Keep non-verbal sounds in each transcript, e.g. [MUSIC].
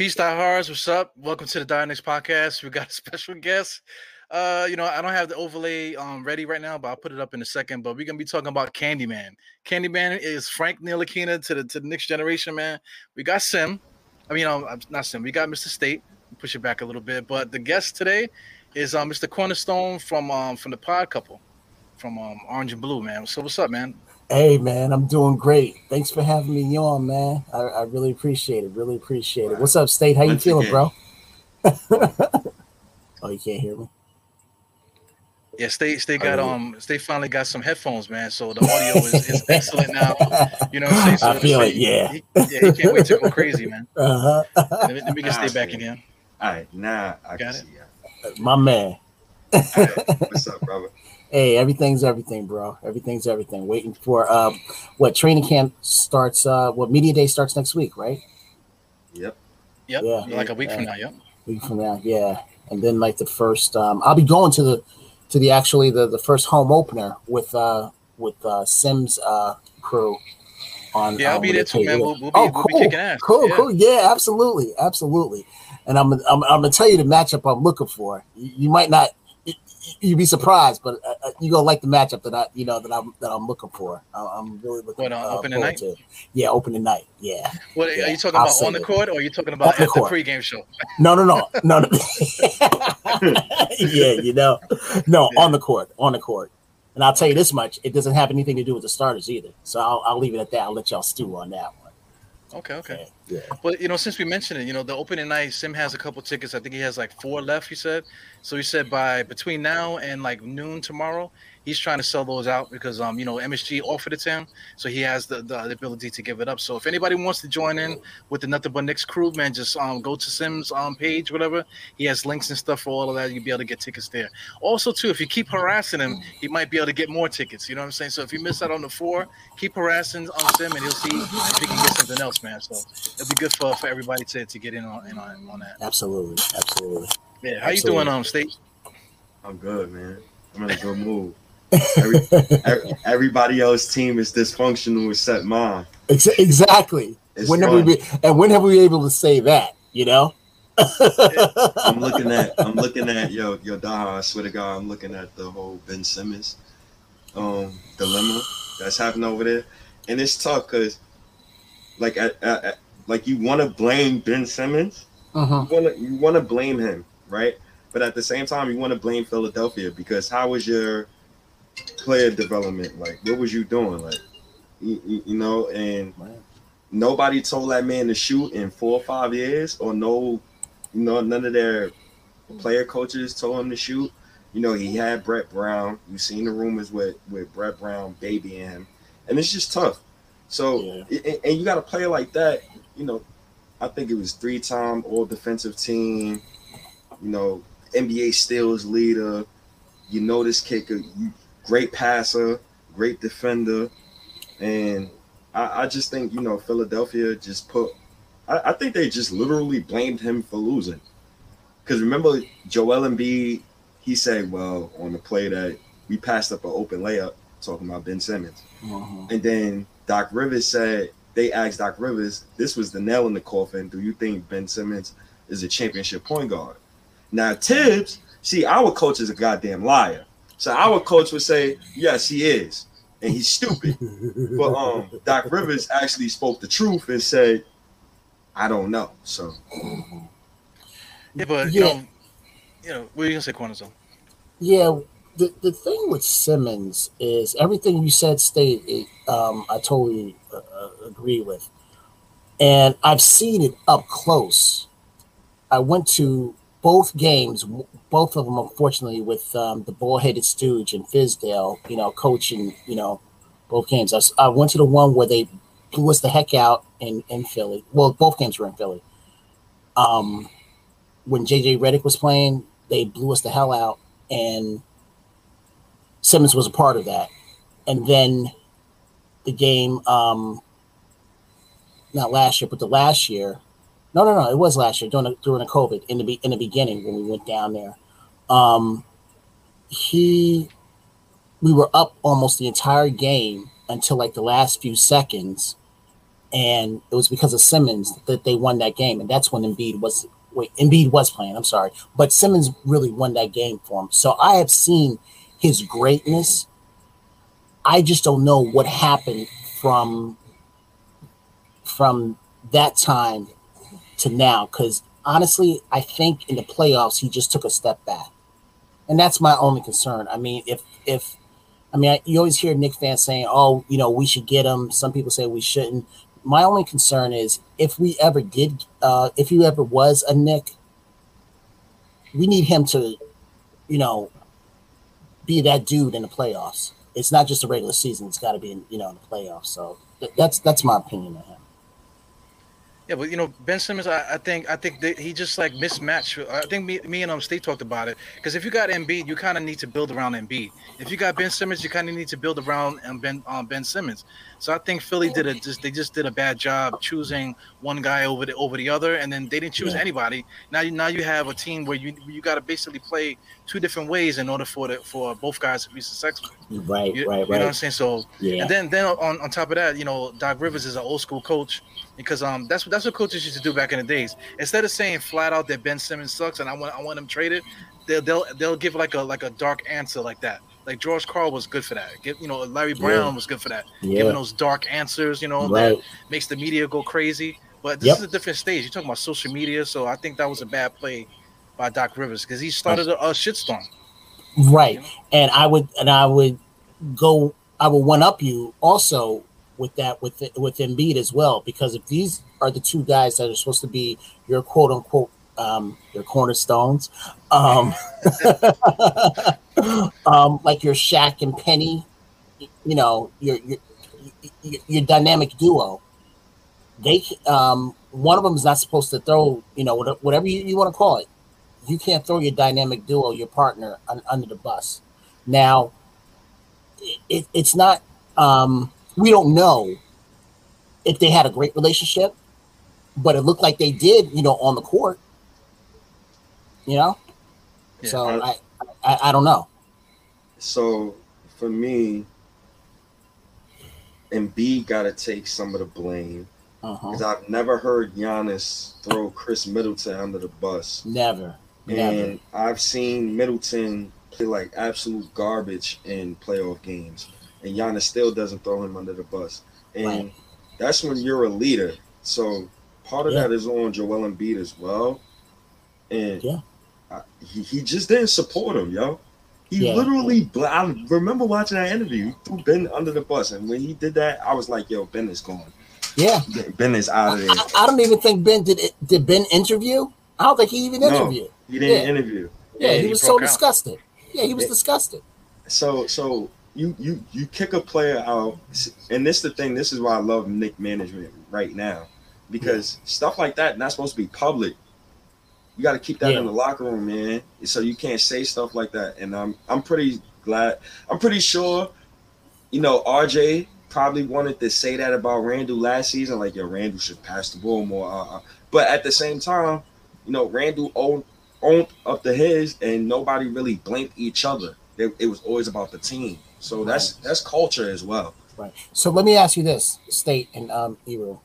Peace, diehards. What's up? Welcome to the Dynex podcast. We got a [LAUGHS] special guest. Uh, you know, I don't have the overlay um ready right now, but I'll put it up in a second. But we're gonna be talking about Candyman. Candyman is Frank Ntilikina to the to the next generation, man. We got Sim. I mean, um, not Sim. We got Mr. State. Push it back a little bit. But the guest today is um Mr. Cornerstone from um from the Pod Couple, from um Orange and Blue, man. So what's up, man? Hey man, I'm doing great. Thanks for having me on, man. I, I really appreciate it. Really appreciate it. What's up, State? How you Once feeling, again. bro? [LAUGHS] oh, you can't hear me. Yeah, State State got really- um State finally got some headphones, man. So the audio is, is [LAUGHS] excellent now. You know what I'm saying? So I feel so it, yeah. He, yeah, he can't wait to go crazy, man. [LAUGHS] Uh-huh. Let me, let me get Ah, State back shit. in here. All right, now I Got can it? see ya. My man. All right, what's up, brother? Hey, everything's everything, bro. Everything's everything. Waiting for uh, what training camp starts. Uh, what media day starts next week, right? Yep. Yep, Yeah. like a week from now. Yep. week from now, yeah. And then like the first, um, I'll be going to the to the actually the the first home opener with uh with uh Sims uh crew on. Yeah, I'll um, be there too, man. We'll, we'll be, oh, we'll cool, be kicking ass. cool, yeah. cool. Yeah, absolutely, absolutely. And I'm I'm, I'm gonna tell you the matchup I'm looking for. You, you might not. You- You'd be surprised, but uh, uh, you gonna like the matchup that I, you know, that I'm that I'm looking for. I'm really looking. What, on uh, opening forward night? to. Yeah, opening night. Yeah. What are you talking I'll about on the court, or are you talking about the at the pregame show? [LAUGHS] No, no, no, no, no. [LAUGHS] yeah, you know, no, Yeah. on the court, on the court. And I'll tell you this much: it doesn't have anything to do with the starters either. So I'll, I'll leave it at that. I'll let y'all stew on that one. Okay, okay. Yeah. But you know, since we mentioned it, you know, the opening night, Sim has a couple tickets. I think he has like four left. He said. So he said by between now and like noon tomorrow, he's trying to sell those out because um, you know, MSG offered it to him, so he has the, the, the ability to give it up. So if anybody wants to join in with the Nothing But Knicks crew, man, just um go to Sim's um page, whatever. He has links and stuff for all of that. You'll be able to get tickets there. Also, too, if you keep harassing him, he might be able to get more tickets. You know what I'm saying? So if you miss out on the four, keep harassing on Sim, and he'll see if he can get something else, man. So it'll be good for, for everybody to, to get in on, in on on that. Absolutely, absolutely. Yeah, how you doing, um, State? I'm good, man. I'm in a good mood. Every, every- everybody else team is dysfunctional except mine. Ex- exactly. It's when have we been, and when have we been able to say that? You know. I'm looking at I'm looking at yo yo Daha, I swear to God, I'm looking at the whole Ben Simmons um dilemma that's happening over there. And it's tough because like like you want to blame Ben Simmons, you want to you want to blame him, right? But at the same time, you want to blame Philadelphia because how was your player development? Like, what was you doing? Like, you, you- know, and nobody told that man to shoot in four or five years, or no, you know, none of their player coaches told him to shoot. You know, he had Brett Brown. You've seen the rumors with with Brett Brown babying him, and it's just tough. So, Yeah. and, and you got a player like that. You know, I think it was three time All Defensive Team. You know, NBA steals leader. You know this kicker, you, great passer, great defender, and I, I just think you know Philadelphia just put. I, I think they just literally blamed him for losing. Because remember, Joel Embiid, he said, "Well, on the play that we passed up an open layup, talking about Ben Simmons." Mhm. And then Doc Rivers said they asked Doc Rivers, this was the nail in the coffin. Do you think Ben Simmons is a championship point guard? Now Thibs, see, our coach is a goddamn liar. So our coach would say, yes, he is, and he's stupid. But um, Doc Rivers actually spoke the truth and said, I don't know. So Yeah, but you Yeah. know, you know, what are you gonna say, Cornerstone? Yeah, the, the thing with Simmons is everything you said, state. It, um, I totally uh, uh, agree with, and I've seen it up close. I went to both games, w- both of them, unfortunately, with um, the ball-headed stooge and Fizdale. You know, coaching. You know, both games. I, I went to the one where they blew us the heck out in in Philly. Well, both games were in Philly. Um, when JJ Redick was playing, they blew us the hell out and Simmons was a part of that. And then the game, um, not last year, but the last year. No, no, no, it was last year during the, during the COVID in the in the beginning when we went down there. Um, he, we were up almost the entire game until like the last few seconds, and it was because of Simmons that they won that game, and that's when Embiid was wait Embiid was playing. I'm sorry, but Simmons really won that game for him. So I have seen his greatness. I just don't know what happened from from that time to now because honestly, I think in the playoffs he just took a step back, and that's my only concern. I mean, if if I mean, I, you always hear Knick fans saying, "Oh, you know, we should get him." Some people say we shouldn't. My only concern is if we ever did, uh, if he ever was a Knick, we need him to, you know, be that dude in the playoffs. It's not just a regular season; it's got to be, in, you know, in the playoffs. So th- that's that's my opinion. Yeah, but you know Ben Simmons, I, I think I think that he just like mismatched. I think me, me and um Steve talked about it because if you got Embiid, you kind of need to build around Embiid. If you got Ben Simmons, you kind of need to build around um, Ben um, Ben Simmons. So I think Philly did a just they just did a bad job choosing one guy over the over the other, and then they didn't choose Yeah. anybody. Now you now you have a team where you you got to basically play two different ways in order for the for both guys to be successful. Right, You, right, you know what I'm saying? So Yeah, and then then on, on top of that, you know, Doc Rivers is an old school coach because um that's what that's what coaches used to do back in the days. Instead of saying flat out that Ben Simmons sucks and I want I want him traded, they'll they'll they'll give like a like a dark answer like that. Like George Karl was good for that. Give you know Larry Brown Yeah. was good for that. Yeah. Giving those dark answers, you know, right. that makes the media go crazy. But this Yep. is a different stage. You're talking about social media, so I think that was a bad play by Doc Rivers because he started a, a shitstorm. Right. And I would and I would go I would one up you also with that with with Embiid as well because if these are the two guys that are supposed to be your quote unquote um your cornerstones um [LAUGHS] um like your Shaq and Penny you know your your your, dynamic duo they um one of them is not supposed to throw you know whatever, whatever you, you want to call it you can't throw your dynamic duo, your partner, un, under the bus. Now, it, it's not. Um, we don't know if they had a great relationship, but it looked like they did. You know, on the court. You know, Yeah. so I, I, I don't know. So for me, Embiid got to take some of the blame Uh-huh. because I've never heard Giannis throw Khris Middleton under the bus, Never, never. and I've seen Middleton play like absolute garbage in playoff games, and Giannis still doesn't throw him under the bus, and Right. that's when you're a leader. So part of Yeah. that is on Joel Embiid as well, and Yeah. I, he, he just didn't support him, yo. He Yeah. literally, I remember watching that interview. He threw Ben under the bus, and when he did that, I was like, "Yo, Ben is gone. Yeah, Ben is out of there." I, I don't even think Ben did. It, did Ben interview? I don't think he even No. interviewed. He didn't Yeah. interview. Yeah, Yeah, he, he was so out. disgusted. Yeah, he was Yeah. disgusted. So, so you you you kick a player out, and this the thing. This is why I love Knick management right now, because stuff like that not supposed to be public. You got to keep that Yeah. in the locker room, man. So you can't say stuff like that. And I'm I'm pretty glad. I'm pretty sure, you know, RJ probably wanted to say that about Randle last season, like yo, Randle should pass the ball more. Uh, uh. But at the same time, you know, Randle owned owned up to his, and nobody really blamed each other. It, it was always about the team. So that's that's culture as well. Right. So let me ask you this, State and um, Eru.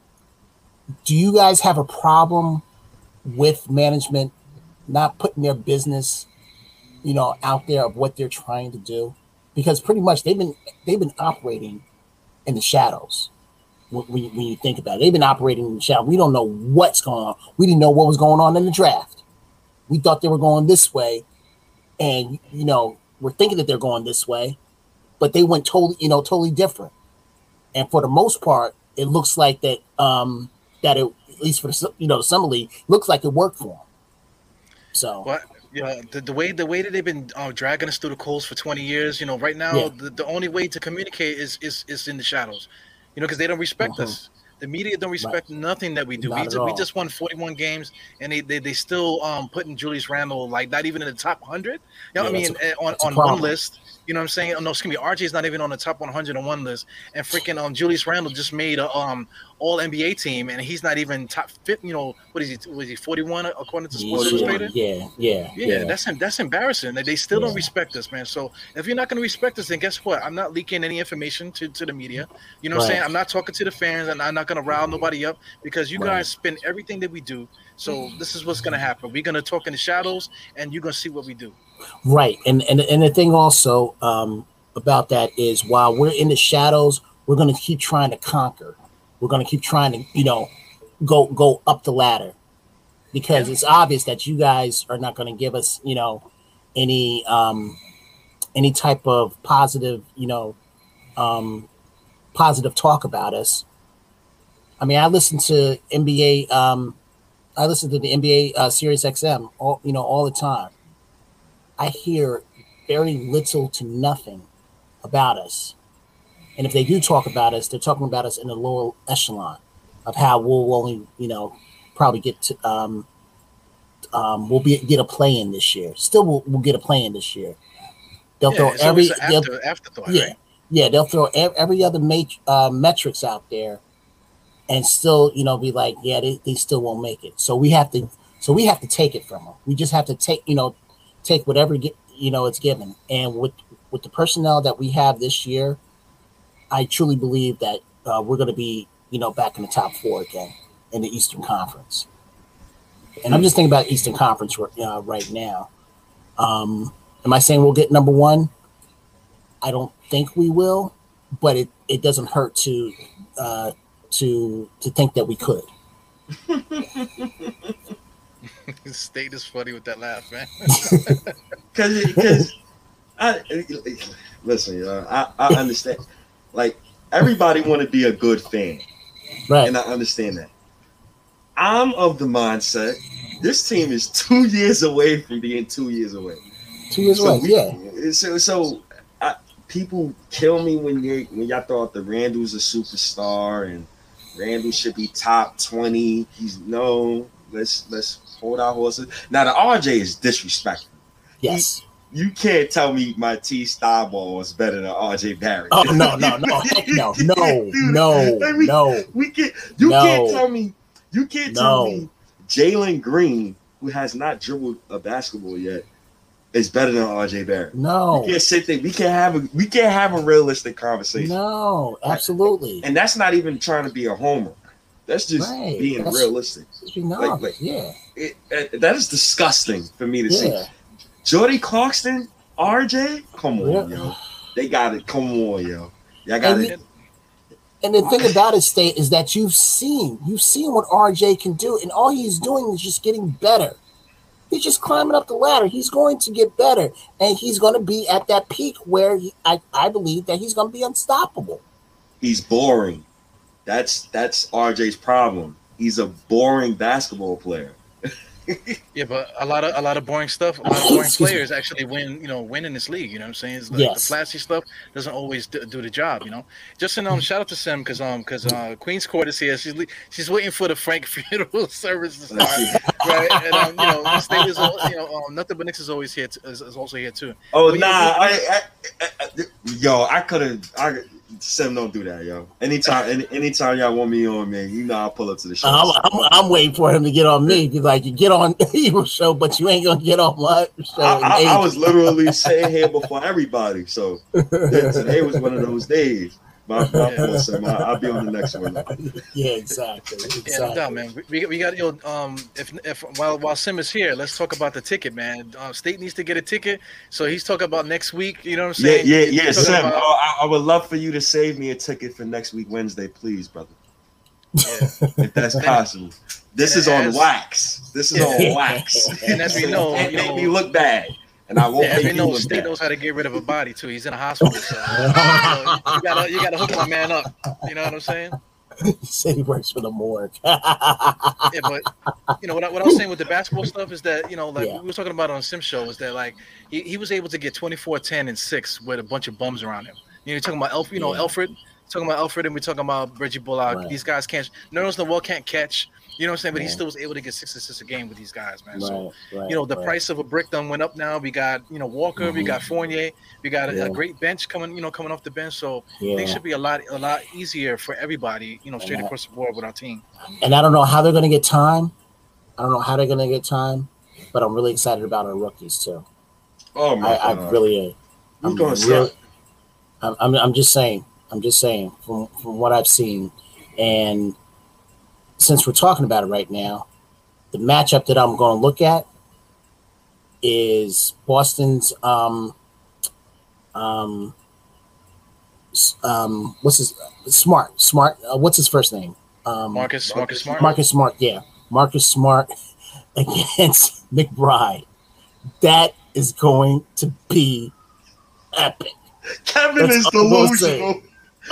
Do you guys have a problem with management not putting their business, you know, out there of what they're trying to do? Because pretty much they've been they've been operating in the shadows. When, when you, when you think about it, they've been operating in the shadow. We don't know what's going on. We didn't know what was going on in the draft. We thought they were going this way, and you know, we're thinking that they're going this way, but they went totally, you know, totally different and for the most part, it looks like that um that it at least for the you know the summer league looks like it worked for them. So But yeah, the, the way the way that they've been uh, dragging us through the coals for 20 years, you know, right now Yeah. the, the only way to communicate is is is in the shadows, you know, because they don't respect Mhm. us. The media don't respect nothing that we do. Not We, at we just won 41 games, and they they, they still um putting Julius Randle like not even in the top 100. You know what I mean? that's Eh, on on one list. You know what I'm saying? Oh, no, excuse me. RJ's not even on the top 100 on one list, and freaking um Julius Randle just made a um All NBA team, and he's not even top fit. You know what is he? Was he 41 according to Sports yeah, Illustrated? yeah, yeah, Yeah, yeah. that's that's embarrassing. They- They still don't respect us, man. So if you're not going to respect us, then guess what? I'm not leaking any information to, to the media. You know what I'm saying? I'm not talking to the fans, and I'm not going to gonna rile nobody up because you Right. guys spin everything that we do. So this is what's gonna happen. We're gonna talk in the shadows, and you're gonna see what we do. Right, and and and the thing also um, about that is while we're in the shadows, we're going to keep trying to conquer. We're going to keep trying to you know go go up the ladder because it's obvious that you guys are not going to give us you know any um, any type of positive you know um, positive talk about us. I mean, I listen to NBA. Um, I listen to the NBA uh, Sirius XM all you know all the time. I hear very little to nothing about us. And if they do talk about us, they're talking about us in the lower echelon of how we'll only, you know, probably get to, um, um, we'll be get a play in this year. Still, we'll, we'll get a play in this year. They'll Yeah, throw every, after, afterthought, yeah, right? yeah, they'll throw ev- every other mat- uh, metrics out there, and still, you know, be like, yeah, they, they still won't make it. So we have to, so we have to take it from them. We just have to take, you know, take whatever you know it's given. And with with the personnel that we have this year, I truly believe that uh, we're going to be, you know, back in the top four again in the Eastern Conference. And I'm just thinking about Eastern Conference uh, right now. Um, am I saying we'll get number one? I don't think we will, but it, it doesn't hurt to uh, to to think that we could. [LAUGHS] [LAUGHS] State is funny with that laugh, man. [LAUGHS] Cause, cause I listen, yo, I, I understand. Like everybody want to be a good fan, Right. and I understand that. I'm of the mindset this team is two years away from being two years away. Two years So away. we- Yeah. So, so I, people kill me when you when y'all thought the Randle's a superstar and Randle should be top twenty. He's no. Let's let's hold our horses. Now the RJ is disrespectful. Yes. You can't tell me my T Starball is better than RJ Barrett. Oh no no no [LAUGHS] no no no Let me- no We can you No. can't tell me you can't tell me Jalen Green, who has not dribbled a basketball yet, is better than RJ Barrett. no We can't sit there. We can't have a we can't have a realistic conversation. no absolutely. And that's not even trying to be a homer. That's just Right. being That's- realistic. Like- like- yeah It, it- that is disgusting for me to see. yeah. Jordy Clarkson, RJ, come on, Yeah. yo. They got it. Come on, yo. Y'all got And it. And the thing about it, State, is that you've seen, you've seen what RJ can do, and all he's doing is just getting better. He's just climbing up the ladder. He's going to get better, and he's going to be at that peak where he, I, I believe that he's going to be unstoppable. He's boring. That's that's RJ's problem. He's a boring basketball player. [LAUGHS] Yeah, but a lot of a lot of boring stuff. A lot of [COUGHS] boring players actually win. You know, win in this league. You know what I'm saying? It's like Yes. The flashy stuff doesn't always do, do the job. You know. Just and um, shout out to Sim because um because uh Queen's Court is here. She's she's waiting for the Frank [LAUGHS] funeral service to start. [LAUGHS] right, and um, you know, state is you know um, nothing but Knicks is always here. T- is, is also here too. Oh Well, nah, you- I, I, I, yo, I could have. I Sim, don't do that, yo. Anytime, any, anytime y'all want me on, man, you know I'll pull up to the show. I'm, I'm, I'm waiting for him to get on me. He's like, you get on [LAUGHS] your show, but you ain't going to get on my show. I, I, I was literally sitting here before everybody, so [LAUGHS] yeah, today was one of those days. My, my Yeah. fault, Sim. I, I'll be on the next one. [LAUGHS] yeah, exactly. Yeah, no exactly. doubt, man. We- We, we got you know, um if if while while Sim is here, let's talk about the ticket, man. Uh, State needs to get a ticket, so he's talking about next week. You know what I'm saying? yeah, He's yeah, Sim. about- Oh, I, I would love for you to save me a ticket for next week Wednesday, please, brother. yeah. If that's possible. This is on wax. This is on wax. And as we know, Can't you make know- me look bad, and I won't Yeah, make we you know, State knows how to get rid of a body too. He's in a hospital, so you, you gotta you gotta hook my man up. You know what I'm saying? [LAUGHS] He said he works for the morgue. [LAUGHS] Yeah, but you know what I, what I was saying with the basketball stuff is that you know like Yeah. we were talking about on Sim show is that like he, he was able to get 24, 10, and six with a bunch of bums around him. You know, you're talking about Elf, you know, Yeah. Alfred, talking about Alfred, and we're talking about Reggie Bullock. Right. These guys can't. Nerlens Noel can't catch. You know what I'm saying? But he still was able to get six assists a game with these guys, man. So right, right, you know the right. price of a brick done went up now. We got you know Walker, we Mhm. got Fournier, we got a, Yeah. a great bench coming, you know, coming off the bench. So Yeah. things should be a lot a lot easier for everybody, you know, straight Yeah. across the board with our team. and I don't know how they're going to get time. I don't know how they're going to get time, but I'm really excited about our rookies too. Oh my I, I really am. I'm gonna really- I'm, I'm, I'm just saying. I'm just saying from from what I've seen, and since we're talking about it right now, the matchup that I'm going to look at is Boston's um um um what's his smart smart uh, what's his first name um Marcus, Marcus Smart. Marcus Smart yeah Marcus Smart [LAUGHS] against [LAUGHS] McBride that is going to be epic Kevin That's is all I'm gonna say. delusional.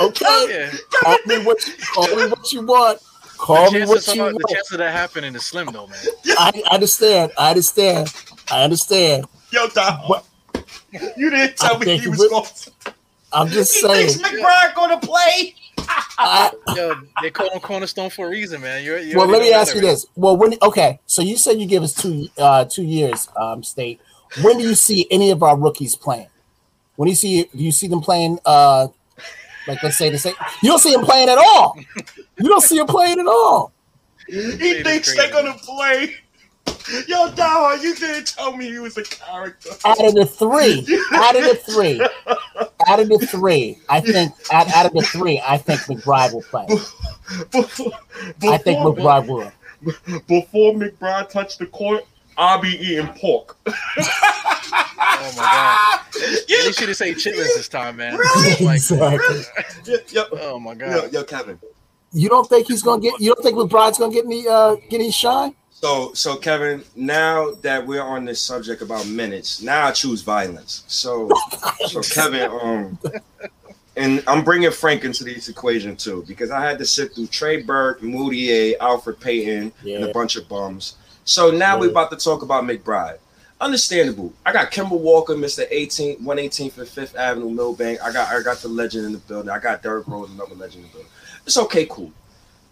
okay Yeah. call me what you, call me what you want call The me what chances, you of, the chance of that happening is slim, though, man. I [LAUGHS] I understand I understand I understand Yo, Dom, What- you didn't tell I me he was would, going. To, I'm just He saying thinks McBride gonna play. [LAUGHS] I, Yo, they call him Cornerstone for a reason, man. You're, you well, let me ask that you already. this. Well, when okay, so you said you give us two uh two years, um, state. When do you see any of our rookies playing? When do you see do you see them playing uh like let's say the same you don't see him playing at all. You don't see him playing at all. He thinks they're gonna play. Yo, Dom, you didn't tell me he was a character. Out of the three, out of the three, out of the three, I think out, out of the three, I think McBride will play. Before, I think McBride will. before McBride touched the court, I'll be eating pork. [LAUGHS] Oh my god. Yeah, They should have said chitlins this time, man. Really? [LAUGHS] Like, exactly. [LAUGHS] yeah, yeah. oh my god. yo, Kevin. You don't think he's gonna get? You don't think McBride's gonna get any uh get any shine? So, so Kevin, now that we're on this subject about minutes, now I choose violence. So, so Kevin, um, and I'm bringing Frank into this equation too because I had to sit through Trey Burke, Mudiay, Elfrid Payton, and a bunch of bums. So now we're about to talk about McBride. Understandable. I got Kemba Walker, Mr. 18, 118th and 5th Avenue, Millbank. I got I got the legend in the building. I got Derrick Rose, another legend in the building. It's okay, cool.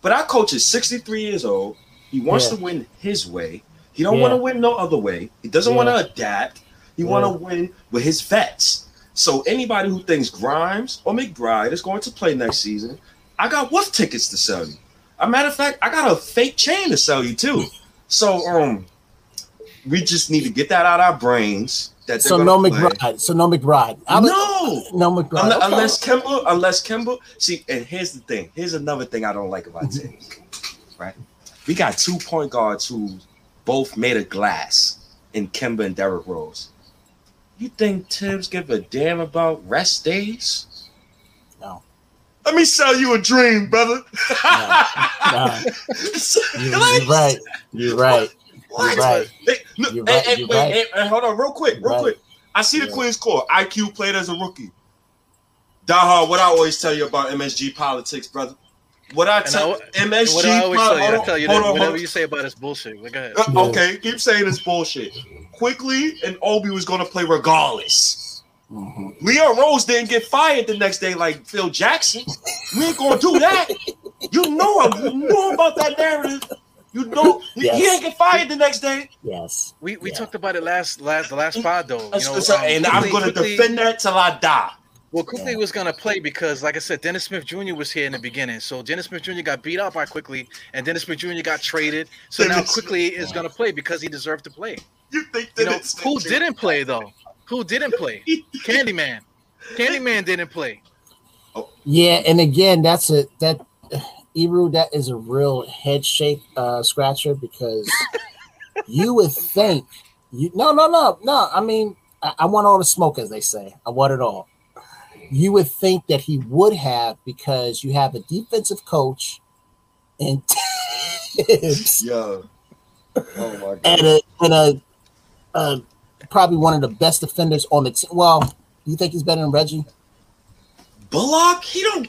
But our coach is 63 years old. He wants Yeah. to win his way. He don't Yeah. want to win no other way. He doesn't want to adapt. He want to win with his vets. So anybody who thinks Grimes or McBride is going to play next season, I got wolf tickets to sell you. A matter of fact, I got a fake chain to sell you too. So um, we just need to get that out of our brains. That So no play. McBride. So no McBride. I'm- No, no McBride. Unle- Okay. unless Kemba, unless. See, and here's the thing. Here's another thing I don't like about Tim. Right? We got two point guards who both made of glass in Kemba and Derrick Rose. You think Thibs give a damn about rest days? No. Let me sell you a dream, brother. Nah, you, [LAUGHS] Like, are right. You're right. what? You're right. Hey, no, You're hey, right, hey, you're wait, right. hey, hey, hold on, real quick, real right. quick. I see the Yeah. Queen's Court. IQ played as a rookie. Daha, what I always tell you about MSG politics, brother. What I And tell I- MSG What I always poli- tell you? hold I on, tell you hold that on, whatever hold you say about it's bullshit. Like, go ahead. Uh, okay, keep saying it's bullshit. Quickley and Obi was gonna play regardless. Mhm. Leon Rose didn't get fired the next day like Phil Jackson. We ain't gonna do that. You know you know about that narrative. You know he- he Yes. ain't get fired the next day. Yes. We we Yeah. talked about it last last the last pod though. You know, So- um, and I'm gonna quickly- defend that till I die. Well, Quickley Yeah. was gonna play because, like I said, Dennis Smith Jr. was here in the beginning. So Dennis Smith Jr. got beat up by Quickley, and Dennis Smith Jr. got traded. So now Dennis- Quickley is gonna play because he deserved to play. You think You that know it's who didn't play though? Who didn't play? Candyman. Candyman didn't play. Yeah, and again, that's a that Eru, that is a real head shake uh scratcher because [LAUGHS] you would think you no no no no. I mean, I, I want all the smoke, as they say. I want it all. You would think that he would have because you have a defensive coach and [LAUGHS] Thibs Yo. Oh my god. and a and a uh, probably one of the best defenders on the team. Well, you think he's better than Reggie? Bullock, he don't.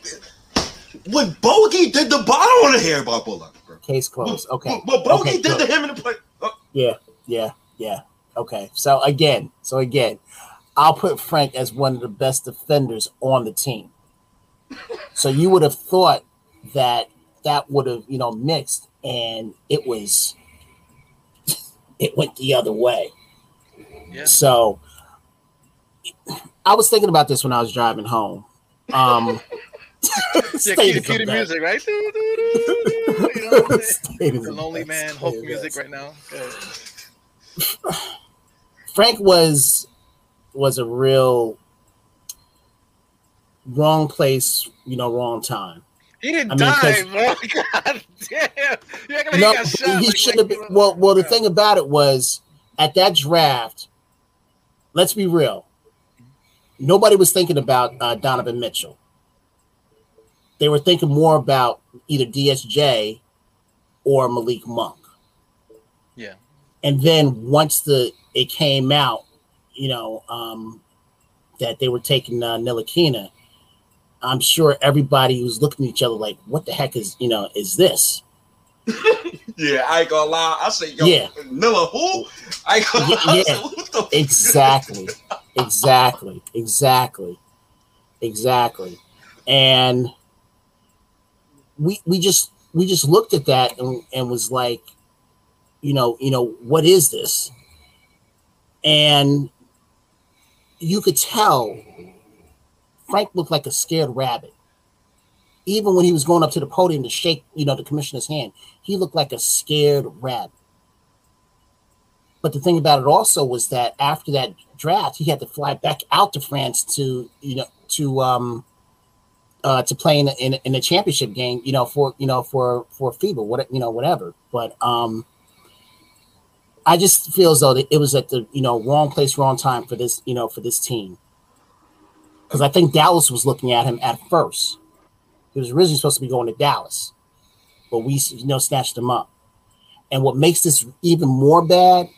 When Bogey did to, I don't want to hear about Bullock, bro. Case closed. Okay. What Bogey Okay, did good. to him in the play. Oh, Yeah, yeah, yeah. Okay. So again, so again, I'll put Frank as one of the best defenders on the team. So you would have thought that that would have, you know, mixed and it was [LAUGHS] it went the other way. Yeah. So I was thinking about this when I was driving home. Um [LAUGHS] Yeah, State cue, is cue the music, right? [LAUGHS] You know what I'm saying? [LAUGHS] State is The lonely man, hope music right now. [SIGHS] Frank was was a real wrong place, you know, wrong time. He didn't I mean, die, bro. God damn. You acting like No, he he should have been. Well, well, the thing about it was at that draft. Let's be real. Nobody was thinking about uh, Donovan Mitchell. They were thinking more about either DSJ or Malik Monk. Yeah. And then once the it came out, you know, um, that they were taking uh, Ntilikina, I'm sure everybody was looking at each other like, "What the heck is you know is this?" [LAUGHS] Yeah, I ain't gonna lie. I say, yo, Yeah. Miller, who? I ain't gonna Yeah, [LAUGHS] yeah. exactly exactly exactly exactly and we we just we just looked at that and, and was like you know you know what is this and you could tell frank looked like a scared rabbit even when he was going up to the podium to shake you know the commissioner's hand he looked like a scared rabbit but the thing about it also was that after that draft, he had to fly back out to France to you know to um uh to play in a, in, in championship game, you know for you know for for FIBA, what you know whatever. But um, I just feel as though it was at the you know wrong place, wrong time for this you know for this team. Because I think Dallas was looking at him at first. He was originally supposed to be going to Dallas, but we you know snatched him up. And what makes this even more bad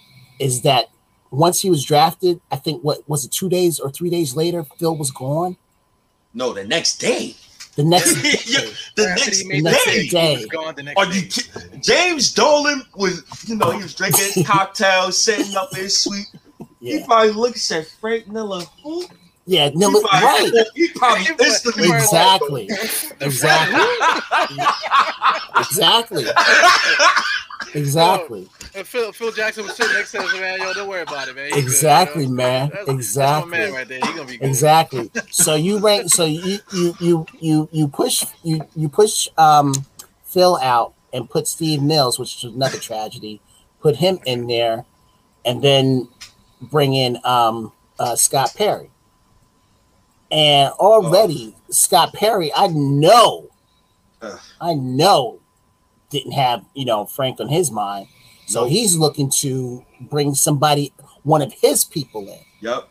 is that once he was drafted, I think what was it two days or three days later, Phil was gone. No, the next day. The next [LAUGHS] Yeah, the next he next day. day. he was gone the next Are day. you ki- James Dolan was, you know, he was drinking [LAUGHS] cocktails, setting up in his suite. He yeah, probably looked and said, Frank Miller, who? Yeah, no, [LAUGHS] He probably, right, he probably instantly he [LAUGHS] exactly, exactly, [LAUGHS] exactly, exactly, And Phil, Phil Jackson was sitting next to us, man. Yo, don't worry about it, man. He good, exactly, you know? man, That's, That's my exactly. man right there. He gonna be good. Exactly. So you rank. So you you you you you push you you push um Phil out and put Steve Mills, which is another tragedy. Put him in there, and then bring in um uh, Scott Perry. And already Scott Perry, I know, Ugh. I know, didn't have you know Frank on his mind. So Nope. he's looking to bring somebody, one of his people in. Yep.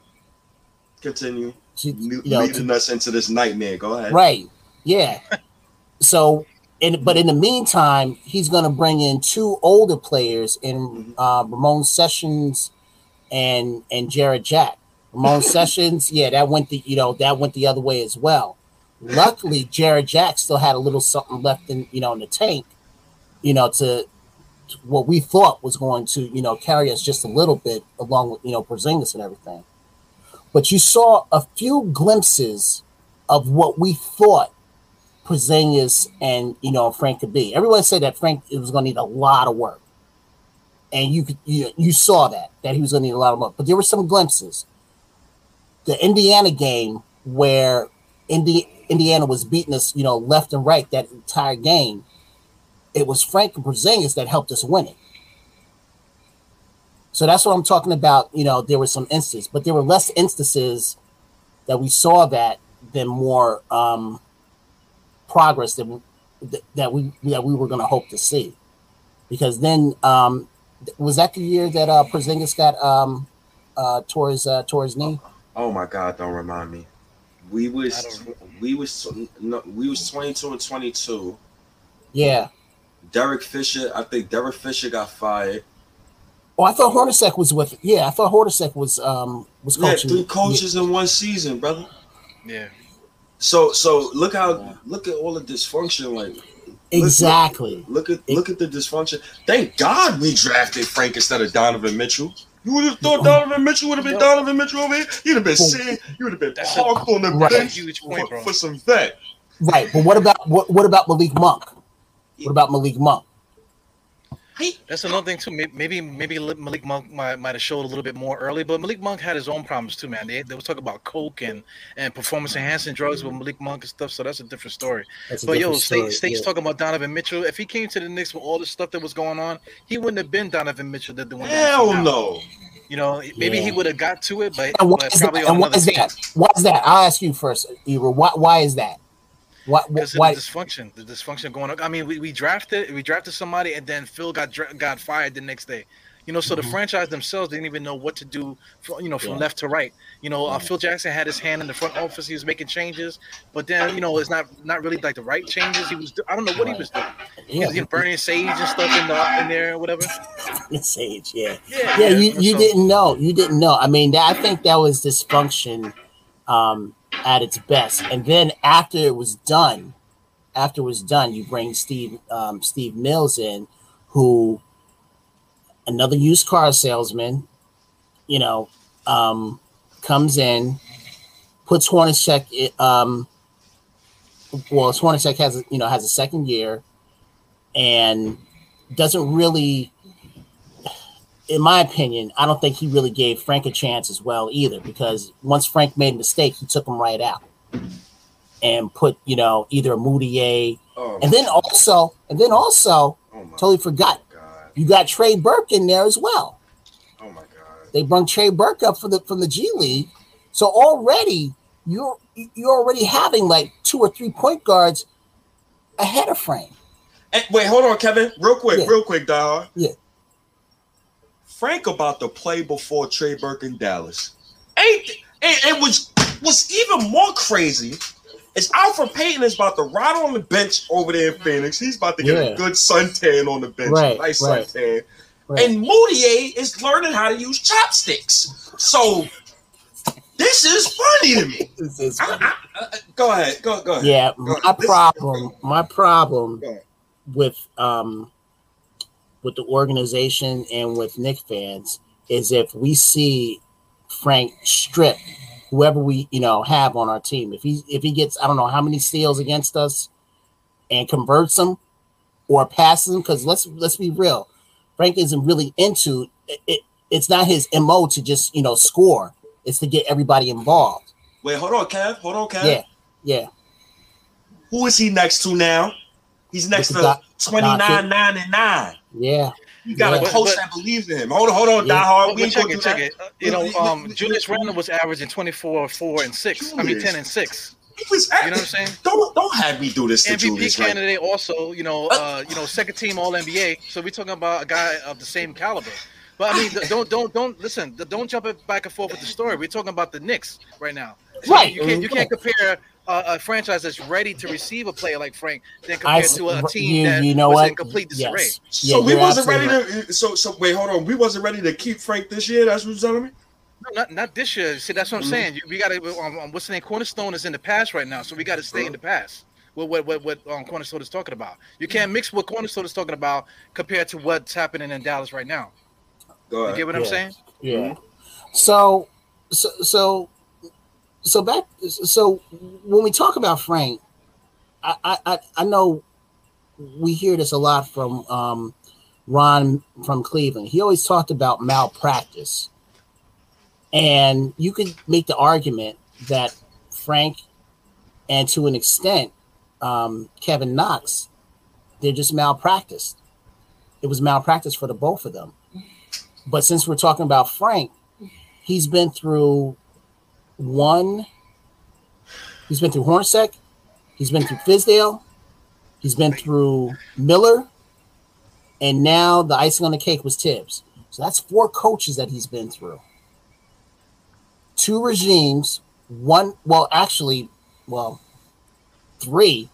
Continue. To, you know, to leading us into this nightmare. Go ahead. Right. Yeah. [LAUGHS] so, in but in the meantime, he's going to bring in two older players in Mhm. uh, Ramon Sessions and and Jarrett Jack. Ramon Sessions, yeah, that went the you know that went the other way as well. Luckily, Jarrett Jack still had a little something left in you know in the tank, you know to, to what we thought was going to you know carry us just a little bit along with you know Porzingis and everything. But you saw a few glimpses of what we thought Porzingis and you know Frank could be. Everyone said that Frank was going to need a lot of work, and you could you, you saw that that he was going to need a lot of work. But there were some glimpses. The Indiana game where Indi- Indiana was beating us, you know, left and right that entire game. It was Frank Porzingis that helped us win it. So that's what I'm talking about. You know, there were some instances, but there were less instances that we saw that than more um, progress that we, that we that we were going to hope to see. Because then um, was that the year that uh, Porzingis got um, uh, tore his uh, tore his knee? Oh my God! Don't remind me. We was we was no, we was twenty two and twenty two. Yeah. Derek Fisher, I think Derek Fisher got fired. Oh, I thought Hornacek was with. Yeah, I thought Hornacek was um was coaching. Yeah, three coaches in one season, brother. Yeah. So so look how look at all the dysfunction. Like Exactly. look at look at the dysfunction. Thank God we drafted Frank instead of Donovan Mitchell. You would have thought Donovan Mitchell would have been Donovan Mitchell over here. You'd have been saying you would have been That's a- parked on the Right. bench Huge point, for, for some vet. Right, but what about what what about Malik Monk? What about Malik Monk? That's another thing too. Maybe maybe Malik Monk might, might have showed a little bit more early, but Malik Monk had his own problems too, man. They, they was talking about coke and and performance enhancing drugs with Malik Monk and stuff. So that's a different story. That's a But yo, different State, story, State's yeah. talking about Donovan Mitchell. If he came to the Knicks with all the stuff that was going on, he wouldn't have been Donovan Mitchell. That the one. Hell see no. You know, maybe he would have got to it, but, And why but is that? probably And why is that? Why is that? I'll ask you first, Eva. Why why is that? What? Because Why? the dysfunction, the dysfunction going on. I mean, we, we drafted we drafted somebody, and then Phil got got fired the next day. You know, so Mhm. the franchise themselves didn't even know what to do. From, you know, from Yeah. left to right. You know, uh, Phil Jackson had his hand in the front office. He was making changes, but then you know, it's not not really like the right changes. He was. do- I don't know what he was doing. He Yeah, was getting burning sage and stuff in the in there or whatever. [LAUGHS] Sage. Yeah. Yeah, yeah, you, you so- didn't know. You didn't know. I mean, that, I think that was dysfunction um, at its best. And then after it was done, after it was done, you bring Steve um, Steve Mills in, who another used car salesman, you know, um, comes in, puts Hornacek. Um, well, Hornacek has you know has a second year, and doesn't really in my opinion, I don't think he really gave Frank a chance as well either, because once Frank made a mistake, he took him right out and put, you know, either a Mudiay, Oh, and then also, and then also, oh totally forgot, god. you got Trey Burke in there as well. Oh my god. They brought Trey Burke up for the from the G League, so already you're you're already having like two or three point guards ahead of Frank. Hey, wait, hold on, Kevin. Real quick, Yeah. real quick, Dahar. Yeah. Frank about the play before Trey Burke in Dallas. Ain't it, it was was even more crazy. Is Elfrid Payton is about to ride on the bench over there in Phoenix. He's about to get Yeah. a good suntan on the bench, Right, nice right. suntan. Right. And Mudiay is learning how to use chopsticks. So this is funny to me. [LAUGHS] This is I- I- I- go ahead, go go ahead. Yeah, Go- my this- problem, my problem ahead. with um with the organization and with Knick fans is if we see Frank strip whoever we you know have on our team. If he if he gets I don't know how many steals against us and converts them or passes them, because let's let's be real, Frank isn't really into it, it. It's not his mo to just you know score. It's to get everybody involved. Wait, hold on, Kev. Hold on, Kev. Yeah, yeah. Who is he next to now? He's next to at 29, 9, and 9. Yeah, You got Yeah. a coach But- that believes in him. Hold on, hold on, Yeah. Die Hard. We ain't check gonna it, check it. Uh, You know, We- we- um, Julius we- Randle was averaging 24, 4, and 6. I mean, 10 and 6. He was You know what I'm saying? Don't don't have me do this to MVP Julius. Right? candidate also, you know, uh, you know, second team All NBA. So we're talking about a guy of the same caliber. But I mean, th- don't don't don't listen. th- Don't jump it back and forth with the story. We're talking about the Knicks right now. So Right. You can't you can't compare uh, a franchise that's ready to receive a player like Frank than I compared s- to a team you, that you know was what? in complete disarray. Yes. So Yeah, we wasn't absolutely ready to. So so wait, hold on. We wasn't ready to keep Frank this year. That's what you're telling me. No, not not this year. See, that's what I'm Mhm. saying. We got to. Um, um, what's the name? Cornerstone is in the past right now, so we got to stay in the past. What what what, what um, Cornerstone is talking about? You can't mix what Cornerstone is talking about compared to what's happening in Dallas right now. Go You ahead. get what I'm saying? Yeah. So, so, so, so back. So when we talk about Frank, I, I, I- know we hear this a lot from um, Ron from Cleveland. He always talked about malpractice, and you could make the argument that Frank, and to an extent, um, Kevin Knox, they're just malpracticed. It was malpractice for the both of them. But since we're talking about Frank, he's been through one. He's been through Hornacek. He's been through Fizdale. He's been through Miller. And now the icing on the cake was Thibs. So that's four coaches that he's been through. Two regimes, one, well, actually, well, three,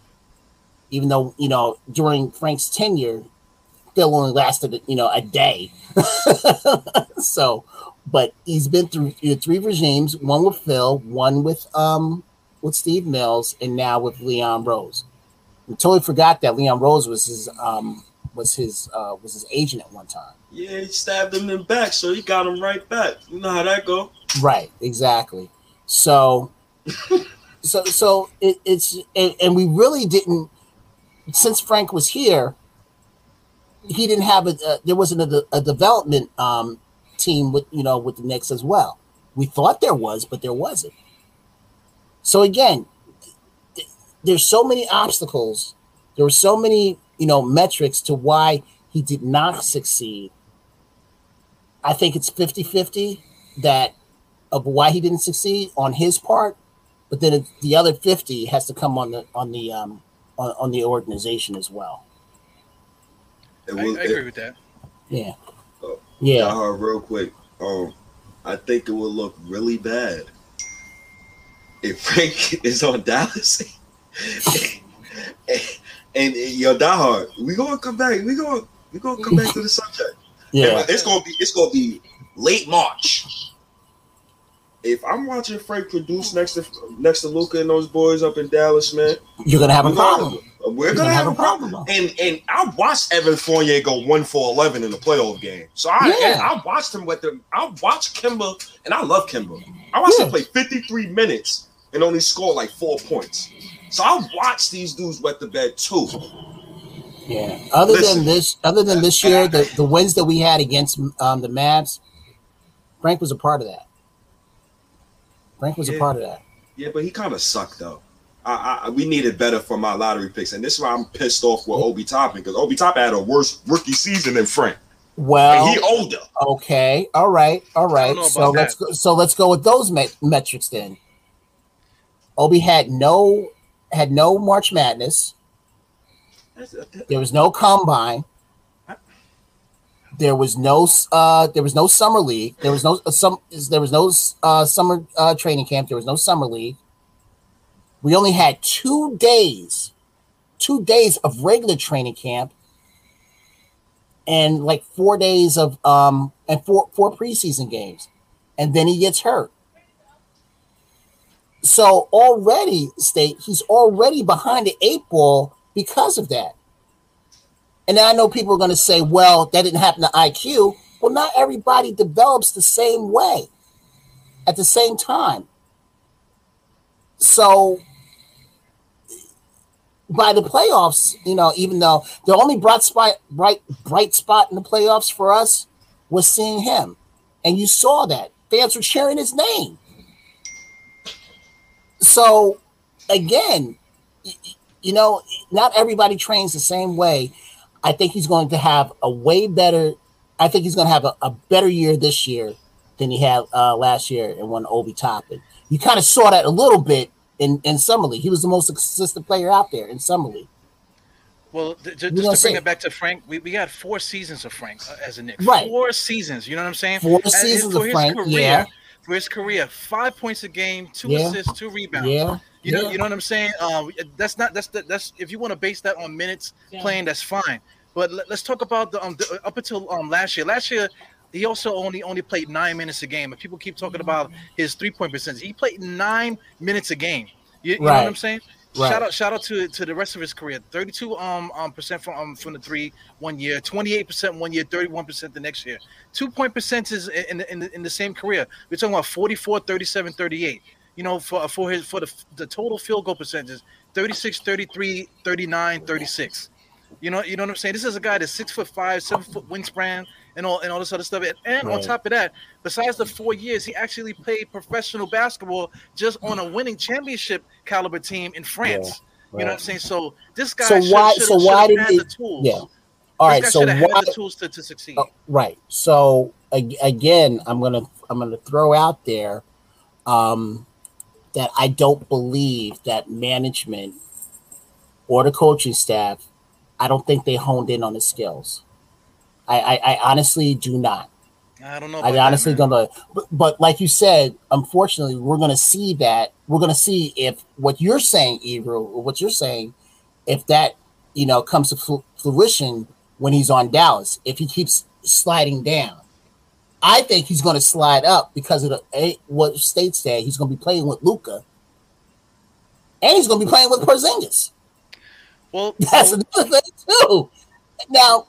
even though, you know, during Frank's tenure, Phil only lasted, you know, a day. [LAUGHS] so, but he's been through know, three regimes: one with Phil, one with um with Steve Mills, and now with Leon Rose. We totally forgot that Leon Rose was his um was his uh was his agent at one time. Yeah, he stabbed him in the back, so he got him right back. You know how that go. Right, exactly. So, [LAUGHS] so, so it, it's and, and we really didn't since Frank was here. He didn't have a, uh, there wasn't a, a development um, team with you know with the Knicks as well. We thought there was, but there wasn't. So again, th- there's so many obstacles. There were so many you know metrics to why he did not succeed. I think it's 50-50 that of why he didn't succeed on his part but then the other 50 has to come on the on the um on, on the organization as well. I, I agree with that. Yeah. Yeah. Yeah, uh, real quick. Um, I think it would look really bad if [LAUGHS] Frank is on Dallas. [LAUGHS] and, and yo, diehard, we gonna come back. We gonna we gonna come back to the subject. Yeah. it's gonna be it's gonna be late March. If I'm watching Frank produce next to next to Luka and those boys up in Dallas, man, You're gonna have a we're gonna- problem. We're gonna have a problem. though. And and I watched Evan Fournier go one for eleven in the playoff game. So I Yeah. I watched him with them. I watched Kemba, and I love Kemba. I watched Yeah. him play 53 minutes and only score like four points. So I watched these dudes wet the bed too. Yeah. Other Listen. than this, other than this year, the, the wins that we had against um, the Mavs, Frank was a part of that. Frank was a part of that. Yeah, but he kind of sucked though. I, I we needed better from our lottery picks, and this is why I'm pissed off with Obi Toppin because Obi Toppin had a worse rookie season than Frank, Well, and he older. okay, all right, all right. So about let's go, so let's go with those met- metrics then. Obi had no had no March Madness. There was no combine. There was no uh there was no summer league. There was no uh, some there was no uh summer uh training camp. There was no summer league. We only had 2 days 2 days of regular training camp and like 4 days of um and four four preseason games. And then he gets hurt. So already state he's already behind the eight ball because of that. And I know people are going to say, well, that didn't happen to IQ. Well, not everybody develops the same way at the same time. So by the playoffs, you know, even though the only bright spot, bright, bright spot in the playoffs for us was seeing him. And you saw that. Fans were cheering his name. So again, you know, not everybody trains the same way. I think he's going to have a way better. I think he's going to have a, a better year this year than he had uh, last year and when Obi Toppin. You kind of saw that a little bit in in summer league. He was the most consistent player out there in summer league. Well, th- ju- just to bring it back to Frank, we, we got four seasons of Frank uh, as a Knick. Right. Four seasons. You know what I'm saying? Four As- seasons for of his Frank, Career, yeah. For his career, five points a game, two Yeah. assists, two rebounds. Yeah, You know, yeah. you know what I'm saying. Um, that's not that's the, that's if you want to base that on minutes Yeah. playing, that's fine. But let, us talk about the um the, up until um last year. Last year, he also only only played nine minutes a game. And people keep talking about his three point percentage. He played nine minutes a game. You, you know what I'm saying? Right. Shout out, shout out to to the rest of his career. 32 um, um percent from um from the three one year, 28 percent one year, 31 percent the next year. Two point percentages in the, in the in the same career. We're talking about 44, 37, 38. You know, for for his for the the total field goal percentages, 36, 33, 39, 36. You know, you know what I'm saying. This is a guy that's six foot five, seven foot wingspan, and all and all this other stuff. And, and on top of that, besides the four years, he actually played professional basketball just on a winning championship caliber team in France. You know what I'm saying? So this guy So should, why- so why did he- the tools. yeah. All right. So why? tools to, to succeed. Oh, right. So again, I'm gonna I'm gonna throw out there um, that I don't believe that management or the coaching staff. I don't think they honed in on the skills. I, I, I honestly do not. I don't know. I about that, honestly don't know. But, but like you said, unfortunately, we're going to see that. We're going to see if what you're saying, Ebro, or what you're saying, if that you know comes to fruition when he's on Dallas. If he keeps sliding down, I think he's going to slide up because of the eh, what State said. He's going to be playing with Luka, and he's going to be playing with Porzingis. Well, [LAUGHS] That's well, another thing too. Now,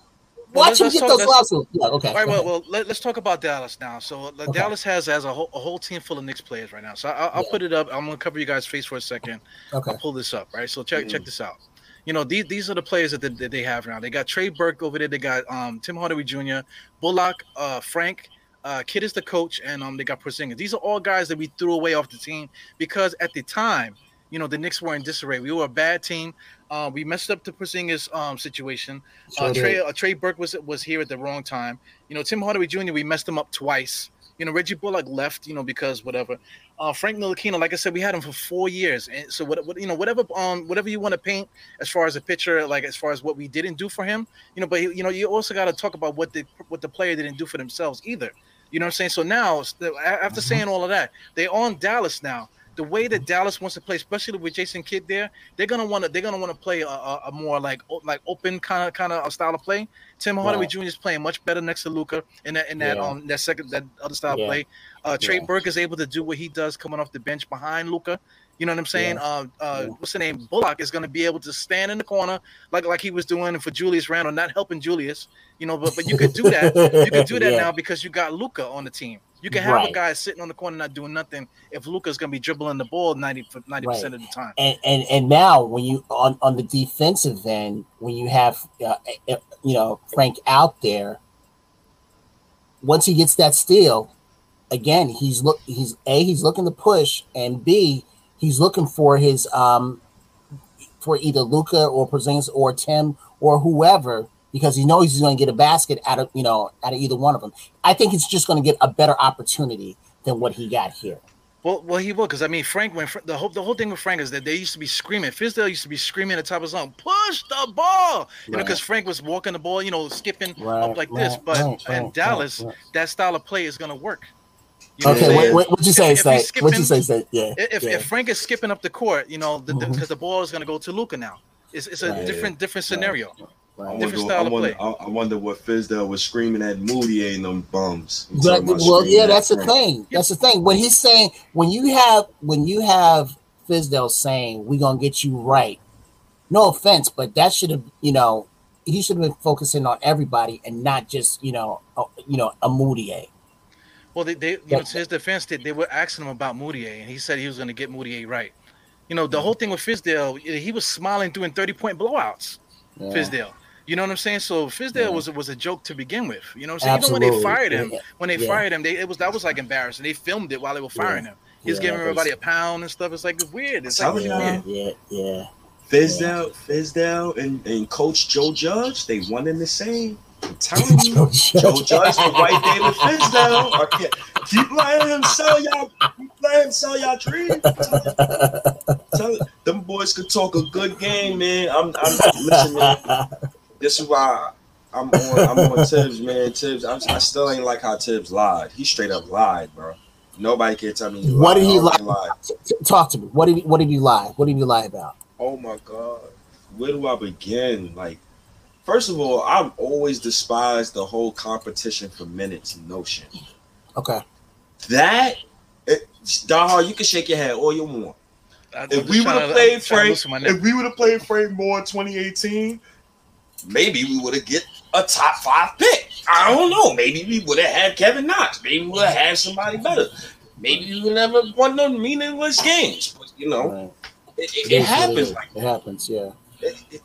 Well, watch him get talk- those losses. Yeah, okay. All right, well, well let, us talk about Dallas now. So uh, Okay. Dallas has has a whole, a whole team full of Knicks players right now. So I, I'll Yeah. put it up. I'm gonna cover you guys' face for a second. okay. I'll pull this up, right? So check Mhm. check this out. You know, these these are the players that they, that they have now. They got Trey Burke over there. They got um, Tim Hardaway Jr., Bullock, uh, Frank, uh, Kidd is the coach, and um, they got Porzingis. These are all guys that we threw away off the team because at the time, you know, the Knicks were in disarray. We were a bad team. Uh, we messed up the Porzingis um, situation. Uh, did. Trey uh, Trey Burke was was here at the wrong time. You know, Tim Hardaway Jr. We messed him up twice. You know, Reggie Bullock left, you know, because whatever. Uh, Frank Ntilikina, like I said, we had him for four years, and so what, what you know, whatever um whatever you want to paint as far as a picture, like as far as what we didn't do for him, you know, but you know, you also got to talk about what the what the player didn't do for themselves either. You know what I'm saying? So now, after mm-hmm. saying all of that, they're on Dallas now the way that Dallas wants to play, especially with Jason Kidd there, they're gonna want to they're gonna want to play a, a, more like like open kind of kind of style of play. Tim Hardaway Jr. is playing much better next to Luka in that in that yeah. um that second that other style yeah. play. Uh, Trey yeah. Burke is able to do what he does coming off the bench behind Luka. You know what I'm saying? Yeah. Uh, uh, what's the name? Bullock is going to be able to stand in the corner like like he was doing for Julius Randle, not helping Julius. You know, but but you could do that. [LAUGHS] You could do that now because you got Luka on the team. You can have right. a guy sitting on the corner not doing nothing if Luka's going to be dribbling the ball 90 percent right. of the time. And, and and now when you on on the defensive end, when you have uh, eh, you know Frank out there, once he gets that steal, again he's look he's a he's looking to push, and b he's looking for his um for either Luka or Porzingis or Tim or whoever because he knows he's going to get a basket out of you know out of either one of them. I think he's just going to get a better opportunity than what he got here. Well, well, he will because I mean, Frank. When the whole the whole thing with Frank is that they used to be screaming. Fizdale used to be screaming at the top of his lungs, "Push the ball!" You right. know, because Frank was walking the ball, you know, skipping right, up like right, this. But in Dallas, that style of play is going to work. You know okay, what, what, what you say? If, say skipping, what you say? Say yeah. If, yeah. if Frank is skipping up the court, you know, because the, mm-hmm. the, ball is going to go to Luka now. It's, it's a different different scenario. I wonder, I wonder, I wonder, what Fizdale was screaming at Mudiay and them bums. But, well, yeah, that's the thing. That's the thing. When he's saying, when you have, when you have Fizdale saying, "We're gonna get you right," no offense, but that should have, you know, he should have been focusing on everybody and not just, you know, a, you know, a Mudiay. Well, they, they you know, to his defense, they, they were asking him about Mudiay, and he said he was going to get Mudiay right. You know, the whole thing with Fizdale, he was smiling doing 30 point blowouts. Yeah. Fizdale. You know what I'm saying? So Fizdale yeah. was was a joke to begin with. You know what I'm saying? Absolutely. Even when they fired him, when they yeah. fired him, they it was that was like embarrassing. They filmed it while they were firing yeah. him. He's giving everybody a pound and stuff. It's like it's weird. It's like really weird. Yeah, yeah. Fizdale, Fizdale, and, and Coach Joe Judge, they one in the same. I'm [LAUGHS] telling you, Joe Judge the White David Fizdale. Okay. Keep letting him sell y'all. Keep letting him sell y'all dreams. Tell, tell, them boys could talk a good game, man. I'm, I'm listening [LAUGHS] this is why I'm on I'm on [LAUGHS] Thibs, man. Thibs, I'm, i still ain't like how Thibs lied. He straight up lied, bro. Nobody can tell me. what did he lie? Talk to me. What did he, what did he lie? What did he lie about? Oh my god, where do I begin? Like, first of all, I've always despised the whole competition for minutes notion. Okay. That, it, Daha, you can shake your head all you want. If we would have played Frank, if we would have played Frank more in 2018, maybe we would have get a top five pick. I don't know. Maybe we would have had Kevin Knox. Maybe we would have had somebody better. Maybe we would never won no meaningless games. But you know, right. it, it, it, happens. Like it happens. Yeah. It,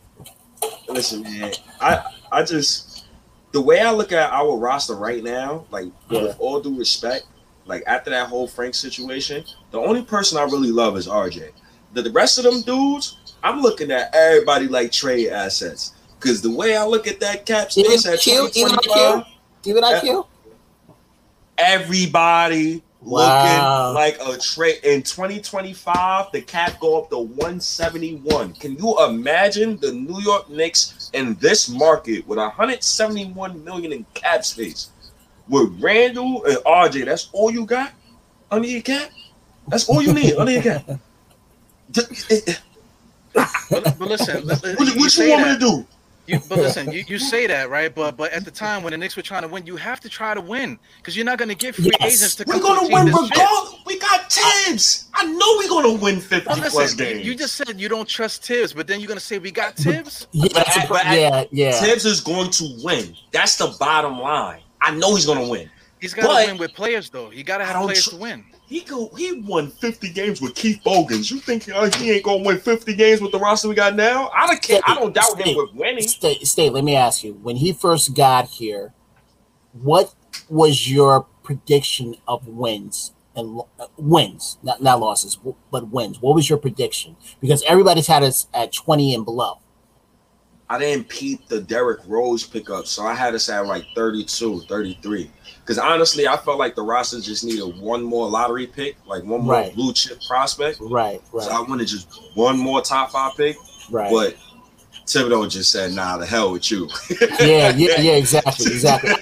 listen, man. I I just the way I look at our roster right now, like yeah. with all due respect, like after that whole Frank situation, the only person I really love is RJ. The, the rest of them dudes, I'm looking at everybody like trade assets. Because the way I look at that cap space at Q, even IQ, even IQ, everybody wow. looking like a trade in 2025. The cap go up to 171. Can you imagine the New York Knicks in this market with 171 million in cap space with Randle and RJ? That's all you got under your cap. That's all you need under your cap. [LAUGHS] but, but listen, what, what you, you want that. me to do? You, but listen, you, you [LAUGHS] say that right, but but at the time when the Knicks were trying to win, you have to try to win because you're not going to get free yes. agents to. We're going to win regardless. We got Thibs. I know we're going to win fifty well, listen, plus games. You just said you don't trust Thibs, but then you're going to say we got Thibs. yeah, but, but yeah, yeah. Thibs is going to win. That's the bottom line. I know he's going to win. He's got to win with players, though. You got to have players tr- to win. He go. He won fifty games with Keith Bogans. You think uh, he ain't gonna win fifty games with the roster we got now? I don't care. I don't doubt State, him with winning. State, State, let me ask you: When he first got here, what was your prediction of wins and uh, wins, not not losses, but wins? What was your prediction? Because everybody's had us at twenty and below. I didn't peep the Derrick Rose pickup, so I had us at like 32, 33. Because honestly, I felt like the roster just needed one more lottery pick, like one more Right. blue chip prospect. Right, right. So I wanted just one more top five pick, right. but Thibodeau just said, "Nah, the hell with you." yeah, yeah, yeah, exactly, exactly. [LAUGHS]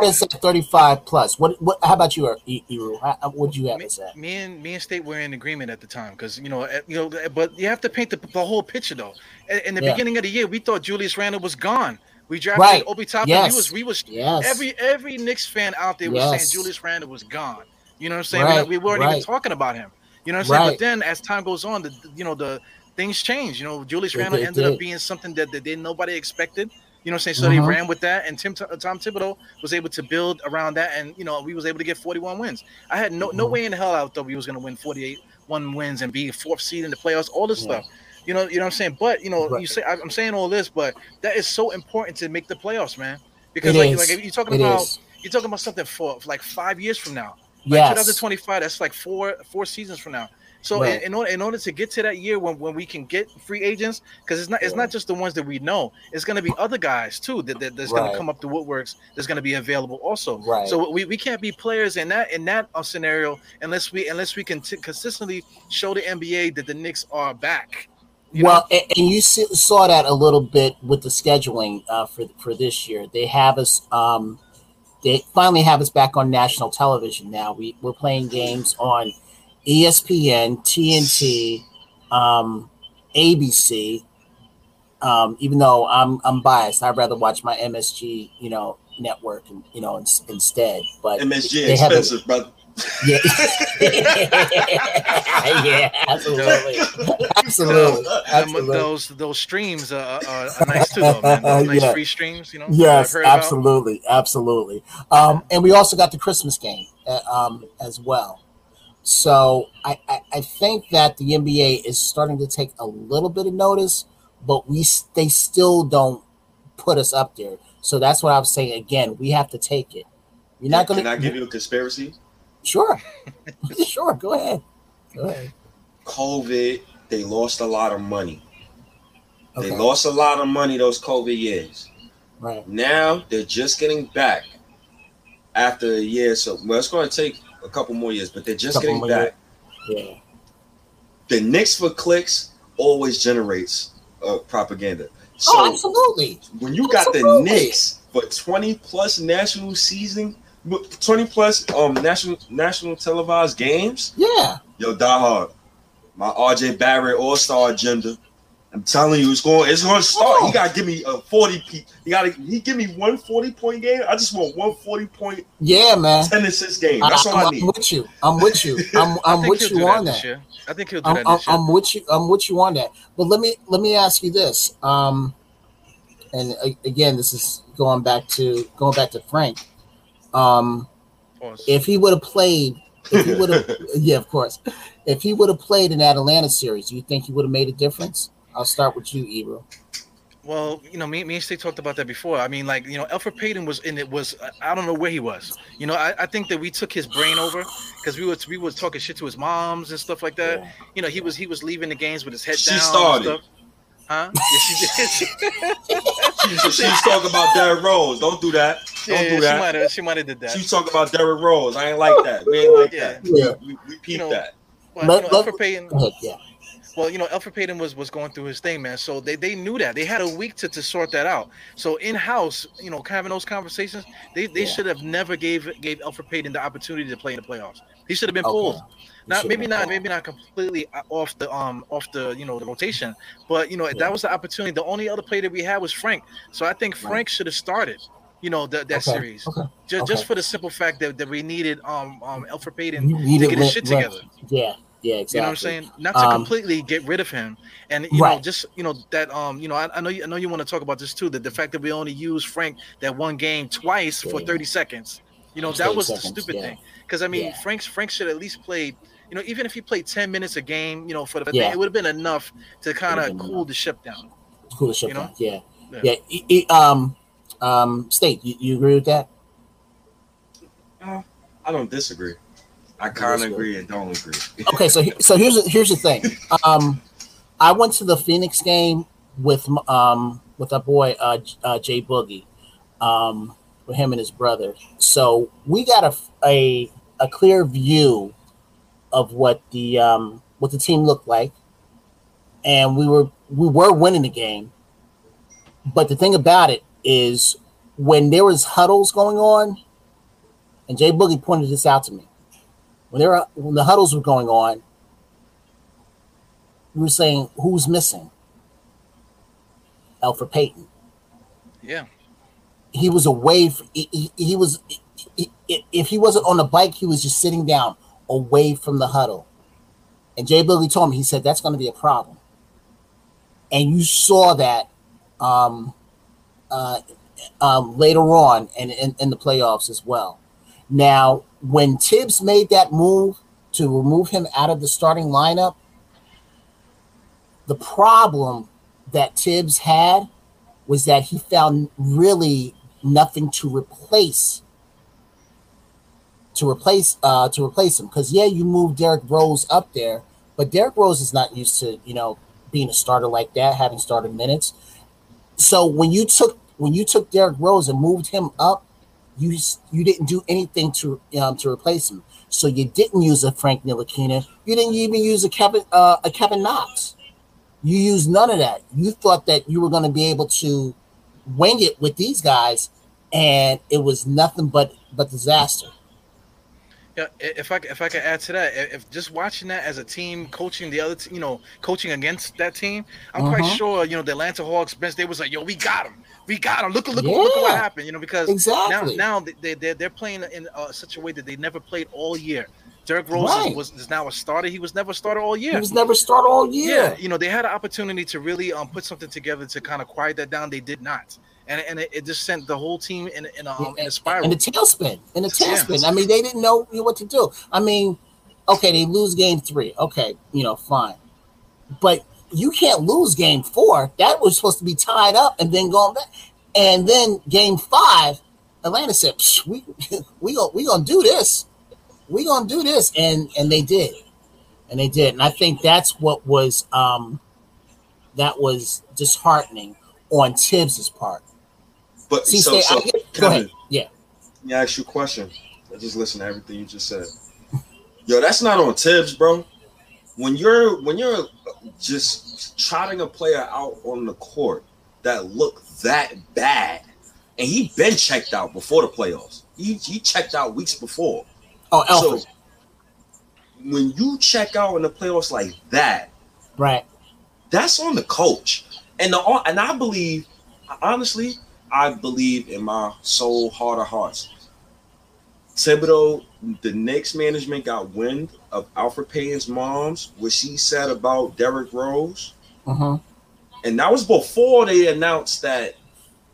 It's at 35 plus. What, what? How about you, Eru? How, what do you have Me, us at? me and me and State were in agreement at the time because you know eh, you know eh, but you have to paint the, the whole picture though. In, in the Yeah. beginning of the year, we thought Julius Randle was gone. We drafted Right. Obi Toppin. Yes. We was we was Yes. every every Knicks fan out there was Yes. saying Julius Randle was gone. You know what I'm saying? Right, We, we weren't even talking about him. You know what I'm saying? Right. But then as time goes on, the you know the things change. You know, Julius Randle ended did. up being something that, that they, nobody expected. You know what I'm saying? So they Mhm. ran with that, and Tim Tom Thibodeau was able to build around that, and you know we was able to get 41 wins. I had no no Mhm. way in hell I thought we was going to win 48 one wins and be fourth seed in the playoffs. All this Yeah. stuff. You know, you know what I'm saying. But you know, Right. you say I'm saying all this, but that is so important to make the playoffs, man. Because It like is. like you're talking It about is. you're talking about something for, like five years from now. Like Yes. 2025, that's like four four seasons from now. So Right. in, in order in order to get to that year when, when we can get free agents, because it's not it's not just the ones that we know, it's gonna be other guys too that, that that's Right. gonna come up the woodworks that's gonna be available also. Right. So we, we can't be players in that in that uh, scenario unless we unless we can t- consistently show the NBA that the Knicks are back. You well, and, and you see, saw that a little bit with the scheduling uh, for for this year. They have us. Um, they finally have us back on national television now. We we're playing games on ESPN, TNT, um, ABC. Um, even though I'm I'm biased, I'd rather watch my MSG, you know, network, and you know, in, instead. But MSG They have a- expensive, brother. Yeah, [LAUGHS] [LAUGHS] yeah, absolutely, absolutely, Them- absolutely. those those streams are, are, are nice too, though, man. Those [LAUGHS] nice Yeah. free streams, you know. that Yes, heard about. absolutely, absolutely. Um, and we also got the Christmas game uh, um, as well. So I, I, I think that the NBA is starting to take a little bit of notice, but we they still don't put us up there. So that's what I'm saying. Again, we have to take it. You're not going Can I to. give you a conspiracy? Sure, [LAUGHS] sure. Go ahead. Go ahead. COVID, they lost a lot of money. Okay. They lost a lot of money those COVID years. Right. Now they're just getting back after a year. So well, it's going to take a couple more years, but they're just Couple getting back. Yeah. The Knicks for clicks always generates uh, propaganda. So oh, absolutely. when you got the Absolutely. Knicks for 20 plus national season, 20 plus um national national televised games, Yeah. yo, die hard. My RJ Barrett All Star agenda. I'm telling you, it's going. It's going to start. Oh. He got to give me a 40. P- he got to. He give me one 40 point game. I just want one 40 point Yeah, man. 10 assist game. That's I, all I am need. with you. I'm with you. [LAUGHS] I'm, I I'm with you on this that. I think he'll do I'm, that I'm, year. I'm with you. I'm with you on that. But let me let me ask you this. Um, and again, this is going back to going back to Frank. Um, if he would have played, if he would have, [LAUGHS] yeah, of course, if he would have played in that Atlanta series, do you think he would have made a difference? I'll start with you, Ebro. Well, you know, me, me and Steve talked about that before. I mean, like, you know, Elfrid Payton was in it was I don't know where he was. You know, I, I think that we took his brain over because we were we were talking shit to his moms and stuff like that. You know, he was he was leaving the games with his head She down. and started. Stuff. Huh? [LAUGHS] Yeah, she did. She's, [LAUGHS] she's talking about Derrick Rose. Don't do that. Don't yeah, do she might have she might have did that. She's talking about Derrick Rose. I ain't like that. We ain't like Yeah. that. Yeah. We, we peeped You know, that. Well, Let- you know, let- Elfrid Payton. Yeah. Well, you know, Elfrid Payton was was going through his thing, man. So they, they knew that they had a week to, to sort that out. So in house, you know, having those conversations, they, they Yeah. should have never gave gave Elfrid Payton the opportunity to play in the playoffs. He should have been Okay. pulled. Not maybe not maybe not completely uh, off the um off the you know the rotation, but you know Yeah. that was the opportunity. The only other player that we had was Frank. So I think Frank should have started. You know that that Okay, series okay, just, okay. just for the simple fact that, that we needed um um Elfrid Payton to get his shit together. Yeah. Yeah. Exactly. You know what I'm saying? Not to Um, completely get rid of him, and you know, just you know that um, you know, I, I know you, I know you want to talk about this too. That the fact that we only used Frank that one game twice for 30 seconds, you know, that 30 was the stupid yeah. thing. Because I mean, Yeah. Frank's Frank should at least played, you know, even if he played 10 minutes a game, you know, for the Yeah. thing, it would have been enough to kind of cool enough. the ship down. Cool to shut you know? down. Yeah. Yeah. Yeah. E- e- um. Um. State. You, you agree with that? I don't disagree. I kind of agree and don't agree. [LAUGHS] okay so so here's the, here's the thing um i went to the phoenix game with um with our boy uh, uh, Jay Boogie, um, with him and his brother. So we got a a, a clear view of what the um, what the team looked like, and we were we were winning the game. But the thing about it is, when there was huddles going on, and Jay Boogie pointed this out to me, when there were, when the huddles were going on, we were saying who's missing. Elfrid Payton. Yeah. He was away. From, he, he, he was he, if he wasn't on the bike, he was just sitting down away from the huddle. And Jay Boogie told me, he said, that's going to be a problem. And you saw that um, uh, um, later on and in, in the playoffs as well. Now, when Thibs made that move to remove him out of the starting lineup, the problem that Thibs had was that he found really nothing to replace to replace uh to replace him. Because yeah you moved Derrick Rose up there but Derrick Rose is not used to you know being a starter like that having started minutes. So when you took when you took Derrick Rose and moved him up you you didn't do anything to um, to replace him. So you didn't use a Frank Ntilikina. You didn't even use a Kevin uh, a Kevin Knox. You used none of that. You thought that you were going to be able to wing it with these guys and it was nothing but but disaster yeah, if I if I could add to that, if just watching that as a team, coaching the other, you know, coaching against that team, I'm uh-huh. quite sure, you know, the Atlanta Hawks bench, they was like, yo, we got him, we got him. Look, look, yeah. look at what happened, you know, because exactly. now now they they they're playing in uh, such a way that they never played all year. Derrick Rose right. was is now a starter. He was never a starter all year. He was never starter all year. Yeah, you know, they had an opportunity to really um put something together to kind of quiet that down. They did not and and it, it, just sent the whole team in in a, um, in a spiral. In a tailspin. In a tailspin. Yeah. I mean, they didn't know what to do. I mean, okay, they lose game three. Okay, you know, fine, but you can't lose game four. That was supposed to be tied up and then going back. And then game five, Atlanta said, "We [LAUGHS] we gonna we gonna do this. We gonna do this," and and they did, and they did. And I think that's what was um that was disheartening on Thibs's part but See, so, so get, go ahead. Yeah. Let me ask you a question. I just listen to everything you just said. [LAUGHS] Yo, that's not on Thibs, bro. When you're when you're just trotting a player out on the court that look that bad, and he been checked out before the playoffs. He, he checked out weeks before. Oh, Elfrid. So when you check out in the playoffs like that, right? That's on the coach, and the and I believe honestly, I believe in my soul, heart of hearts. Thibodeau, the Knicks management got wind of Elfrid Payton's mom's, what she said about Derrick Rose. Uh-huh. And that was before they announced that,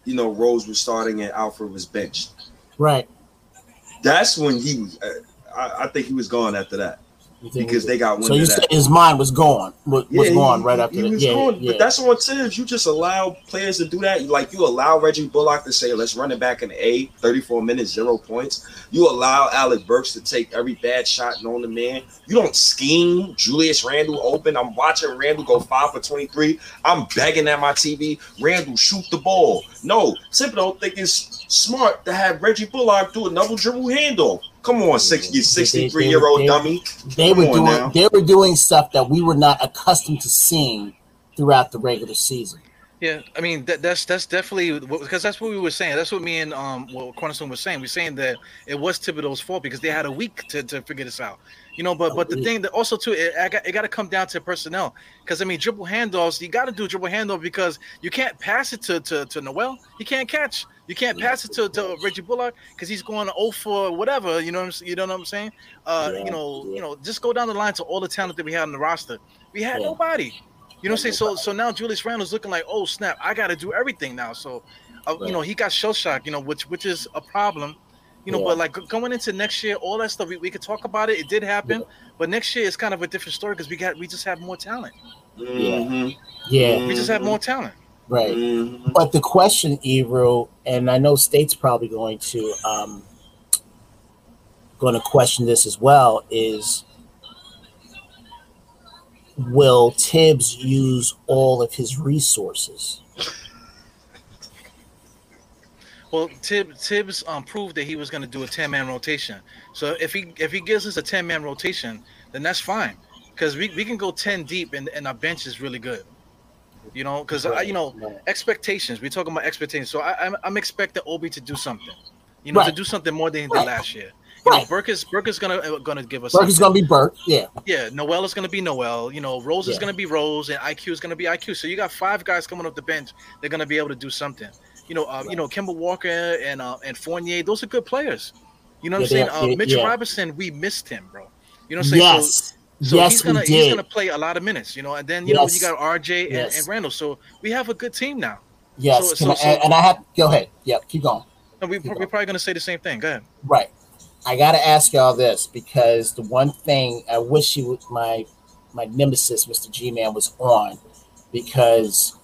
you know, Rose was starting and Elfrid was benched. Right. That's when he, uh, I, I think he was gone after that because they got one. So you said his mind was gone, was, yeah, was gone right after he that. Yeah, gone, yeah, but that's on Thibs. You just allow players to do that. Like you allow Reggie Bullock to say, "Let's run it back in A, 34 minutes, zero points." You allow Alec Burks to take every bad shot known to man. You don't scheme Julius Randle open. I'm watching Randle go five for 23. I'm begging at my TV. Randle shoot the ball. No, Thibodeau think it's smart to have Reggie Bullock do a double dribble handle. Come on, 60, 63 year old dummy. They were doing now. they were doing stuff that we were not accustomed to seeing throughout the regular season. Yeah, I mean that, that's that's definitely because that's what we were saying. That's what me and um what Cornerstone was saying. We are saying that it was Thibodeau's fault because they had a week to, to figure this out. You know, but but the thing that also too, it, got, it got to come down to personnel because I mean dribble handoffs. You got to do a dribble handoff because you can't pass it to to, to Noel. He can't catch. You can't pass it to, to Reggie Bullock because he's going to 0 for whatever. You know what I'm, you know what I'm saying? Uh, yeah, you know, yeah. you know, just go down the line to all the talent that we had on the roster. We had yeah. nobody. You know what I'm saying? So so now Julius Randle's looking like, oh snap, I got to do everything now. So, uh, right. you know, he got shell shock. You know, which which is a problem. You know, but like going into next year, all that stuff we, we could talk about it. It did happen, but next year is kind of a different story because we got we just have more talent. Mm-hmm. Yeah, we just have more talent. Right. Mm-hmm. But the question, Ebro, and I know State's probably going to um, going to question this as well, is will Thibs use all of his resources? Well, Thibs, Thibs um, proved that he was going to do a ten man rotation. So if he if he gives us a ten man rotation, then that's fine, because we, we can go ten deep and, and our bench is really good. You know, because I you know Right. expectations. We're talking about expectations. So I, I'm I'm expecting Obi to do something. You know, to do something more than he did Right. last year. You know, Right. Burke is Burke is gonna uh, gonna give us. Burke is gonna be Burke. Yeah. Yeah, Noel is going to be Noel. You know, Rose is going to be Rose, and IQ is going to be IQ. So you got five guys coming off the bench. They're going to be able to do something. You know, uh, you know, Kemba Walker and uh, and Fournier. Those are good players. You know what Yeah, I'm saying? Uh, yeah, Mitchell yeah. Robinson, we missed him, bro. You know what I'm saying? Yes. So, so yes, he's gonna he's gonna play a lot of minutes. You know, and then you know you got RJ and, Yes. and Randle. So we have a good team now. yes. so- so- I- and, I have go ahead. Yep. Keep going. And we, Keep we're going. probably going to say the same thing. Go ahead. Right. I got to ask y'all this because the one thing I wish you would, my my nemesis, Mr. G Man, was on because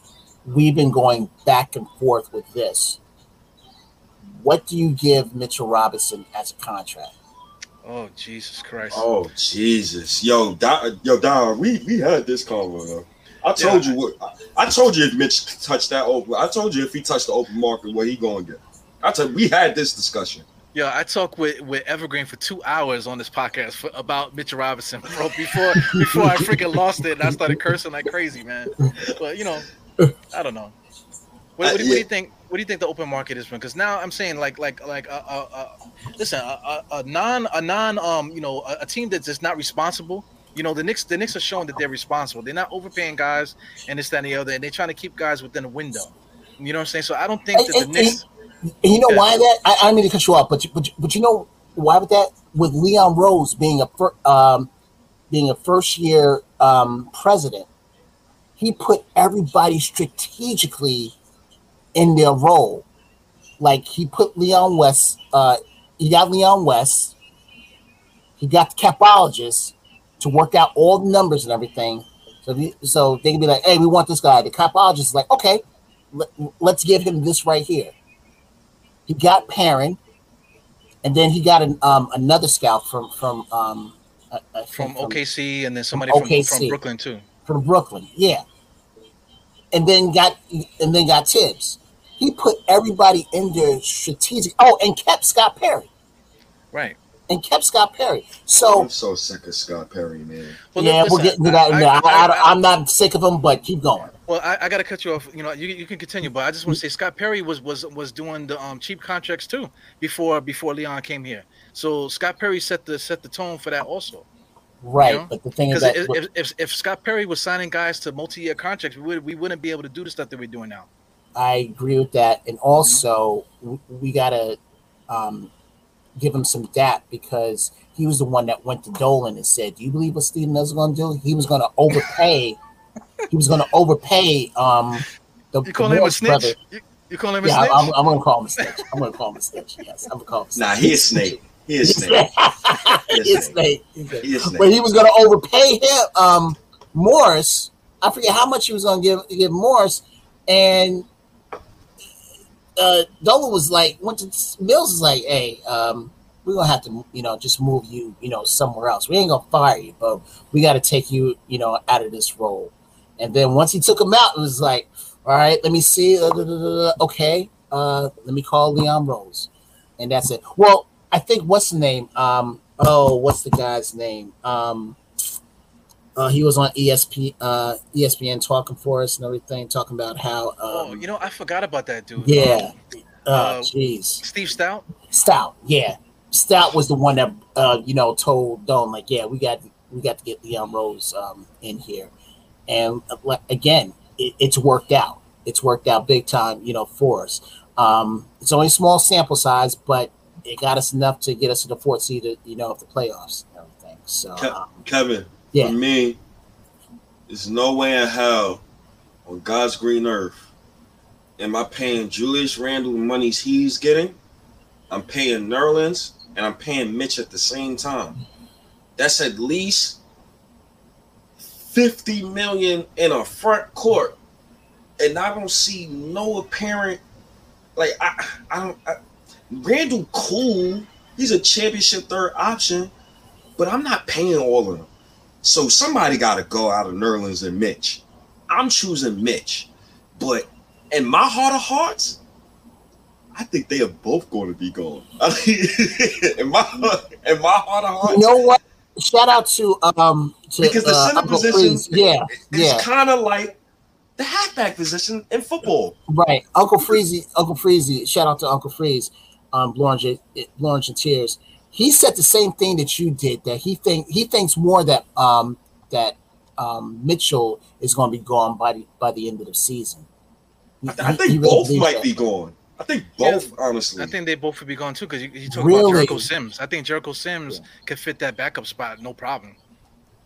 we've been going back and forth with this. What do you give Mitchell Robinson as a contract? Oh Jesus Christ! Oh Jesus, yo, Don, yo, Don, we we had this convo. Uh, I told Yeah. you what I, I told you if Mitch touched that open. I told you if he touched the open market, what he gonna get. I told we had this discussion. Yeah, I talked with, with Evergreen for two hours on this podcast for, about Mitchell Robinson, bro. [LAUGHS] Before before I freaking lost it, and I started cursing like crazy, man. But you know, I don't know. What, what, do, what do you think? What do you think the open market is? From? Because now I'm saying like like like uh, uh, uh listen, a, a, a non a non um you know a, a team that's just not responsible. You know the Knicks the Knicks are showing that they're responsible. They're not overpaying guys and this that and the other, and they're trying to keep guys within a window. You know what I'm saying? So I don't think that the Knicks. You know Yeah. why that? I, I mean to cut you off, but you, but you, but you know why with that? With Leon Rose being a fir- um, being a first year um, president, he put everybody strategically in their role. Like he put Leon West, uh, he got Leon West, he got the capologist to work out all the numbers and everything. So, so they can be like, "Hey, we want this guy." The capologist is like, "Okay, let, let's give him this right here." He got Perrin, and then he got an, um, another scout from from um, I- I think from OKC and then somebody from, from OKC. Brooklyn too. from Brooklyn, yeah. And then got and then got Thibs. He put everybody in their strategic. Oh, and kept Scott Perry Right. And kept Scott Perry. So I'm so sick of Scott Perry, man. Well, yeah, listen, we'll get into that. I- in there. I, I- I- I, am not sick of him, but keep going. Well, I, I got to cut you off. You know, you, you can continue, but I just want to say Scott Perry was was was doing the um, cheap contracts too before before Leon came here. So Scott Perry set the set the tone for that also. Right, know? but the thing is that if, if, if if Scott Perry was signing guys to multi year contracts, we would we wouldn't be able to do the stuff that we're doing now. I agree with that, and also w we gotta um, give him some dap because he was the one that went to Dolan and said, "Do you believe what Stephen was going to do? He was going to overpay. [LAUGHS] he was going to overpay." Um, the, You call the him a snitch? brother. You, you call him a Yeah, snitch? I'm, I'm going to call him a snitch. I'm going to call him a snitch. Yes, I'm going to call him a snitch. Nah, he a snake. He a snake. He a snake. He's a- He a snake. but he was going to overpay him, um, Morris. I forget how much he was going to give give Morris, and uh, Dolan was like, went to Mills is like, hey, um, we're gonna have to, you know, just move you, you know, somewhere else. We ain't gonna fire you, but we got to take you, you know, out of this role. And then once he took him out, it was like, all right, let me see, uh, okay, uh, let me call Leon Rose, and that's it. Well, I think what's the name? Um, oh, what's the guy's name? Um, uh, he was on ESP, uh, ESPN talking for us and everything, talking about how, um, oh, you know, I forgot about that dude. yeah, oh, uh, jeez. Steve Stoute. Stoute, yeah. Stoute was the one that uh, you know told Don like, yeah, we got we got to get Leon Rose um, in here, and uh, like, again, it, it's worked out. It's worked out big time, you know, for us. Um, it's only small sample size, but it got us enough to get us to the fourth seed, you know, of the playoffs and everything. So, Okay. um, Kevin, Yeah. for me, there's no way in hell on God's green earth am I paying Julius Randle the monies he's getting. I'm paying Nerlens and I'm paying Mitch at the same time. That's at least 50 million in a front court. And I don't see no apparent like I I don't I, Randle cool. He's a championship third option, but I'm not paying all of them. So somebody got to go out of Nerlens and Mitch. I'm choosing Mitch, but in my heart of hearts, I think they are both going to be gone. [LAUGHS] [LAUGHS] In my in my heart of hearts, You know what? Shout out to um to Because the uh, center Uncle position- Freeze. Yeah, it's yeah, kind of like the halfback position in football. right. Uncle Freezy, Uncle Freezy. Shout out to Uncle Freeze, um, Blanche, Blanche and Tears. He said the same thing that you did. That he think he thinks more that um that um Mitchell is going to be gone by the by the end of the season. He- I, th- I he- think he really both might that. be gone. I think Yeah, both, honestly. I think they both would be gone too because you, you talk Really? about Jericho Sims. I think Jericho Sims could fit that backup spot, no problem.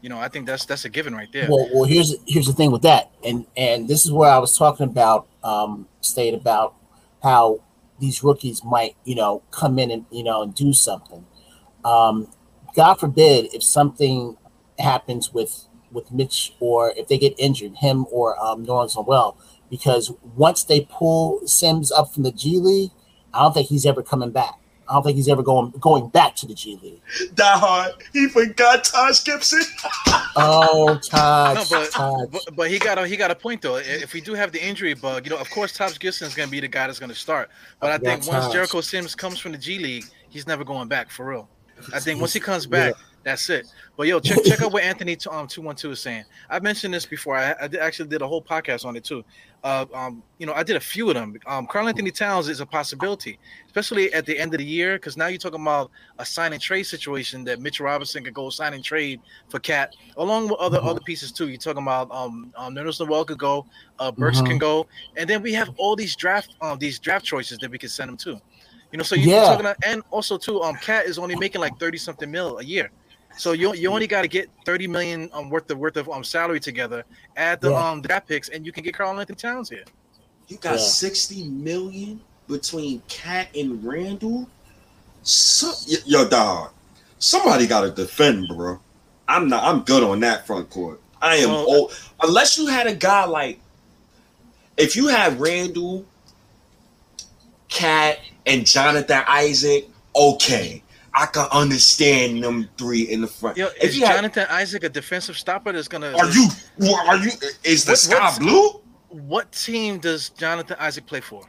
You know, I think that's that's a given right there. Well, well, here's here's the thing with that, and and this is where I was talking about, um, state about how these rookies might, you know, come in and you know and do something. Um, God forbid if something happens with with Mitch or if they get injured, him or um, Lawrence Noel, because once they pull Sims up from the G League, I don't think he's ever coming back. I don't think he's ever going going back to the G League. Die hard. He forgot Taj Gibson. [LAUGHS] Oh, Taj. No, but- Todd. But, but he got a he got a point though. If we do have the injury bug, you know, of course, Taj Gibson is going to be the guy that's going to start. But I Yeah, think once Jericho Sims comes from the G League, he's never going back for real. I think once he [LAUGHS] comes back, that's it. But yo, check check out what Anthony um two one two is saying. I mentioned this before. I, I did, actually did a whole podcast on it too. Uh, um, you know, I did a few of them. Um, Karl-Anthony Towns is a possibility, especially at the end of the year, because now you're talking about a sign and trade situation that Mitchell Robinson could go sign and trade for KAT, along with other Mhm. other pieces too. You're talking about um, um Nerlens Noel could go, uh, Burks Mhm. can go, and then we have all these draft um these draft choices that we can send them to. You know, so you're Yeah. talking, about, and also too, um, KAT is only making like thirty something mil a year. So you you only got to get thirty million um worth of worth of um salary together, add the Yeah. um draft picks, and you can get Karl-Anthony Towns here. You got Yeah. 60 million between KAT and Randle. So, y- yo, dog. Somebody got to defend, bro. I'm not. I'm good on that front court. I am Well- old. Unless you had a guy like, if you had Randle, KAT, and Jonathan Isaac, okay, I can understand them three in the front. Yo, if is you had, Jonathan Isaac a defensive stopper that's gonna? are you? Are you? Is the What- sky what's- blue? What team does Jonathan Isaac play for?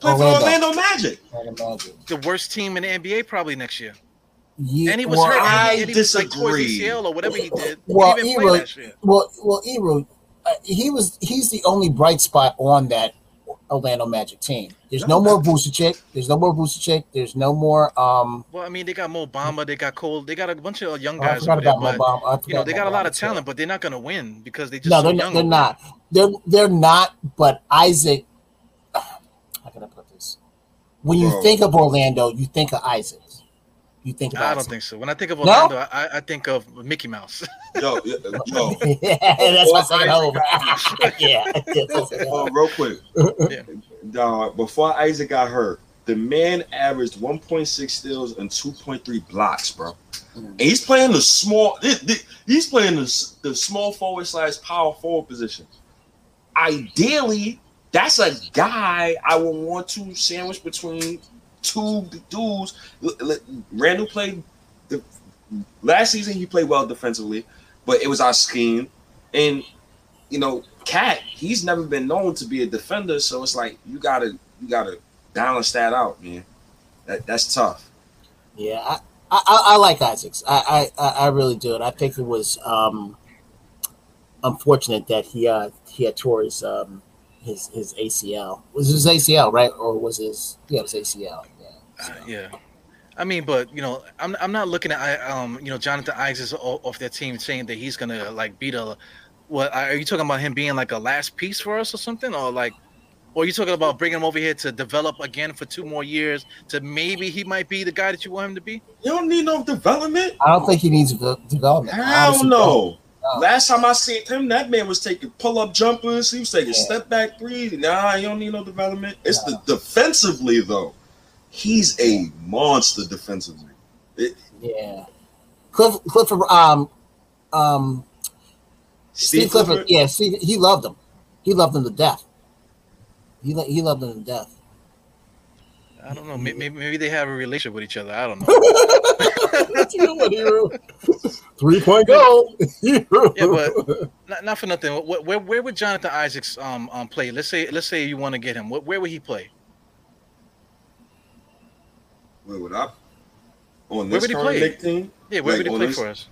Play for Orlando. Orlando Magic. Can't. The worst team in the NBA probably next year. Yeah, And he was well, hurt. I and he, and he was like towards disagree. Or whatever he did. Well, he didn't he play was- last year. Well, well, Ebro, uh, he was he's the only bright spot on that Orlando Magic team. There's no more Vucevic. There's no more Vucevic. There's no more. Um, Well, I mean, they got Mo Bamba, they got Cole, they got a bunch of young oh, I guys forgot over there, about Mo Bamba. I you know they got a lot Bamba, of too. talent, but they're not gonna win because they just No, so they're young. not, they're not. They're they're not. But Isaac, [SIGHS] how can I put this? When you Bro. think of Orlando, you think of Isaac. You think of. I don't Isaac. think so. When I think of No? Orlando, I, I think of Mickey Mouse. [LAUGHS] Yo, [LAUGHS] yo, yo. that's my Or second Isaac. home. yeah. that's Oh, [LAUGHS] real quick. Yeah. Dog, before Isaac got hurt, the man averaged 1.6 steals and 2.3 blocks, bro. And he's playing the small. th- th- He's playing the, the small forward slash power forward position. Ideally, that's a guy I would want to sandwich between two dudes. Randle played the last season. He played well defensively, but it was our scheme, and you know, KAT, he's never been known to be a defender, so it's like you gotta you gotta balance that out, man. That that's tough. Yeah, I, I, I- like Isaacs. I, I, I really do, and I think it was um, unfortunate that he uh, he had tore his um, his his ACL. Was his ACL right, or was his yeah, it was ACL. Yeah. Uh, yeah. I mean, but you know, I'm I'm not looking at I um you know Jonathan Isaac off, off their team saying that he's gonna like beat a what are you talking about him being like a last piece for us or something or like or are you talking about bringing him over here to develop again for two more years to maybe he might be the guy that you want him to be? You don't need no development. I don't think he needs development. I Hell honestly no. Don't. Last time I seen him, that man was taking pull up jumpers. He was taking Yeah. step back threes. Nah, you don't need no development. It's the defensively though. He's a monster defensively. Yeah. Cliff, Clifford, um, um, Steve, Clifford, yeah, Steve, he loved him. He loved him to death. He, he loved him to death. I don't know. Maybe, maybe they have a relationship with each other. I don't know. [LAUGHS] Three point goal. [LAUGHS] Yeah, but not, not for nothing. Where, where where would Jonathan Isaacs um um play? Let's say let's say you want to get him. Where, where would he play? Wait, what up? On Where this would he current play? Knick team, Yeah, where Like, would he play this- for us?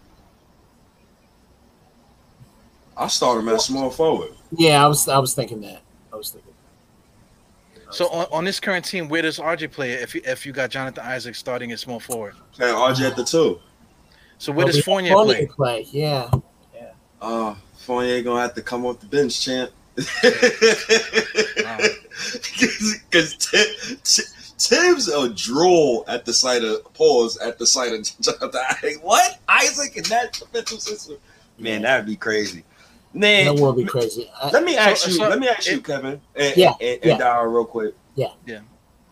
I start him at small forward. Yeah, I was I was thinking that. I was thinking. So on, on this current team, where does RJ play if you, if you got Jonathan Isaac starting at small forward? Playing RJ at the two. So where does Fournier Fournier play? play? Yeah. Uh, Fournier gonna have to come off the bench, champ. Because [LAUGHS] Tim's a droll at the sight of pause at the sight of [LAUGHS] Jonathan. Isaac. What Isaac in that defensive system? Man, that'd be crazy. Man, That would be crazy. I, let me ask So- you. so let me ask you, it- Kevin, and, Yeah, and, and yeah. Dara, real quick. Yeah. Yeah.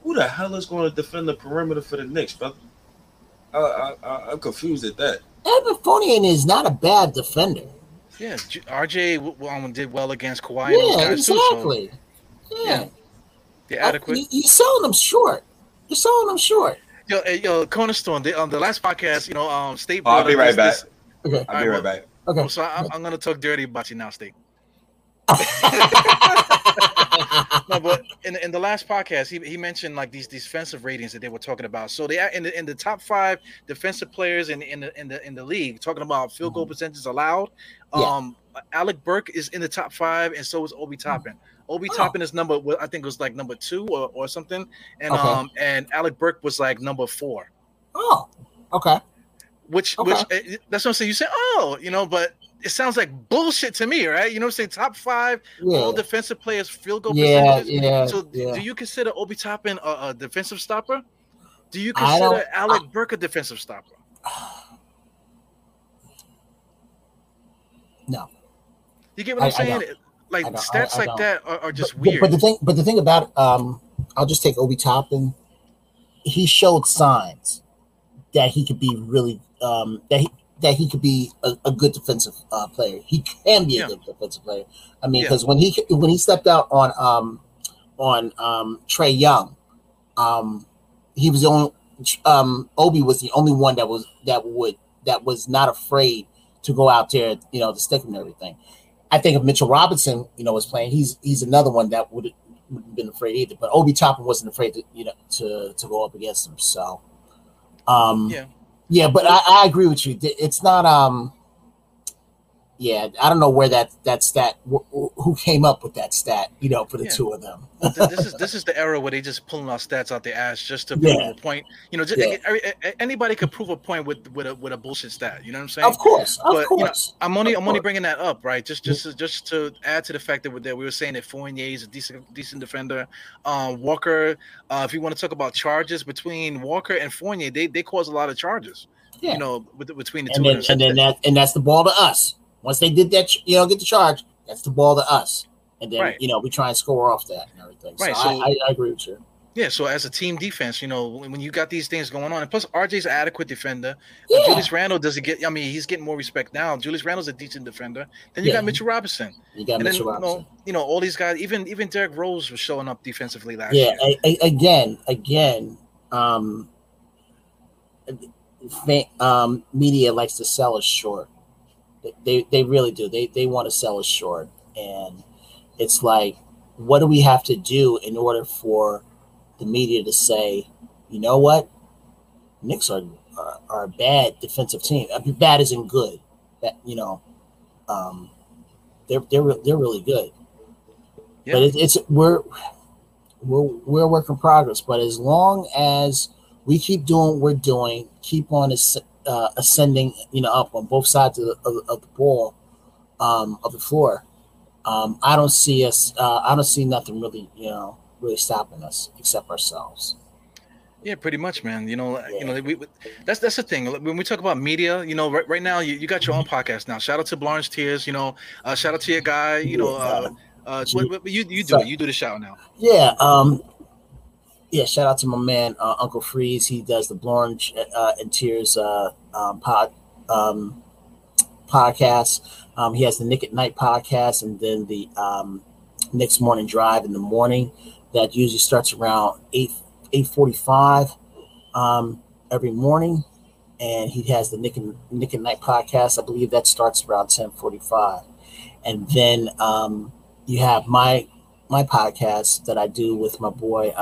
Who the hell is going to defend the perimeter for the Knicks, brother? I, I, I, I'm confused at that. Evan Fournier is not a bad defender. Yeah, RJ w- w- um, did well against Kawhi and those Yeah, guys too. So exactly. Yeah. Yeah. they're adequate. You, you're selling them short. You're selling them short. Yo, hey, yo, Cornerstone. The, um, the last podcast, you know, um, State. I'll be right this- back. this- Okay. I'll be right back. Okay. so I, I'm gonna talk dirty about you now, State. [LAUGHS] No, but in, in the last podcast, he, he mentioned like these defensive ratings that they were talking about. So they are in the in the top five defensive players in in the in the in the league, talking about field goal percentages allowed. Mm-hmm. Yeah. Um, Alec Burks is in the top five, and so is Obi Toppin. Obi Oh. Toppin is number, I think it was like number two or, or something, and Okay. um and Alec Burks was like number four. oh, okay. Which Okay. which eh, that's what I'm saying. You say oh, you know, but it sounds like bullshit to me, right? You know what I'm saying? Top five Yeah. all defensive players field goal Yeah, percentages. yeah, So yeah. do you consider Obi Toppin a, a defensive stopper? Do you consider Alec Burks a defensive stopper? [SIGHS] No. You get what I- I'm saying? like I stats I- I like that are, are just but- weird. But the thing, but the thing about um, I'll just take Obi Toppin. He showed signs that he could be really um, that he that he could be a, a good defensive uh, player. He can be Yeah. a good defensive player. I mean, Yeah. because when he when he stepped out on um, on um, Trae Young, um, he was the only um, Obi was the only one that was that would that was not afraid to go out there, you know, to stick him and everything. I think if Mitchell Robinson, you know, was playing, he's he's another one that would wouldn't have been afraid either. But Obi Toppin wasn't afraid to you know to to go up against him. So, um, Yeah. Yeah. But I, I agree with you. It's not um, yeah. I don't know where that that stat wh- wh- who came up with that stat. You know, for the Yeah. two of them. This is [LAUGHS] this is the era where they just pulling out stats out their ass just to prove Yeah. a point. You know, just, Yeah. anybody could prove a point with with a with a bullshit stat. You know what I'm saying? Of course, of But, you know, course. I'm only Of I'm only bringing that up, right? Just just to, just to add to the fact that that we were saying that Fournier is a decent decent defender. Um, Walker, uh, if you want to talk about charges between Walker and Fournier, they they cause a lot of charges. Yeah. You know, with, between the and two then and then that and that's the ball to us. Once they did that, you know, get the charge. That's the ball to us. And then Right. you know we try and score off that and everything. Right, So, so- I, I, I agree with you. Yeah, so as a team defense, you know, when, you got these things going on, and plus RJ's an adequate defender. Yeah. Julius Randle doesn't get. I mean, he's getting more respect now. Julius Randle's a decent defender. Then you Yeah. got Mitchell Robinson, You got and then Mitchell you Robinson. know, you know, all these guys. Even even Derrick Rose was showing up defensively last yeah year. a- again again um um media likes to sell us short They- they really do. They they want to sell us short. And it's like what do we have to do in order for the media to say you know what? Knicks are are, are a bad defensive team. I mean, bad isn't good. That you know um they're they're they're really good. But Yeah. it, it's we're we're we're a work in progress. But as long as we keep doing what we're doing, keep on uh, ascending, you know, up on both sides of the, of, of the ball, um, of the floor, um, I don't see us. Uh, I don't see nothing really, you know, really stopping us except ourselves. Yeah, pretty much, man. You know, you know, we, we- that's that's the thing. When we talk about media, you know, right, right now you, you got your own podcast now. Shout out to Blarn's Tears. You know, uh, shout out to your guy. You know, uh, uh, you you do it. You do the shout now. Yeah. Um, yeah. Shout out to my man uh, Uncle Freeze. He does the Blanche uh, and Tears uh, um, pod um, podcast. Um, he has the Nick at Night podcast, and then the um, Knicks Morning Drive in the morning. That usually starts around eight eight forty five um, every morning, and he has the Nick and Nick at Night podcast. I believe that starts around ten forty five, and then um, you have my my podcast that I do with my boy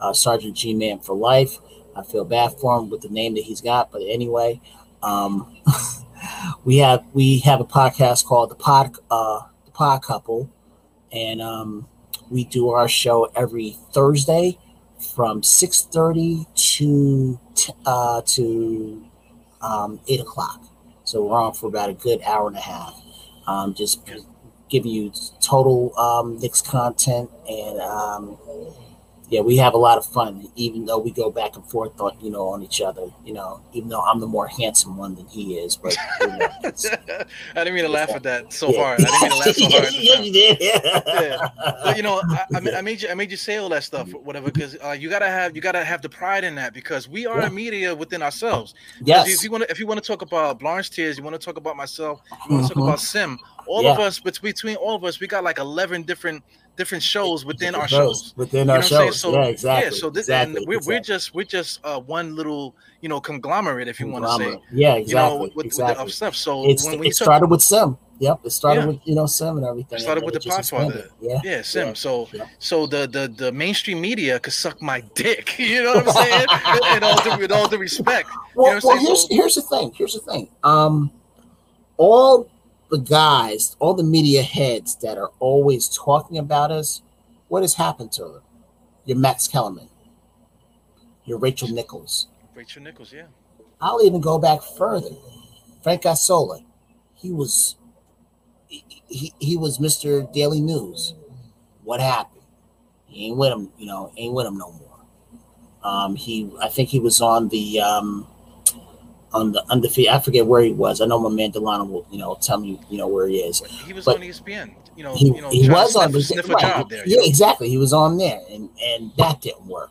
uh, Sergeant G Man for Life. I feel bad for him with the name that he's got, but anyway, um, [LAUGHS] we have we have a podcast called the Pod uh, the Pod Couple, and um, we do our show every Thursday from six thirty to uh, to um, eight o'clock. So we're on for about a good hour and a half. Um, just giving you total um, content and um, yeah, we have a lot of fun, even though we go back and forth on you know on each other. You know, even though I'm the more handsome one than he is, but you know, [LAUGHS] I didn't mean to laugh at that so yeah. hard. I didn't mean to laugh so hard. [LAUGHS] yeah, you did. yeah. But you know, I, I, [LAUGHS] I, made you I made you say all that stuff, whatever, because uh, you gotta have you gotta have the pride in that because we are yeah. a media within ourselves. Yes. If you want to if you want to talk about Blanche Tears, you want to talk about myself, you want to mm-hmm. talk about Sim. All yeah. of us, between all of us, we got like eleven different different shows within our shows. Within our shows. So, yeah, exactly. Yeah, so this, exactly, we're, exactly. we're just we're just uh, one little you know conglomerate, if you want to say. Yeah, exactly. You know, with, exactly. with stuff. So it's, when it started with Sim. Yep, it started yeah. with you know Sim and everything. It started with the Podfather. Yeah, yeah, Sim. Yeah. So yeah. so the the the mainstream media could suck my dick. [LAUGHS] You know what I'm saying? [LAUGHS] in, all due, with all due respect. Well, you know well here's so, here's the thing. Here's the thing. Um, all the guys, all the media heads that are always talking about us what has happened to her? You're Max Kellerman. You're Rachel Nichols. Rachel Nichols, yeah. I'll even go back further. Frank Isola. He was he, he, he was Mr. Daily News. What happened? He ain't with him, you know, ain't with him no more. Um, he I think he was on the um on the undefeated. I forget where he was. I know my man Delano will, you know, tell me, you know, where he is. He was but, on ESPN you know, he, you know, he was on the sniff right. job there. Yeah, exactly. He was on there, and and that didn't work.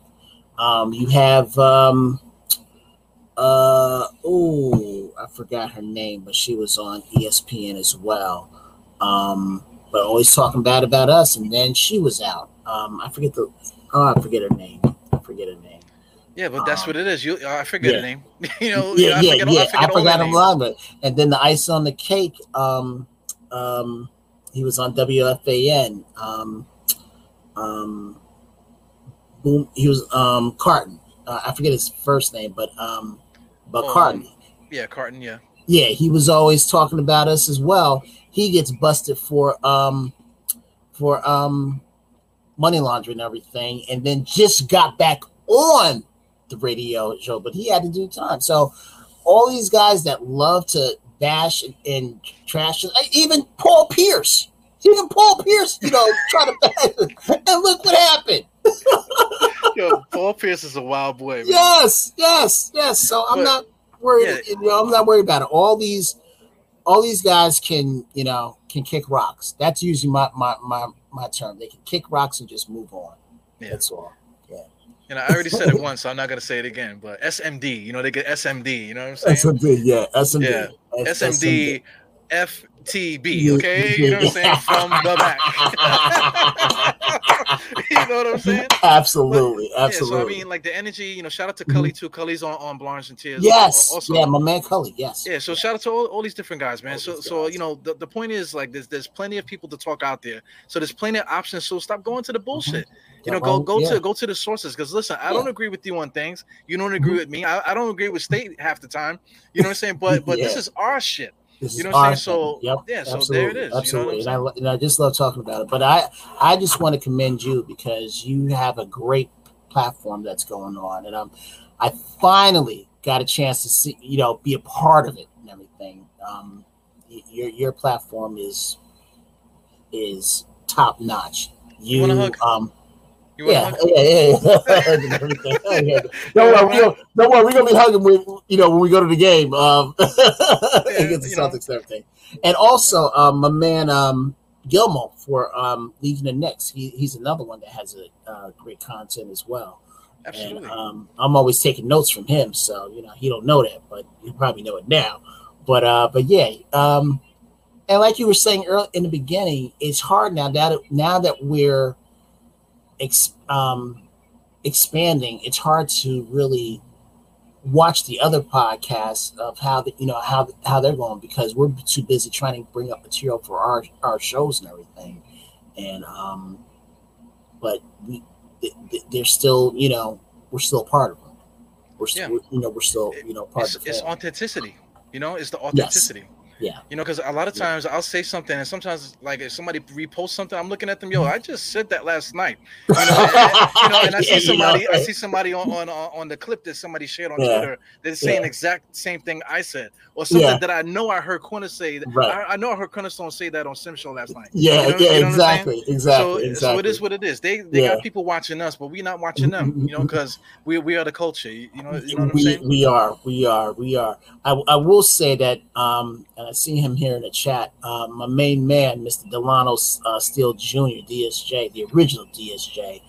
Um, you have um, uh, oh, I forgot her name, but she was on ESPN as well. Um, but always talking bad about us, and then she was out. Um, I forget the, oh, I forget her name. I forget her name. Yeah, but that's um, what it is. You, I forget yeah. her name. [LAUGHS] you know, yeah, I yeah, forget, yeah. I forget, I forgot him long, but and then the ice on the cake. Um, um, he was on WFAN. Um, um, boom. He was um Carton. Uh, I forget his first name, but um, but oh, Carton. Yeah, Carton. Yeah. Yeah, he was always talking about us as well. He gets busted for um for um money laundering and everything, and then just got back on the radio show, but he had to do time. So all these guys that love to bash and, and trash. Even Paul Pierce, even Paul Pierce, you know, [LAUGHS] try to bash. And look what happened. [LAUGHS] Yo, Paul Pierce is a wild boy. Man. Yes, yes, yes. So I'm but, not worried. Yeah. You know, I'm not worried about it. All these, all these guys can, you know, can kick rocks. That's usually my my my my term. They can kick rocks and just move on. Yeah. That's all. You know, I already said it [LAUGHS] once, so I'm not gonna say it again. But SMD, you know, they get SMD. You know what I'm saying? SMD, yeah, SMD, yeah, SMD, FTB. Okay, you know what I'm saying? From the back. [LAUGHS] you know what I'm saying? [LAUGHS] Absolutely, but, absolutely. Yeah, so I mean, like the energy. You know, shout out to Cully mm-hmm. too. Cully's on on Blanche and Tears. Yes, also, yeah, my man Cully. Yes. Yeah, so shout out to all, all these different guys, man. All so so you know, the, the point is like there's there's plenty of people to talk out there. So there's plenty of options. So stop going to the bullshit. Mm-hmm you know, go go yeah. to go to the sources. Because listen, I yeah. don't agree with you on things. You don't agree mm-hmm. with me. I, I don't agree with state half the time. You know what I'm saying? But but yeah. this is our shit. This you know what I'm saying? So yep. yeah, so Absolutely. there it is. Absolutely, you know and, I, and I just love talking about it. But I I just want to commend you because you have a great platform that's going on, and I'm I finally got a chance to see you know be a part of it and everything. Um, your your platform is is top notch. You, you um yeah, yeah, [LAUGHS] [LAUGHS] yeah, yeah. [LAUGHS] don't worry, don't, don't worry. We're gonna be hugging when you know when we go to the game um, yeah, against the Celtics and everything. And also, um, my man um, Gilmore for um, Legion of Knicks. He, he's another one that has a uh, great content as well. Absolutely. And um, I'm always taking notes from him, so you know he don't know that, but you probably know it now. But uh, but yeah, um, and like you were saying early in the beginning, it's hard now that now that we're ex, um, expanding, it's hard to really watch the other podcasts of how the, you know how how they're going because we're too busy trying to bring up material for our our shows and everything, and um, but we they're still you know we're still part of them. we're still, Yeah. you know, we're still, you know, part It's, of the it's authenticity. You know, it's the authenticity. Yeah. You know, because a lot of Yeah. times I'll say something, and sometimes like if somebody reposts something, I'm looking at them, yo, mm-hmm. I just said that last night. [LAUGHS] You know, and, you know, and I see somebody, I see somebody on, on on the clip that somebody shared on Yeah. Twitter that's saying Yeah. exact same thing I said, or something Yeah. that I know I heard Corner say. Right. I, I know I heard Cornerstone say that on Sim Show last night. Yeah, You know- yeah, you know what I'm saying? exactly, exactly, so, exactly. so it is what it is. They they Yeah. got people watching us, but we're not mm-hmm, watching them. You know, mm-hmm, because we we are the culture. You know, you know what I'm we, saying? we are, we are, we are. I, I will say that, um, and I see him here in the chat. Um, my main man, Mr. Delano uh, Steele Jr., DSJ, the original DSJ,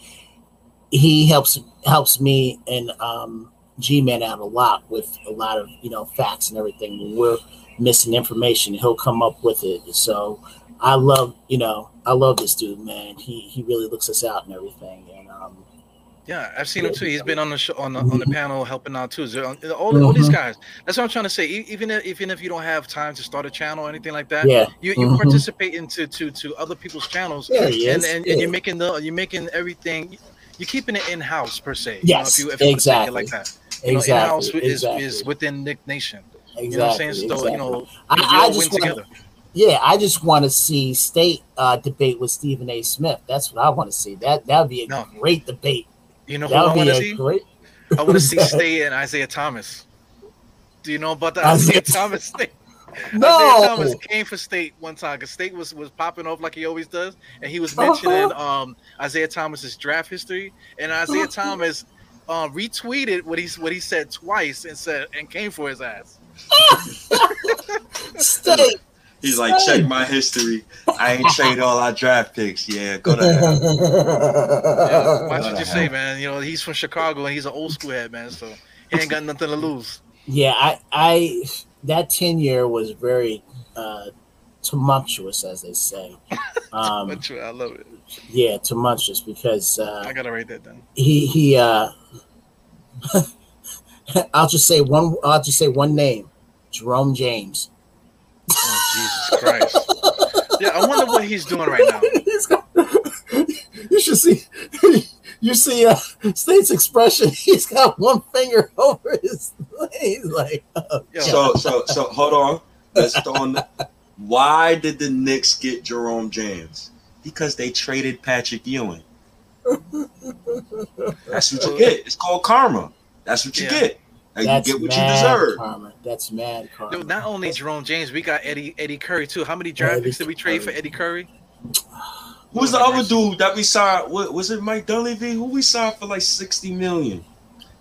he helps helps me and um, G Man out a lot with a lot of you know facts and everything. When we're missing information, he'll come up with it. So I love, you know, I love this dude, man. He he really looks us out and everything. Yeah, I've seen him too. He's been on the show on the, Mm-hmm. on the panel helping out too. So, all, all these guys. That's what I'm trying to say. Even if, even if you don't have time to start a channel or anything like that, yeah, you you Mhm. participate into to to other people's channels, there he and is. and, yeah. and you're making the you're making everything. You're keeping it in house per se. Yes, you know, if you, if you exactly. Like that. You know, exactly, in-house is, exactly. is within Knick Nation. exactly, You know what I'm saying? So exactly. you know, I, I just win together. yeah, I just want to see state uh, debate with Stephen A. Smith. That's what I want to see. That that would be a No. great debate. You know who That I want to see? great. I want to [LAUGHS] see Stay and Isaiah Thomas. Do you know about the Isaiah Isaiah Thomas thing? [LAUGHS] No, Isaiah Thomas came for State one time because State was was popping off like he always does, and he was mentioning Uh-huh. um Isaiah Thomas's draft history, and Isaiah Thomas uh, retweeted what he what he said twice and said and came for his ass. [LAUGHS] state. He's like, check my history. I ain't trade all our draft picks. Yeah, go to hell. Yeah, watch What what the you say, man. You know he's from Chicago and he's an old school head, man. So he ain't got nothing to lose. yeah, I, I that tenure was very uh, tumultuous, as they say. [LAUGHS] Um, But I love it. yeah, tumultuous because uh, I gotta write that down. he he. Uh, [LAUGHS] I'll just say one. I'll just say one name: Jerome James. Oh Jesus Christ! Yeah, I wonder what he's doing right now. [LAUGHS] He's got- you should see. You see, uh, State's expression. [LAUGHS] He's got one finger [LAUGHS] over his. He's like, oh, So, so, so, hold on. Let's on. Why did the Knicks get Jerome James? Because they traded Patrick Ewing. That's what you get. It's called karma. That's what you Yeah. get. And that's you get what you mad deserve. Karma. That's mad karma. Dude, not only Jerome James, we got Eddie Eddie Curry too. How many draft picks did we trade for Eddie Curry? Who's the other dude that we signed? What, was it Mike Dunleavy? Who we signed for like 60 million?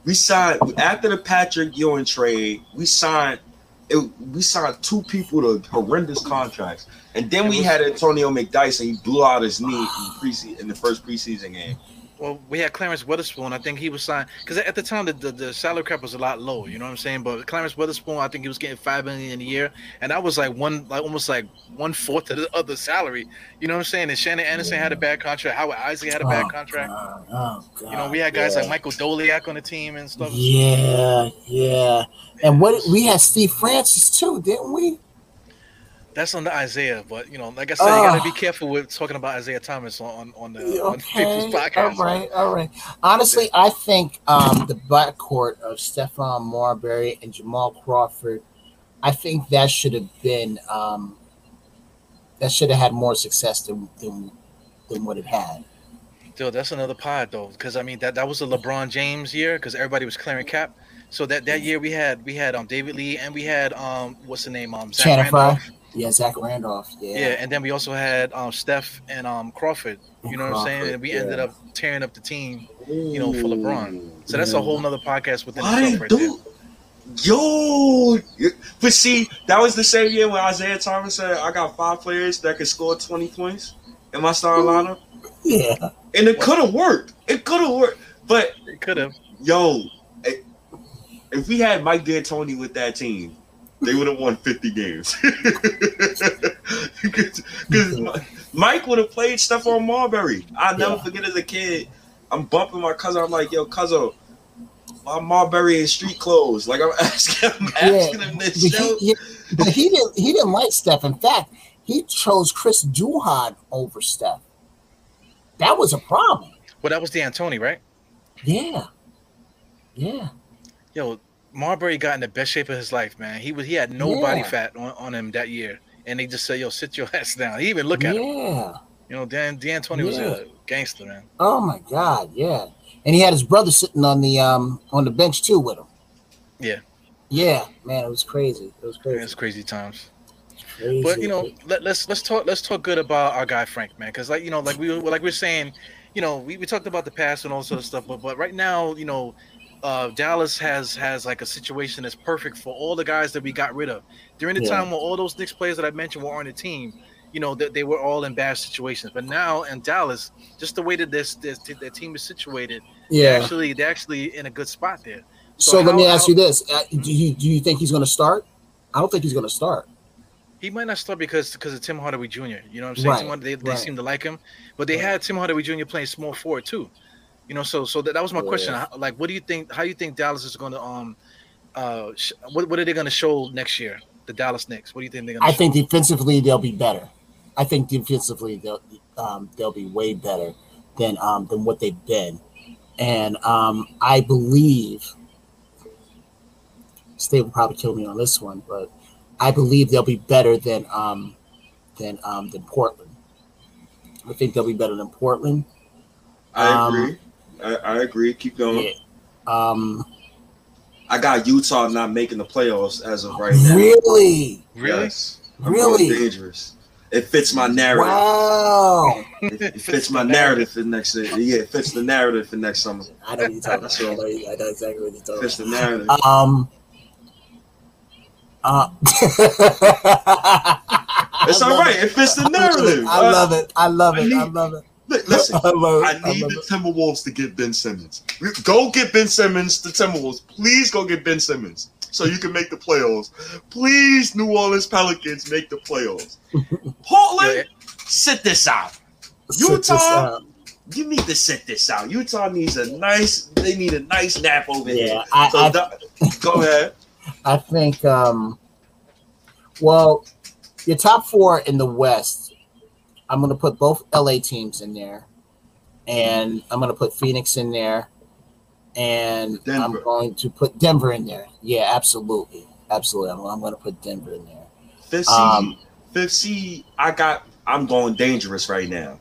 We signed after the Patrick Ewing trade, we signed it, we signed two people to horrendous contracts. And then we had Antonio McDyess and he blew out his knee in, preseason, in the first preseason game. Well, we had Clarence Weatherspoon. I think he was signed because at the time the, the, the salary cap was a lot low. You know what I'm saying? But Clarence Weatherspoon, I think he was getting five million a year, and that was like one, like almost like one fourth of the other salary. You know what I'm saying? And Shannon Anderson had a bad contract. Howard Eisley had a bad Oh, contract. God. Oh, God. You know, we had guys yeah. like Michael Doleac on the team and stuff. Yeah, yeah. And what we had Steve Francis too, didn't we? That's on the Isaiah, but you know, like I said, you gotta Oh. be careful with talking about Isaiah Thomas on on the on [LAUGHS] Okay, people's all podcast. right, all right. Honestly, I think um, the backcourt of Stephon Marbury and Jamal Crawford, I think that should have been um, that should have had more success than than, than what it had. Dude, that's another pod though, because I mean that that was a LeBron James year because everybody was clearing cap. So that that year we had we had um David Lee and we had um what's the name um Zach Channing Randolph. Frye? Yeah, Zach Randolph. Yeah, Yeah. and then we also had um Steph and um Crawford. You know what I'm saying? And we yeah. ended up tearing up the team. You know, for LeBron. So that's a whole nother podcast within Why itself they right there. do? Yo, but see, that was the same year when Isaiah Thomas said, "I got five players that could score twenty points in my starting lineup," yeah. and it could have worked. It could have worked, but It could have. yo, if we had Mike D'Antoni with that team, they would have won 50 games. [LAUGHS] Because Mike would have played Stephon Marbury. I'll never Yeah. forget as a kid, I'm bumping my cousin. I'm like, yo, cousin, why Marbury in street clothes? Like, I'm [LAUGHS] asking, I'm asking him But this he, show. yeah, but he didn't. He didn't like Steph. In fact, he chose Chris Duhon over Steph. That was a problem. Well, that was D'Antoni, right? Yeah, yeah. Yo, Marbury got in the best shape of his life, man. He was he had no body fat on, on him that year, and they just said, "Yo, sit your [LAUGHS] ass down." He even look at him. You know, Dan D'Antoni was Yeah. a gangster, man. Oh my God. Yeah. And he had his brother sitting on the um on the bench too with him. Yeah. Yeah, man, it was crazy. It was crazy. It's crazy times. crazy. But you know, let, let's let's talk let's talk good about our guy Frank, man, because like you know, like we were- like we are saying, you know, we, we talked about the past and all sort of stuff, but but right now, you know, uh, Dallas has has like a situation that's perfect for all the guys that we got rid of during the Yeah. time when all those Knicks players that I mentioned were on the team. You know that they were all in bad situations, but now in Dallas, just the way that this this their team is situated, yeah. actually they're actually in a good spot there. So, so let me ask how- you this: uh, Do you do you think he's going to start? I don't think he's going to start. He might not start because because of Tim Hardaway Jr. You know what I'm saying? Right, Hardaway, they, they right. seem to like him, but they Right. had Tim Hardaway Jr. playing small forward too. You know, so so that, that was my question. Yeah. How- Like, what do you think? How do you think Dallas is going to um uh sh- what what are they going to show next year? The Dallas Knicks. What do you think they're going to? I to? think defensively they'll be better. I think defensively they'll um, they'll be way better than um, than what they've been, and um, I believe State will probably kill me on this one, but I believe they'll be better than um, than um, than Portland. I think they'll be better than Portland. I Um, agree. I, I agree. Keep going. Yeah. Um, I got Utah not making the playoffs as of right now. really, Really? Yes. I'm really, dangerous. It fits my narrative. wow. It, it fits my narrative for next year. Yeah, it fits the narrative for next summer. I know what you're talking about. I know, I know exactly what you're talking about. Fits the narrative. Um. Uh, [LAUGHS] It's all right. It fits the narrative. I love it. I love it. I need- love it. Li- Listen, [LAUGHS] I it. I need love the it. Timberwolves to get Ben Simmons. Go get Ben Simmons, the Timberwolves. Please go get Ben Simmons so you can make the playoffs. Please, New Orleans Pelicans, make the playoffs. [LAUGHS] Portland, sit this out. Sit this Utah? out. You need to sit this out. Utah needs a nice. They need a nice nap over Yeah, here. I, So I, that- go [LAUGHS] ahead. I think. Um, well, your top four in the West. I'm going to put both LA teams in there, and I'm going to put Phoenix in there, and Denver. I'm going to put Denver in there. Yeah, absolutely, absolutely. I'm, I'm going to put Denver in there. Fifth seed. Um, fifth seed. I got. I'm going dangerous right now.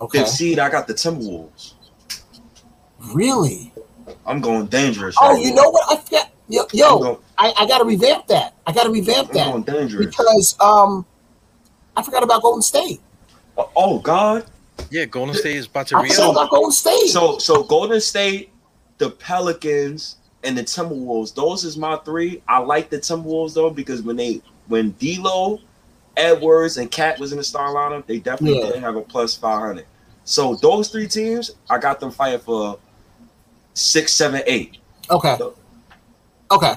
Okay, Fifth seed. I got the Timberwolves. really? I'm going dangerous. Oh, right you now. know what? I forgot. Yo, yo going, I, I got to revamp that. I got to revamp I'm that going dangerous. because um, I forgot about Golden State. Oh God. Yeah, Golden State is about to I re forgot about Golden State. So so Golden State, the Pelicans, and the Timberwolves. Those is my three. I like the Timberwolves though because when they when D'Lo, Edwards, and KAT was in the star lineup, they definitely Yeah. did have a plus five hundred. So those three teams, I got them fighting for six, seven, eight. okay, okay,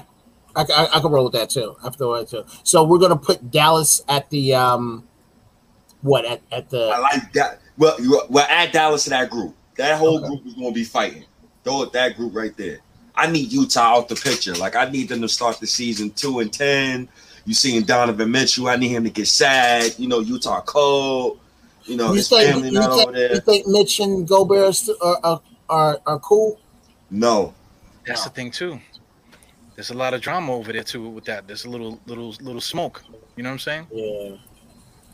I, I, I can roll with that too. I have to roll with that too. So we're gonna put Dallas at the um, what at at the? I like that. Well, you well add Dallas to that group. That whole Okay. group is going to be fighting. Throw it that group right there. I need Utah out the picture. Like I need them to start the season two and ten. You seeing Donovan Mitchell? I need him to get sad. You know, Utah cold. You know, you his think family you not think, over you think Mitch and Gobert are are, are are are cool? No, That's the thing too. There's a lot of drama over there too with that. There's a little little little smoke. You know what I'm saying? Yeah,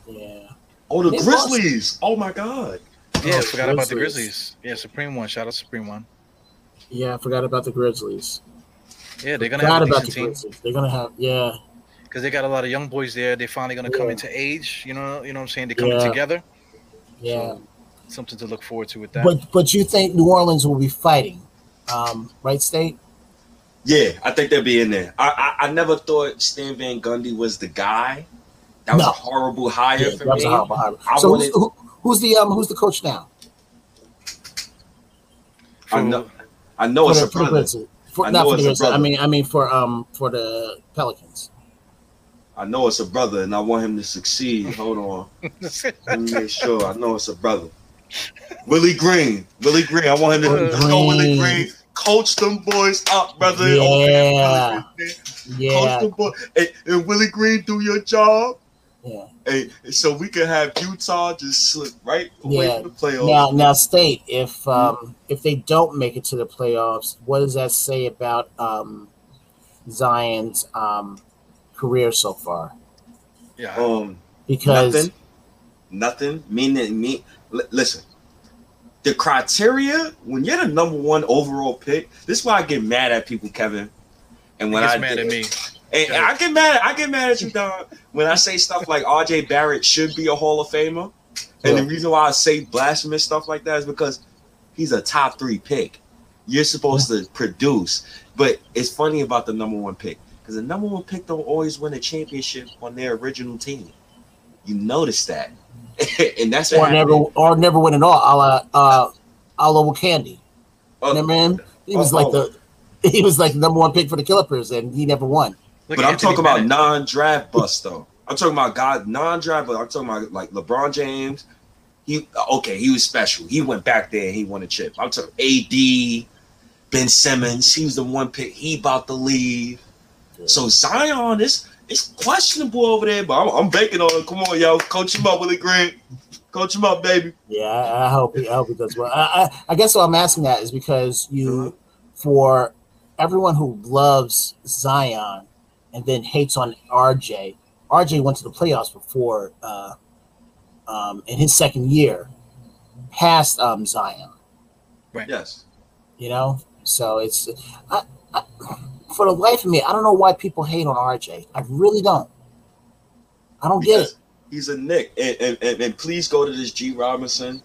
yeah. Oh the They lost. Grizzlies. Oh my God. Yeah, Oh, forgot about the Grizzlies. Grizzlies. Yeah, Supreme One. Shout out Supreme One. Yeah, I forgot about the Grizzlies. Yeah, they're gonna Forgot have a about the team Grizzlies. They're gonna have yeah. because they got a lot of young boys there. They're finally gonna come into age. You know, you know what I'm saying? They're coming Yeah. together. Yeah, Something to look forward to with that. but but you think New Orleans will be fighting, um, right? State. Yeah, I think they'll be in there. I I, I never thought Stan Van Gundy was the guy. That was No. a horrible hire Yeah, for that was a horrible hire. I So who's, who, who's the um who's the coach now? I know. I know for it's the, a brother. Grizzlies. For, I not know for the it's. I mean, I mean for um for the Pelicans. I know it's a brother, and I want him to succeed. Hold on. [LAUGHS] Let me make sure. I know it's a brother. Willie Green. Willie Green. I want him to Willie go Willie Green. Green. Coach them boys up, brother. Yeah. yeah. Coach Yeah, them boys. Hey, and Willie Green, do your job. Yeah. Hey, so we could have Utah just slip right away Yeah. from the playoffs. Now, now, state if um if they don't make it to the playoffs, what does that say about um Zion's um, career so far Yeah. Um, because nothing, nothing. Meaning, me. L- listen, the criteria when you're the number one overall pick. This is why I get mad at people, Kevin. And when He gets I mad at me. And Yeah. I get mad. I get mad at you, dog. When I say stuff like R.J. Barrett should be a Hall of Famer, and the reason why I say blasphemous stuff like that is because he's a top three pick. You're supposed to produce, but it's funny about the number one pick because the number one pick don't always win a championship on their original team. You notice that, [LAUGHS] and that's what or never happened. or never win at all. A la uh, a la Candy. Oh, Remember him? He was oh, like oh. the [LAUGHS] he was like the number one pick for the Clippers, and he never won. Look but I'm Anthony talking about non-draft [LAUGHS] bust though. I'm talking about God non-draft, but I'm talking about like LeBron James. He okay, he was special. He went back there and he won a chip. I'm talking AD, Ben Simmons. He was the one pick. He about to leave. So Zion is it's questionable over there, but I'm, I'm banking on him. Come on, yo, coach him up, Willie Green. Coach him up, baby. Yeah, I, I hope he, I hope he does well. I, I, I guess what I'm asking that is because you, uh-huh. for everyone who loves Zion and then hates on RJ, RJ went to the playoffs before uh, um, in his second year, past um, Zion. Right. Yes. You know, so it's I, I, for the life of me, I don't know why people hate on RJ. I really don't. I don't get it. He's a Knick. And, and, and, and please go to this G Robinson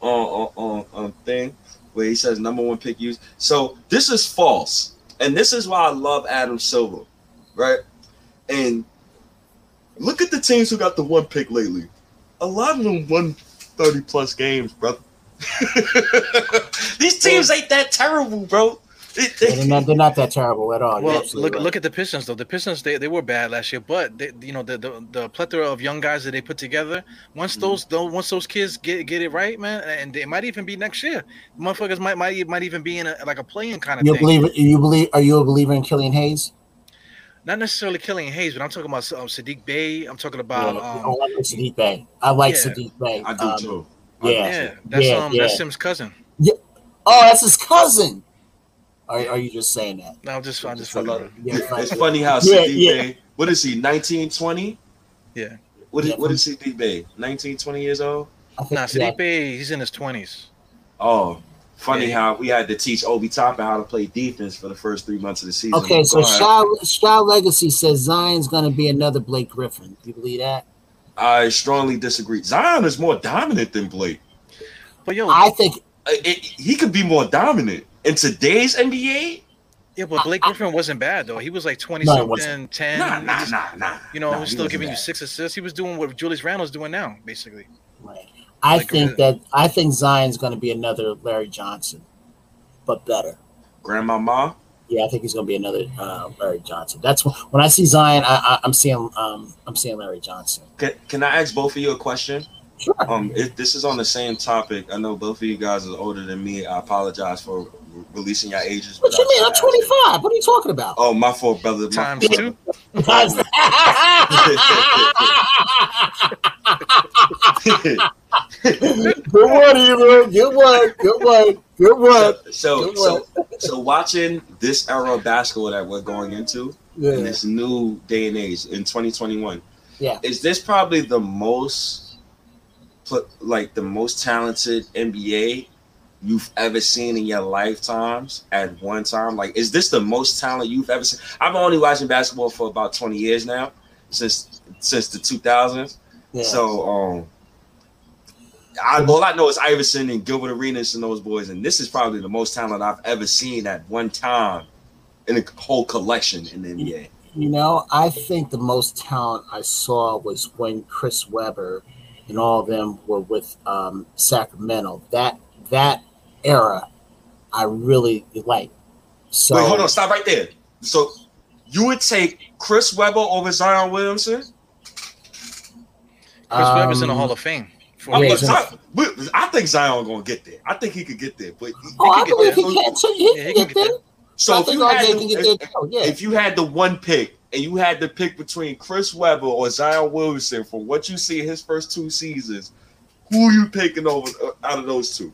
on, on, on, on thing where he says number one pick use. So this is false. And this is why I love Adam Silver, right? And look at the teams who got the one pick lately. A lot of them won 30 plus games, brother. [LAUGHS] These teams ain't that terrible, bro. They- they- They're not, they're not that terrible at all. Well, look right. look at the Pistons though. The Pistons they, they were bad last year, but they, you know the, the the plethora of young guys that they put together. Once Mhm. those those once those kids get get it right, man, and it might even be next year. Motherfuckers might might might even be in a, like a playing kind of You thing. believe you believe are you a believer in Killian Hayes? Not necessarily Killian Hayes, but I'm talking about um, Saddiq Bey. I'm talking about Yeah. um, I like Saddiq Bey. I like yeah. Saddiq Bey. I do Um, too. I yeah. yeah, that's Yeah, um yeah. that's Sim's cousin. Oh, that's his cousin. Are, are you just saying that? No, I'm just I'm just I love around. Yeah, fine. It's funny how Sadiq yeah. Bey, what is he, 19, 20? Yeah. What is, Yeah, what is Saddiq Bey? 19, 20 years old? I think, Nah, yeah. Saddiq Bey, he's in his twenties. Oh, funny Yeah. how we had to teach Obi Toppin how to play defense for the first three months of the season. Okay, so Shaw, Shaw Legacy says Zion's going to be another Blake Griffin. Do You believe that? I strongly disagree. Zion is more dominant than Blake. But yo, I think Uh, it- he could be more dominant. In today's NBA, yeah, but Blake Griffin wasn't bad though. He was like twenty No, something, ten. nah, nah, nah, nah. You know, nah, he was still wasn't giving you six assists. He was doing what Julius Randle's doing now, basically. I Like, think uh, that I think Zion's going to be another Larry Johnson, but better. Grandmama, Yeah, I think he's going to be another uh, Larry Johnson. That's when, when I see Zion, I, I'm seeing um, I'm seeing Larry Johnson. can, can I ask both of you a question? Sure. Um, if this is on the same topic, I know both of you guys are older than me. I apologize for releasing your ages. What you mean? I'm 25. What are you talking about? Oh, my fault, brother. My Times two. [LAUGHS] Good one, Ebro. Good one. Good one. Good one. so, Good so, so watching this era of basketball that we're going into in this new day and age in 2021, Yeah. is this probably the most, like the most talented NBA you've ever seen in your lifetimes at one time? Like, is this the most talent you've ever seen? I've only watching basketball for about 20 years now, since since the 2000s. Yeah. So, um, I, all I know is Iverson and Gilbert Arenas and those boys, and this is probably the most talent I've ever seen at one time in a whole collection in the NBA. You know, I think the most talent I saw was when Chris Webber and all of them were with um, Sacramento. That that era, I really like. So Wait, hold on, stop right there. So, you would take Chris Webber over Zion Williamson? Chris Webber's in the um, Hall of Fame. For I, Yeah, me. look, he's Zion- I think Zion gonna get there. I think he could get there, but he- Oh, I can get believe there. he can too. He Yeah, can get there. so if you, had the, can get if, there. Yeah. if you had the one pick and you had to pick between Chris Webber or Zion Williamson from what you see in his first two seasons, who are you picking over uh, out of those two?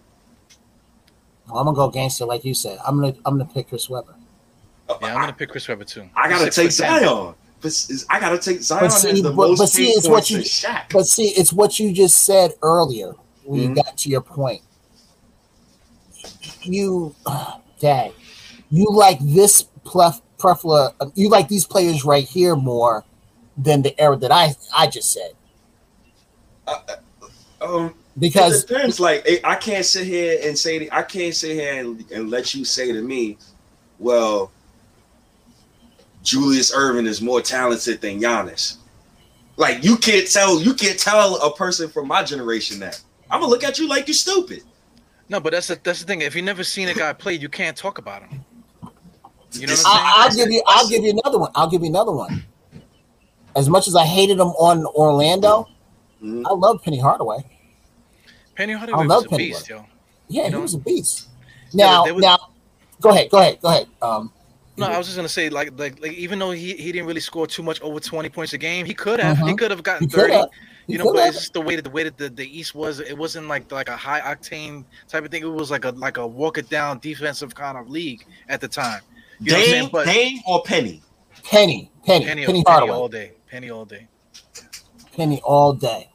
I'm gonna go gangster like you said. I'm gonna I'm gonna pick Chris Webber. Uh, Yeah, I'm gonna pick Chris Webber too. I gotta take. Zion. But I gotta take Zion But see, the but- most but see, it's what you- But see, it's what you just said earlier when Mhm. you got to your point. You, [SIGHS] dang, you like this plef, prefla, you like these players right here more than the era that I I just said Um, because it depends. Like I can't sit here and say to- I can't sit here and, and let you say to me, well, Julius Erving is more talented than Giannis. Like you can't tell you can't tell a person from my generation that. I'm gonna look at you like you're stupid. No, but that's the that's the thing. If you never seen a guy play, you can't talk about him. You know what I'm saying? I, I'll give you I'll give you another one. I'll give you another one. As much as I hated him on Orlando, Mhm. I love Penny Hardaway. Penny I Hardaway love was a Penny beast, yo. Yeah, You he was a beast. Now, there was- now, go ahead, go ahead, go ahead. Um, No, I was just gonna say, like, like, like, even though he, he didn't really score too much over twenty points a game, he could have. He Mhm. could have gotten thirty. He You know, but have. it's just the way that the way that the, the East was. It wasn't like like a high octane type of thing. It was like a like a walk it down defensive kind of league at the time. You know what I'm saying? Dame, But Dame or Penny? Penny, Penny, Penny, Penny, Penny Hardaway, all day. Penny all day. Penny all day,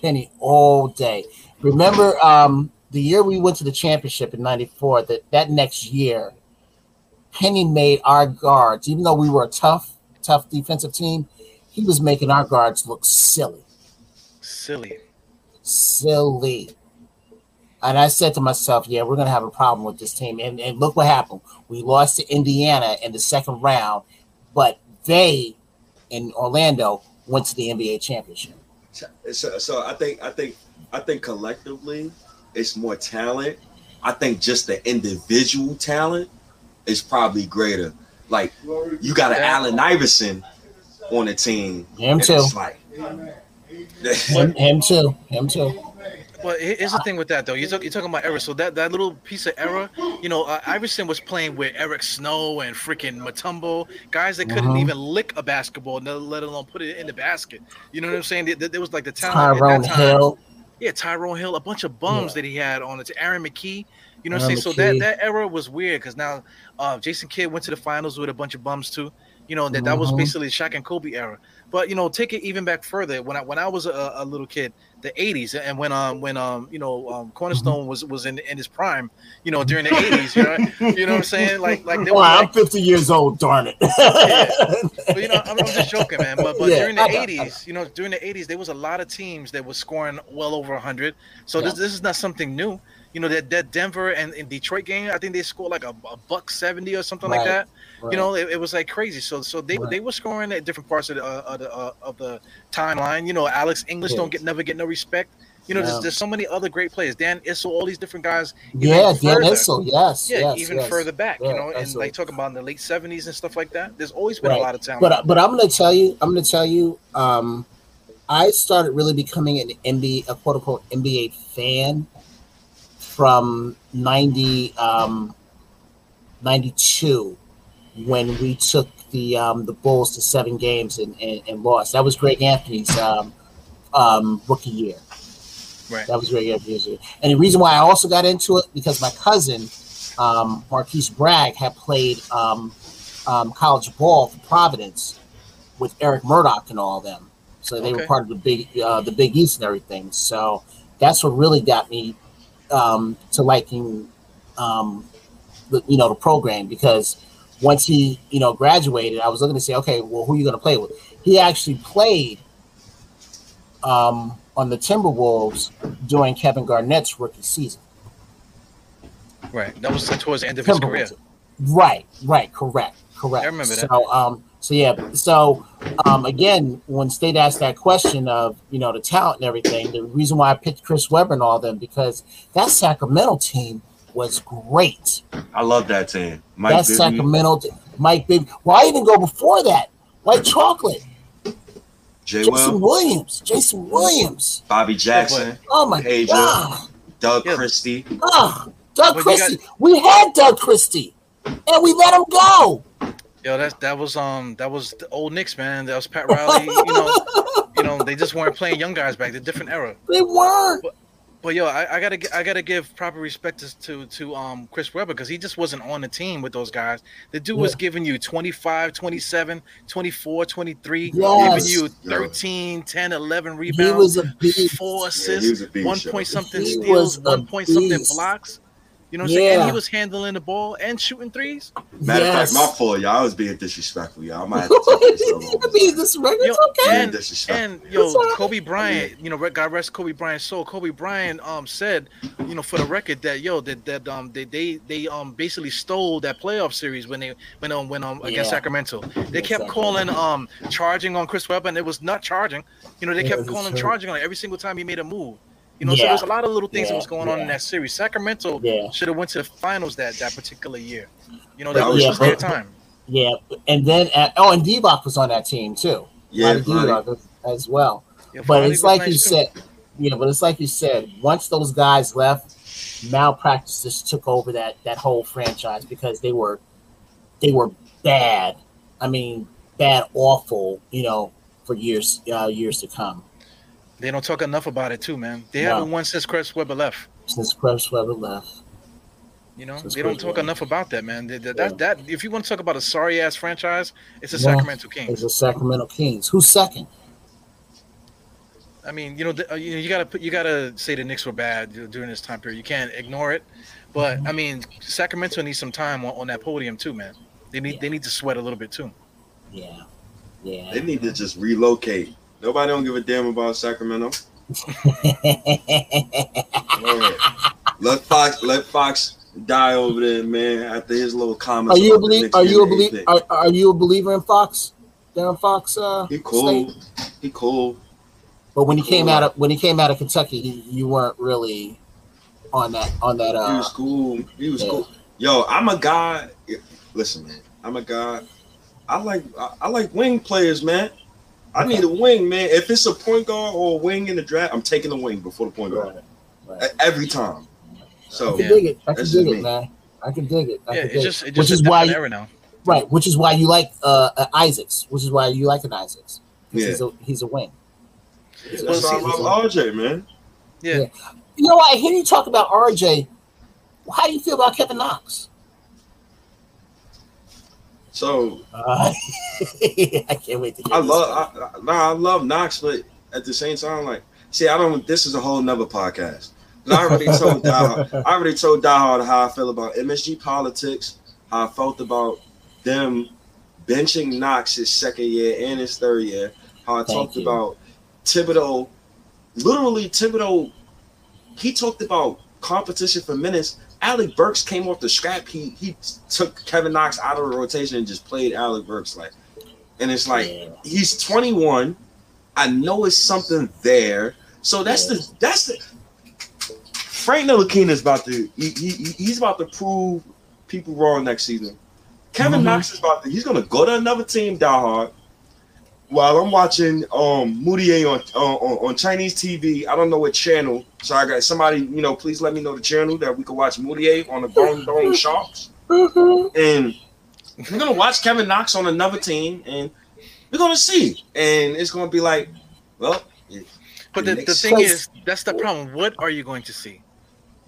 Penny all day. Remember, um, the year we went to the championship in '94. That that next year, Penny made our guards, even though we were a tough, tough defensive team, he was making our guards look silly. Silly. silly. And I said to myself, yeah, we're going to have a problem with this team. And, and look what happened. We lost to Indiana in the second round, but they in Orlando went to the NBA championship. So, so I think I think I think collectively it's more talent. I think just the individual talent is probably greater. Like you got an Yeah. Allen Iverson on the team. Him too. It's like [LAUGHS] Him, him too. Him too. But here's the thing with that though. You're, talk, you're talking about era. So that, that little piece of era, you know, uh, Iverson was playing with Eric Snow and freaking Mutombo, guys that couldn't Mhm. even lick a basketball, let alone put it in the basket. You know what I'm saying? There, there was like the talent. at Tyrone that time. Hill. Yeah, Tyrone Hill, a bunch of bums Yeah. that he had on it. Aaron McKie. You know what I'm saying? So that, that era was weird because now uh, Jason Kidd went to the finals with a bunch of bums too. You know that that was Mhm. basically Shaq and Kobe era. But you know, take it even back further. When I when I was a, a little kid, the '80s, and when um when um you know um, Cornerstone was was in in his prime. You know during the '80s. You know, you know what I'm saying? Like like there Well, was I'm 50 years old, darn it. but you know, I'm, I'm just joking, man. But but Yeah, during the I know, I '80s, you know, during the '80s, there was a lot of teams that were scoring well over 100. So this this is not something new. You know that that Denver and, and Detroit game, I think they scored like a, a buck 70 or something like that. Right. You know, it, it was like crazy. So so they Right. they were scoring at different parts of the uh, of the, uh, of the timeline. You know, Alex English don't get never get no respect. You know, No. there's, there's so many other great players. Dan Issel, all these different guys. yeah, Dan. Issel, yes. Yeah, yes, even yes. further back, Yeah, you know, and absolutely. like talking about in the late '70s and stuff like that. There's always been Right. a lot of talent. But but I'm gonna tell you, I'm gonna tell you, um, I started really becoming an NBA, a quote unquote NBA fan from 90, um, 92 when we took the um, the Bulls to seven games and, and, and lost. That was Greg Anthony's um, um, rookie year. Right. That was Greg Anthony's year. And the reason why I also got into it because my cousin um, Marques Bragg had played um, um, college ball for Providence with Eric Murdock and all them. So they were part of the big uh, the Big East and everything. So that's what really got me um, to liking um, the you know the program because once he you know graduated, I was looking to say, okay, well, who are you going to play with? He actually played um, on the Timberwolves during Kevin Garnett's rookie season. Right. That was towards the end of his career. Right, right, correct, correct. I remember that. So, um, so yeah, so um, again, when State asked that question of you know the talent and everything, the reason why I picked Chris Webber and all them because that Sacramento team was great. I love that team. Mike that Bibby, Sacramento, t- Mike Bibby. Well, I even go before that. White Chocolate, Jay Jason Williams, Jason Williams. Bobby Jackson, Oh my Pedro. god! Doug Yeah. Christie. Ah, Doug But you Christie. we had Doug Christie, and we let him go. Yo, that that was um that was the old Knicks, man. That was Pat [LAUGHS] Riley. You know, you know they just weren't playing young guys back. The different era. They weren't. But yo, I, I, gotta I gotta give proper respect to to, to um Chris Webber because he just wasn't on the team with those guys. The dude yeah. was giving you 25, 27, 24, 23, yes. giving you 13, 10, 11 rebounds, he was a beast. four assists, yeah, one point something he steals, one point beast. something blocks. You know what I'm yeah. saying? And he was handling the ball and shooting threes. Matter of fact, my fault, y'all. I was being disrespectful, y'all. I might have to [LAUGHS] take be disrespectful. It's okay. And, and yo, Kobe Bryant, you know, God rest Kobe Bryant's soul. Kobe Bryant um said, you know, for the record that yo, that that um they they they um basically stole that playoff series when they when um when um against yeah. Sacramento. They kept calling um charging on Chris Webber and it was not charging. You know, they kept calling charging on every single time he made a move. You know, yeah. so there's a lot of little things yeah. that was going on in that series. Sacramento yeah. should have went to the finals that that particular year. You know, that was just their time. Yeah, and then at, oh, and Divac was on that team too. Yeah, Divac as well. but it's like nice you too. said, yeah, but it's like you said. Once those guys left, malpractice just took over that that whole franchise because they were they were bad. I mean, bad, awful. You know, for years uh, years to come. They don't talk enough about it too, man. They no. haven't won since Chris Webber left. Since Chris Webber left. You know, since they don't talk Webber. enough about that, man. That, that, yeah. that, that, if you want to talk about a sorry ass franchise, it's the yeah. Sacramento Kings. It's the Sacramento Kings. Who's second? I mean, you know, the, uh, you, you gotta put, you gotta say the Knicks were bad during this time period. You can't ignore it, but mm-hmm. I mean, Sacramento needs some time on, on, that podium too, man. They need yeah. they need to sweat a little bit too. Yeah, yeah. They need to just relocate. Nobody don't give a damn about Sacramento. [LAUGHS] let Fox let Fox die over there, man. After his little comments. Are you a believer? Are you a believer? Are, are, you a believer in Fox? De'Aaron Fox. Uh, he cool. State? He cool. But when he, he came cool. out of when he came out of Kentucky, he, you weren't really on that on that. Uh, he was cool. He was yeah. cool. Yo, I'm a guy. Listen, man. I'm a guy. I like I, I like wing players, man. I need a wing, man. If it's a point guard or a wing in the draft, I'm taking the wing before the point guard. Right. Right. Every time. So I can dig it. I can dig it, me. man. I can dig it. I yeah, it just, it just which is why you, now. right, which is why you like uh, uh, Isaacs, which is why you like an Isaacs. Yeah. He's a, he's a wing. That's why I love RJ, man. Yeah. yeah. You know, I hear you talk about RJ. How do you feel about Kevin Knox? So uh, [LAUGHS] I can't wait to. I love, I, I, nah, I love Knox, but at the same time, like, see, I don't. This is a whole nother podcast. I already told [LAUGHS] Die, I already told Die Hard how I feel about MSG politics, how I felt about them benching Knox his second year and his third year. How I Thank talked you. about Thibodeau, literally Thibodeau. He talked about competition for minutes Alec Burks came off the scrap. He he took Kevin Knox out of the rotation and just played Alec Burks like, and it's like yeah. he's 21. I know it's something there. So that's yeah. the that's the Frank Ntilikina is about to he, he, he's about to prove people wrong next season. Kevin mm-hmm. Knox is about to he's gonna go to another team, die hard, while I'm watching um Mudiay on, on on Chinese TV, I don't know what channel. So I got somebody, you know, please let me know the channel that we can watch Mudiay on the Bone Bone Sharks. Mm-hmm. And we're gonna watch Kevin Knox on another team, and we're gonna see. And it's gonna be like, well. But the, the thing is, that's the problem. What are you going to see?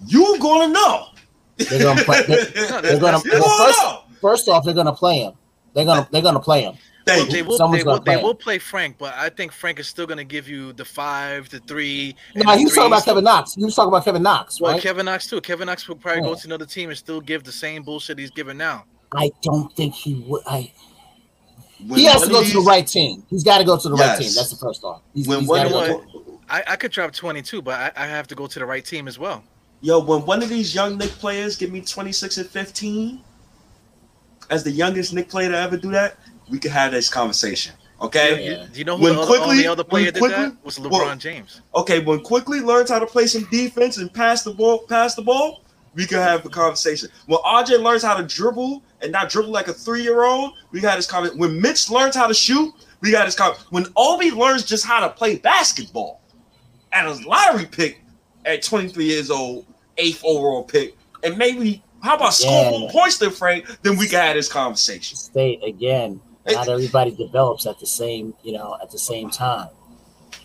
You gonna know. They're gonna [LAUGHS] play. They're, they're gonna. [LAUGHS] Well, first, first off, they're gonna play him. They're gonna. They're gonna play him. Well, they will, they will, they will play Frank, but I think Frank is still going to give you the five, the three. No, he was talking about Kevin Knox. He was talking about Kevin Knox, right? Well, Kevin Knox too. Kevin Knox will probably yeah. go to another team and still give the same bullshit he's giving now. I don't think he would. I. When he has to go to the right team. He's got to go to the yes. right team. That's the first off. He's, when he's one, go I, I could drop 22, but I, I have to go to the right team as well. Yo, when one of these young Knick players give me 26 and 15, as the youngest Knick player to ever do that, we could have this conversation. Okay. Yeah. Do you know who when the Quickley, only other player did Quickley, that? Was LeBron well, James. Okay, when Quickley learns how to play some defense and pass the ball, pass the ball, we can have a conversation. When RJ learns how to dribble and not dribble like a three-year-old, we got this comment. When Mitch learns how to shoot, we got this comment. When Obi learns just how to play basketball at a lottery pick at 23 years old, eighth overall pick, and maybe how about score more points than Frank? Then we can have this conversation. State again not everybody develops at the same, you know, at the same time.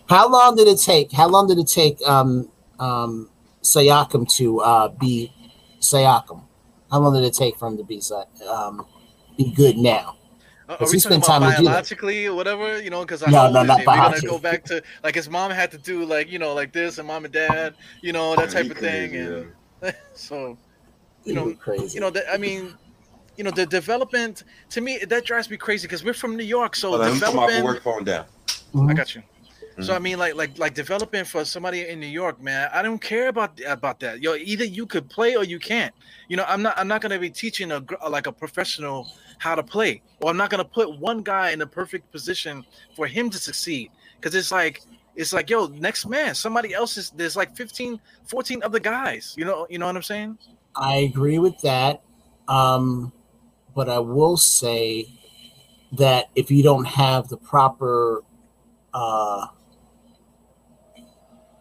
How long did it take? How long did it take um, um, Siakam to uh, be Siakam? How long did it take for him to be um, be good now? Are we talking about biologically or whatever? You know, because I no, no, not we're gonna go back to like his mom had to do like you know like this and mom and dad, you know that type of thing, and [LAUGHS] so you know, crazy. you know that I mean, you know the development to me that drives me crazy because we're from New York, so well, development. Work phone down. Mm-hmm. I got you. Mm-hmm. So I mean, like, like, like developing for somebody in New York, man. I don't care about about that. Yo, either you could play or you can't. You know, I'm not. I'm not gonna be teaching a like a professional how to play, or I'm not gonna put one guy in the perfect position for him to succeed. Because it's like, it's like, yo, next man, somebody else is. There's like 15, 14 other guys. You know, you know what I'm saying? I agree with that. Um, but I will say that if you don't have the proper uh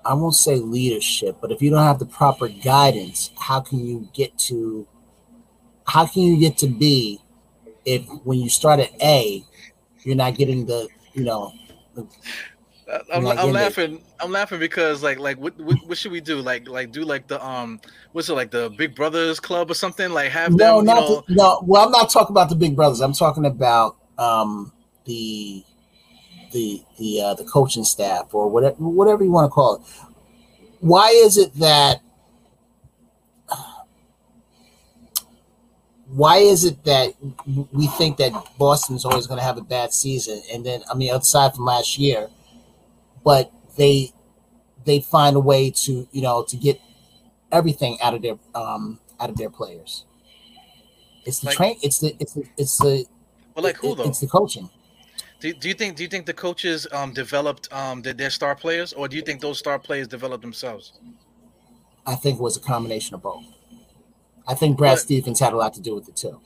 I won't say leadership, but if you don't have the proper guidance, how can you get to how can you get to B if when you start at A, you're not getting the you know I'm, I'm laughing. It. I'm laughing because like like what, what, what should we do? Like like do like the um what's it like the Big Brothers Club or something? Like have no, them, not you know... the, no. Well, I'm not talking about the Big Brothers. I'm talking about um the the the uh, the coaching staff or whatever whatever you want to call it. Why is it that why is it that we think that Boston's always going to have a bad season? And then, I mean, aside from last year, but they they find a way to you know to get everything out of their um out of their players. It's the like, train. It's the it's the it's the. Well, like who though? It's the coaching. Do, do you think do you think the coaches um, developed um, their, their star players, or do you think those star players developed themselves? I think it was a combination of both. I think Brad but, Stevens had a lot to do with it too.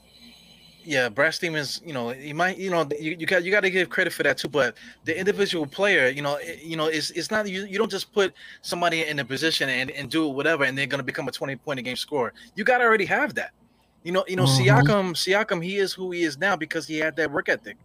Yeah, Brad Stevens, you know, he might, you know, you, you got you got to give credit for that too. But the individual player, you know, it, you know, it's it's not you, you don't just put somebody in a position and, and do whatever and they're gonna become a 20 point a game scorer. You gotta already have that. You know, you know, mm-hmm. Siakam, Siakam, he is who he is now because he had that work ethic.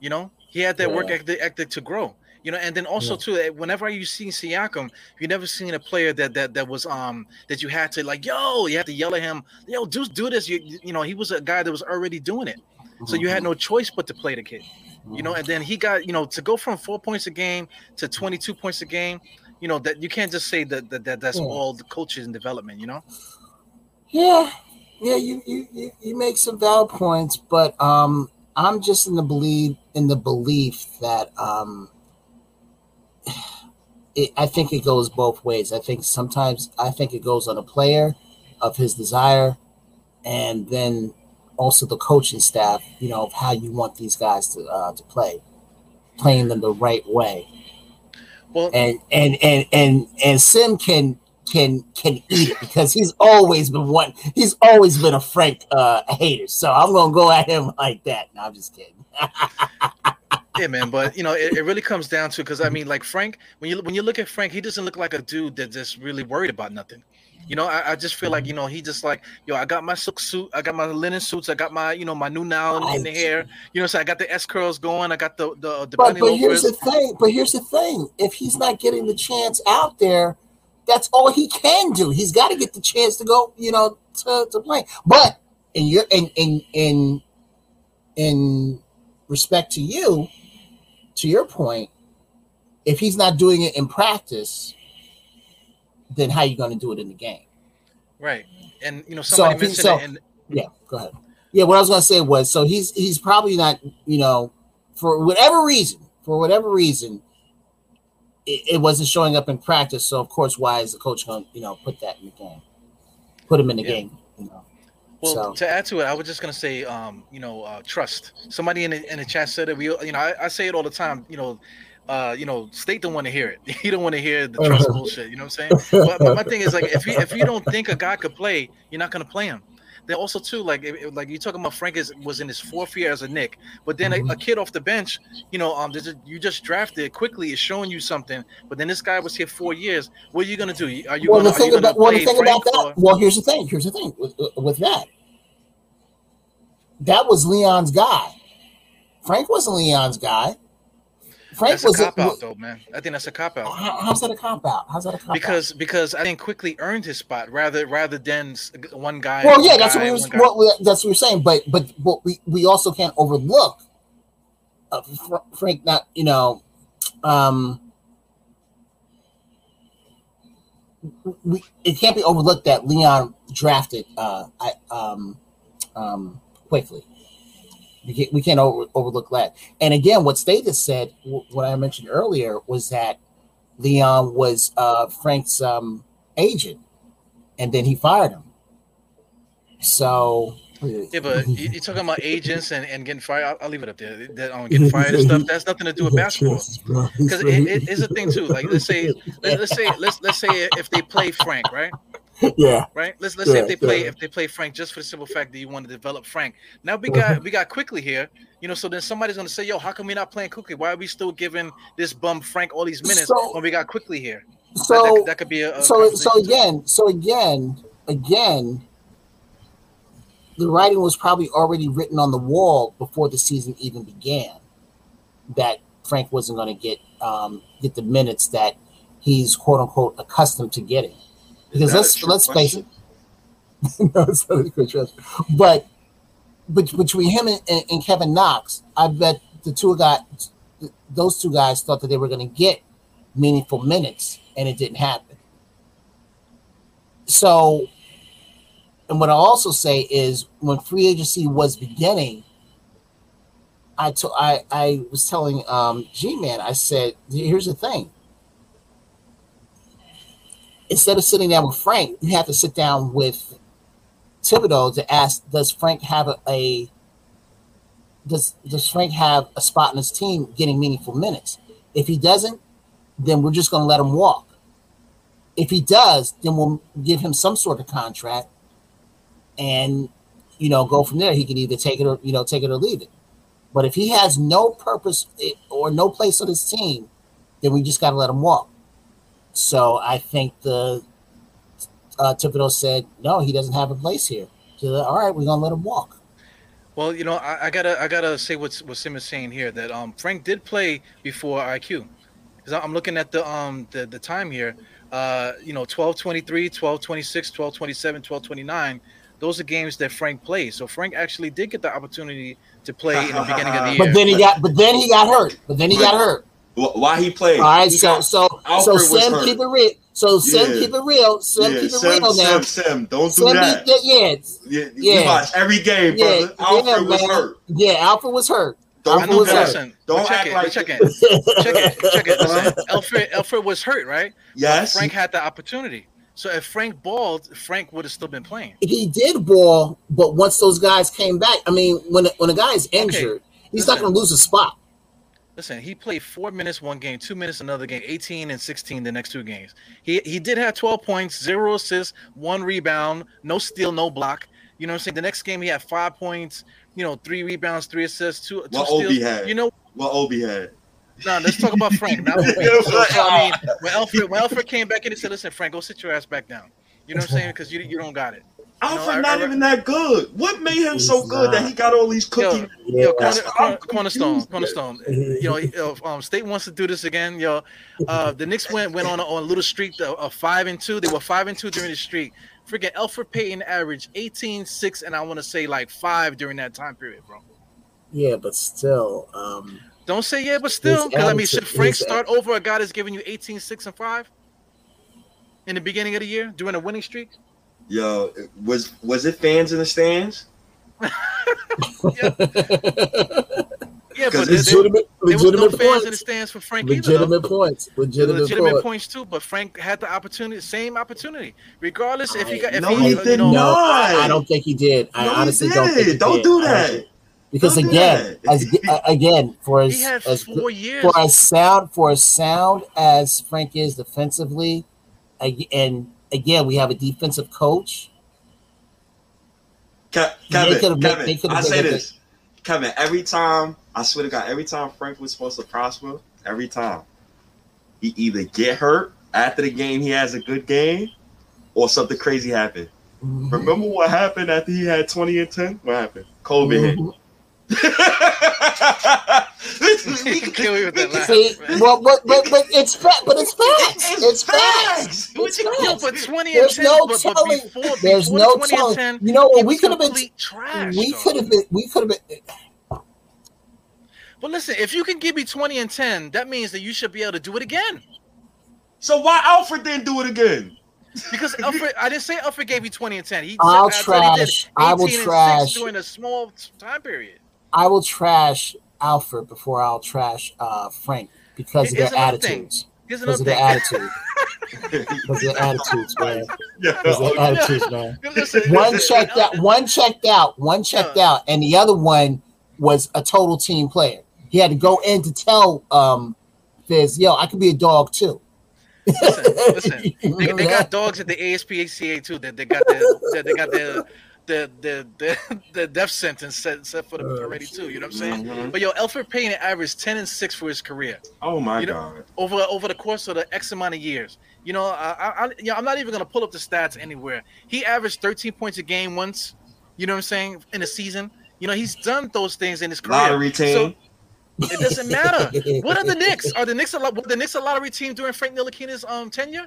You know, he had that yeah. work ethic, ethic to grow. You know, and then also yeah. too, eh, whenever you see Siakam, you never seen a player that that that was um that you had to like, yo, you had to yell at him, yo, do do this. You you know, he was a guy that was already doing it, so you had mm-hmm. no choice but to play the kid. You know, and then he got you know to go from four points a game to twenty two points a game. You know that you can't just say that that, that that's yeah. all the coaches and development. You know. Yeah, yeah, you, you you make some valid points, but um, I'm just in the belief in the belief that um, it, I think it goes both ways. I think sometimes I think it goes on a player of his desire, and then also the coaching staff. You know of how you want these guys to uh, to play, playing them the right way. Well, and and and and and Sim can can can eat it because he's always been one. He's always been a Frank uh, hater. So I'm gonna go at him like that. No, I'm just kidding. [LAUGHS] yeah, man. But you know, it, it really comes down to because I mean, like Frank, when you when you look at Frank, he doesn't look like a dude that's just really worried about nothing. You know, I, I, just feel like you know he just like yo. I got my silk suit, I got my linen suits, I got my you know my new now in, in the hair. You know, so I got the S curls going. I got the the. the but, but here's the thing. But here's the thing. If he's not getting the chance out there, that's all he can do. He's got to get the chance to go. You know, to, to play. But in your in in in in respect to you, to your point, if he's not doing it in practice, then how are you going to do it in the game? Right. And you know, somebody so mentioned so, it. yeah, go ahead. Yeah, what I was going to say was, so he's he's probably not, you know, for whatever reason, for whatever reason, it, it wasn't showing up in practice. So of course, why is the coach going, to you know, put that in the game, put him in the yeah. game? Well, so. to add to it, I was just gonna say, um, you know, uh, trust. Somebody in the, in the chat said it. We, you know, I, I say it all the time. You know, uh, you know, state don't want to hear it. [LAUGHS] You don't want to hear the trust bullshit. You know what I'm saying? But, but, my thing is like, if you if you don't think a guy could play, you're not gonna play him. Then also too, like like you talking about Frank is was in his fourth year as a Knick, but then mm-hmm. a, a, kid off the bench, you know, um, you just drafted Quickley is showing you something. But then this guy was here four years. What are you gonna do? Are you well, gonna, the thing about, well, the thing about that? Or? Well, here's the thing. Here's the thing with, with that that was Leon's guy. Frank wasn't Leon's guy. Frank That's a was cop out, though, man. I think that's a cop out How, how's that a cop out? How's that a cop out? because because I think Quickley earned his spot rather rather than one guy. Well, yeah, that's guy, what we was, we, that's what we're saying. But but but we we also can't overlook uh, Fr- Frank. Not you know, um, we it can't be overlooked that Leon drafted uh I um um Quickley. We can't, we can't over, overlook that. And again, what State has said, what I mentioned earlier, was that Leon was uh, Frank's um, agent, and then he fired him. So, Yeah, but [LAUGHS] you- you're talking about agents and, and getting fired. I'll, I'll leave it up there. That um, getting [LAUGHS] fired and stuff. That's nothing to do with basketball. Because it, it, it's a thing too. Like let's say let, let's say let's let's say if they play Frank, right? [LAUGHS] yeah, Right. Let's let's say if they play yeah. if they play Frank just for the simple fact that you want to develop Frank. Now we got we got Quickley here. You know, so then somebody's gonna say, "Yo, how come we not playing Quickley? Why are we still giving this bum Frank all these minutes So- when we got Quickley here?" So that, could- that could be a, a so so conversation, too. again, so again, again, the writing was probably already written on the wall before the season even began that Frank wasn't going to get um, get the minutes that he's quote unquote accustomed to getting. Because let's let's face it, [LAUGHS] no, it's not a good question. But but between him and, and, and Kevin Knox, I bet the two guys, those two guys, thought that they were going to get meaningful minutes, and it didn't happen. So, and what I also say is when free agency was beginning, I to, I I was telling um, G Man, I said, here's the thing. Instead of sitting down with Frank, you have to sit down with Thibodeau to ask, does Frank have a, a does does Frank have a spot in his team getting meaningful minutes? If he doesn't, then we're just going to let him walk. If he does, then we'll give him some sort of contract, and you know, go from there. He can either take it or you know, take it or leave it. But if he has no purpose eh, or no place on his team, then we just got to let him walk. So I think the uh, Thibodeau said no, he doesn't have a place here. So all right, we're gonna let him walk. Well, you know, I, I gotta I gotta say what's what Sim is saying here that um Frank did play before IQ. Because I'm looking at the um the, the time here. Uh, you know, 1223, 1226, 1227, 1229. Those are games that Frank played. So Frank actually did get the opportunity to play in the beginning of the year. But then he got, but then he got hurt. But then he got hurt. Wh- Why he played? All right, He so got- so so Alfred was Sim keep it real. So Sim Yeah. keep it real. Sim yeah, keep it Sim, real now. Sim, Sim, don't do Sim, that. yeah, yeah, Yeah, Yeah. We watch every game, yeah, brother. Alfred was man. hurt. Yeah, Alfred was hurt. Don't do know, but was that. listen, Don't check act it, like but check it, check it, check it. Listen, [LAUGHS] Alfred, Alfred was hurt, right? Yes. Frank had the opportunity. So if Frank balled, Frank would have still been playing. He did ball, but once those guys came back, I mean, when when a guy is injured, he's not going to lose a spot. Listen, he played four minutes one game, two minutes another game, 18 and 16 the next two games. He he did have 12 points, zero assists, one rebound, no steal, no block. You know what I'm saying? The next game he had five points, you know, three rebounds, three assists, two, two What steals. Obi had. You know, What Obi had. no, let's talk about Frank. Obi. [LAUGHS] So, so, I mean, when Alfred when Alfred came back in, he said, "Listen, Frank, go sit your ass back down." You know what I'm saying? Because you you don't got it. Alfred I- not even that good. What made him so He's good that he got all these cookies? Yo, Yeah. corner, corner, cornerstone, cornerstone. [LAUGHS] You know, yo, um, State wants to do this again. Yo, uh, the Knicks went went on a, on a little streak of of five and two. They were five and two during the streak. Freaking Elfrid Payton averaged 18, 6, and I want to say like five during that time period, bro. Yeah, but still, um, Don't say yeah, but still, His because I mean, should Frank start over a guy that's giving you 18, 6, and five in the beginning of the year during a winning streak? Yo, was was it fans in the stands? [LAUGHS] Yeah, 'Cause but there, there, legitimate, there was no legitimate fans in the points. stands for Frank either. Legitimate points. Legitimate, legitimate points. points too, but Frank had the opportunity, same opportunity, regardless if he got if no, he, he did you know, No, I, Not. I don't think he did. I No, he honestly don't think he did. Don't did. do that. Because Don't again, that. as [LAUGHS] again, for as, he had as years. for as sound for as sound as Frank is defensively, ag- and again, we have a defensive coach. Ke- Kevin, made- Kevin, I say this. Kevin, every time, I swear to God, every time Frank was supposed to prosper, every time, he either get hurt after the game, he has a good game, or something crazy happened. Mhm. Remember what happened after he had 20 and 10? What happened? COVID hit. [LAUGHS] [LAUGHS] We can kill me with that [LAUGHS] laugh. See, well, but, but but it's fact, but it's facts. It's It's, facts. facts. What It's you yo, facts. but 20 and There's 10, no but, but telling- before, there's before no 20 telling- and 10, You know what? We could have been. trash. We could have been. We could have been. Eh. But listen, if you can give me 20 and 10, that means that you should be able to do it again. So why Alfred didn't do it again? Because [LAUGHS] Alfred, I didn't say Alfred gave you 20 and 10. He I'll said, I said he did trash. I will 18 and 6 trash. during a small time period. I will trash Alfred before I'll trash uh, Frank because of Here's their another thing. attitudes. Here's Because another of their thing. attitude. [LAUGHS] Because of their attitudes, man. Yeah. Because of their attitudes, man. [LAUGHS] Listen, One listen, checked out. One checked out. One checked out, and the other one was a total team player. He had to go in to tell um, Fizz, "Yo, I could be a dog too." Listen, listen. [LAUGHS] They, they got dogs at the ASPCA too. That they got their, that they got their the the the [LAUGHS] the death sentence set, set for them Oh, already too. You know what I'm saying? Mhm. But yo, Alfred Payne averaged 10 and 6 for his career Oh my You know- god. over over the course of the X amount of years. You know, I, I, I you know, I'm not even gonna pull up the stats anywhere. He averaged 13 points a game once. You know what I'm saying? In a season. You know, he's done those things in his career. Lottery team. So it doesn't matter. [LAUGHS] What are the Knicks? Are the Knicks a lot? Were the Knicks a lottery team during Frank Ntilikina's um tenure?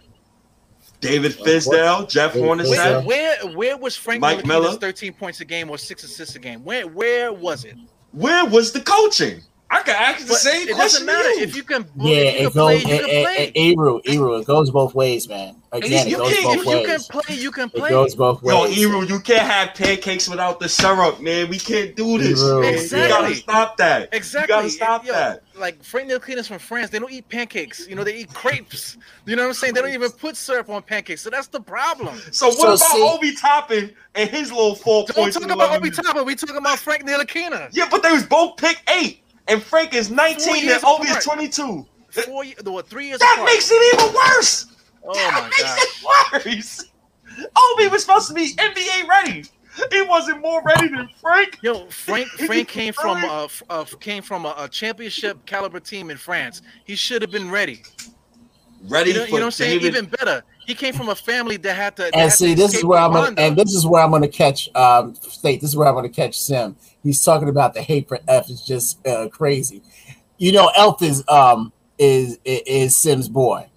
David Fizdale, Jeff Hornacek. Where, where where was Frank Mike Ntilikina's Miller? 13 points a game or six assists a game? Where where was it? Where was the coaching? I can ask the But same it question doesn't matter you. if you can. Yeah, if you it can play, goes. you can play. Eru, Eru, it goes both ways, man. Again, it you goes can't- both if you can play, you can play. It goes both ways. Yo, ways. Eru, you can't have pancakes without the syrup, man. We can't do this. Eru. Exactly. You gotta stop that. Exactly. You gotta stop Yo, that. Like Frank Ntilikina's from France. They don't eat pancakes. You know, they eat crepes. You know what I'm saying? They don't even put syrup on pancakes. So that's the problem. So what So about see- Obi Toppin and his little four Don't points? talk in about 11 Obi minutes? Toppin. We talking about Frank Ntilikina. Yeah, but they was both pick eight, and Frank is 19 and Obi is 22. Four, ye- the three years That apart. makes it even worse. oh that my makes gosh. it worse. Obi was supposed to be NBA ready. He wasn't more ready than Frank. Yo, Frank [LAUGHS] Frank came from Really? a f- uh, came from a, a championship caliber team in France. He should have been ready. Ready You know, you know what I'm saying? Even better. He came from a family that had to. that And had see, to this is where I'm gonna, and this is where I'm gonna catch um state. This is where I'm gonna catch Sim. He's talking about the hate for F is just uh, crazy. You know, Elf is um is is, is Sim's boy.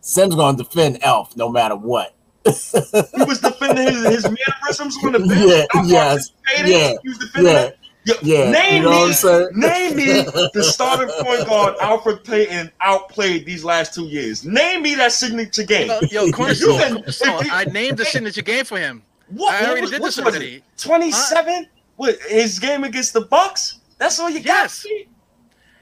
Sim's gonna defend Elf no matter what. He was defending his, his mannerisms on the [LAUGHS] bench. Yeah, yes, yeah, He was defending yeah, it. Yo, yeah. Name you know me, what I'm saying? name me [LAUGHS] the starting point guard Elfrid Payton outplayed these last two years. Name me that signature game. Yo, yo, Cornerstone, [LAUGHS] You can- Cornerstone, I named the signature game for him. What, I what already was, did what this was already. it? 27? What, his game against the Bucks? That's all you Yes. got?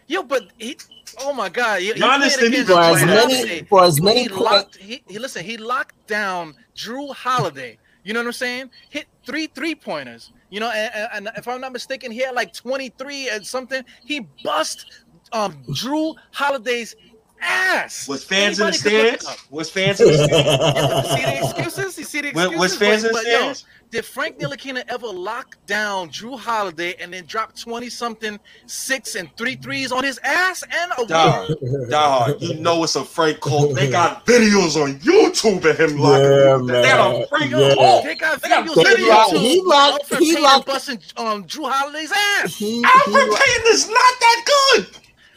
Yo, but he. Oh my God! He, he Giannis played didn't For as many for as many points. locked. He, he listen. He locked down Jrue Holiday. You know what I'm saying? Hit three three pointers. You know, and, and- and if I'm not mistaken, he had like 23 and something. He bust um Jrue Holiday's ass. Was fans in the Anybody could look it stands? up. Was fans in the stands? [LAUGHS] see the excuses? You see the excuses? was fans in But- the but, yo, stands? Did Frank Ntilikina ever lock down Jrue Holiday and then drop 20 something six and three threes on his ass and a Dog, dog, you know it's a Frank cult. They got [LAUGHS] videos on YouTube of him locking Yeah, people. They got a man. Frank Yeah. cult. They got They got videos They locked- he locked- he locked- busting um, Jrue Holiday's ass. He, he, Payton is not that good.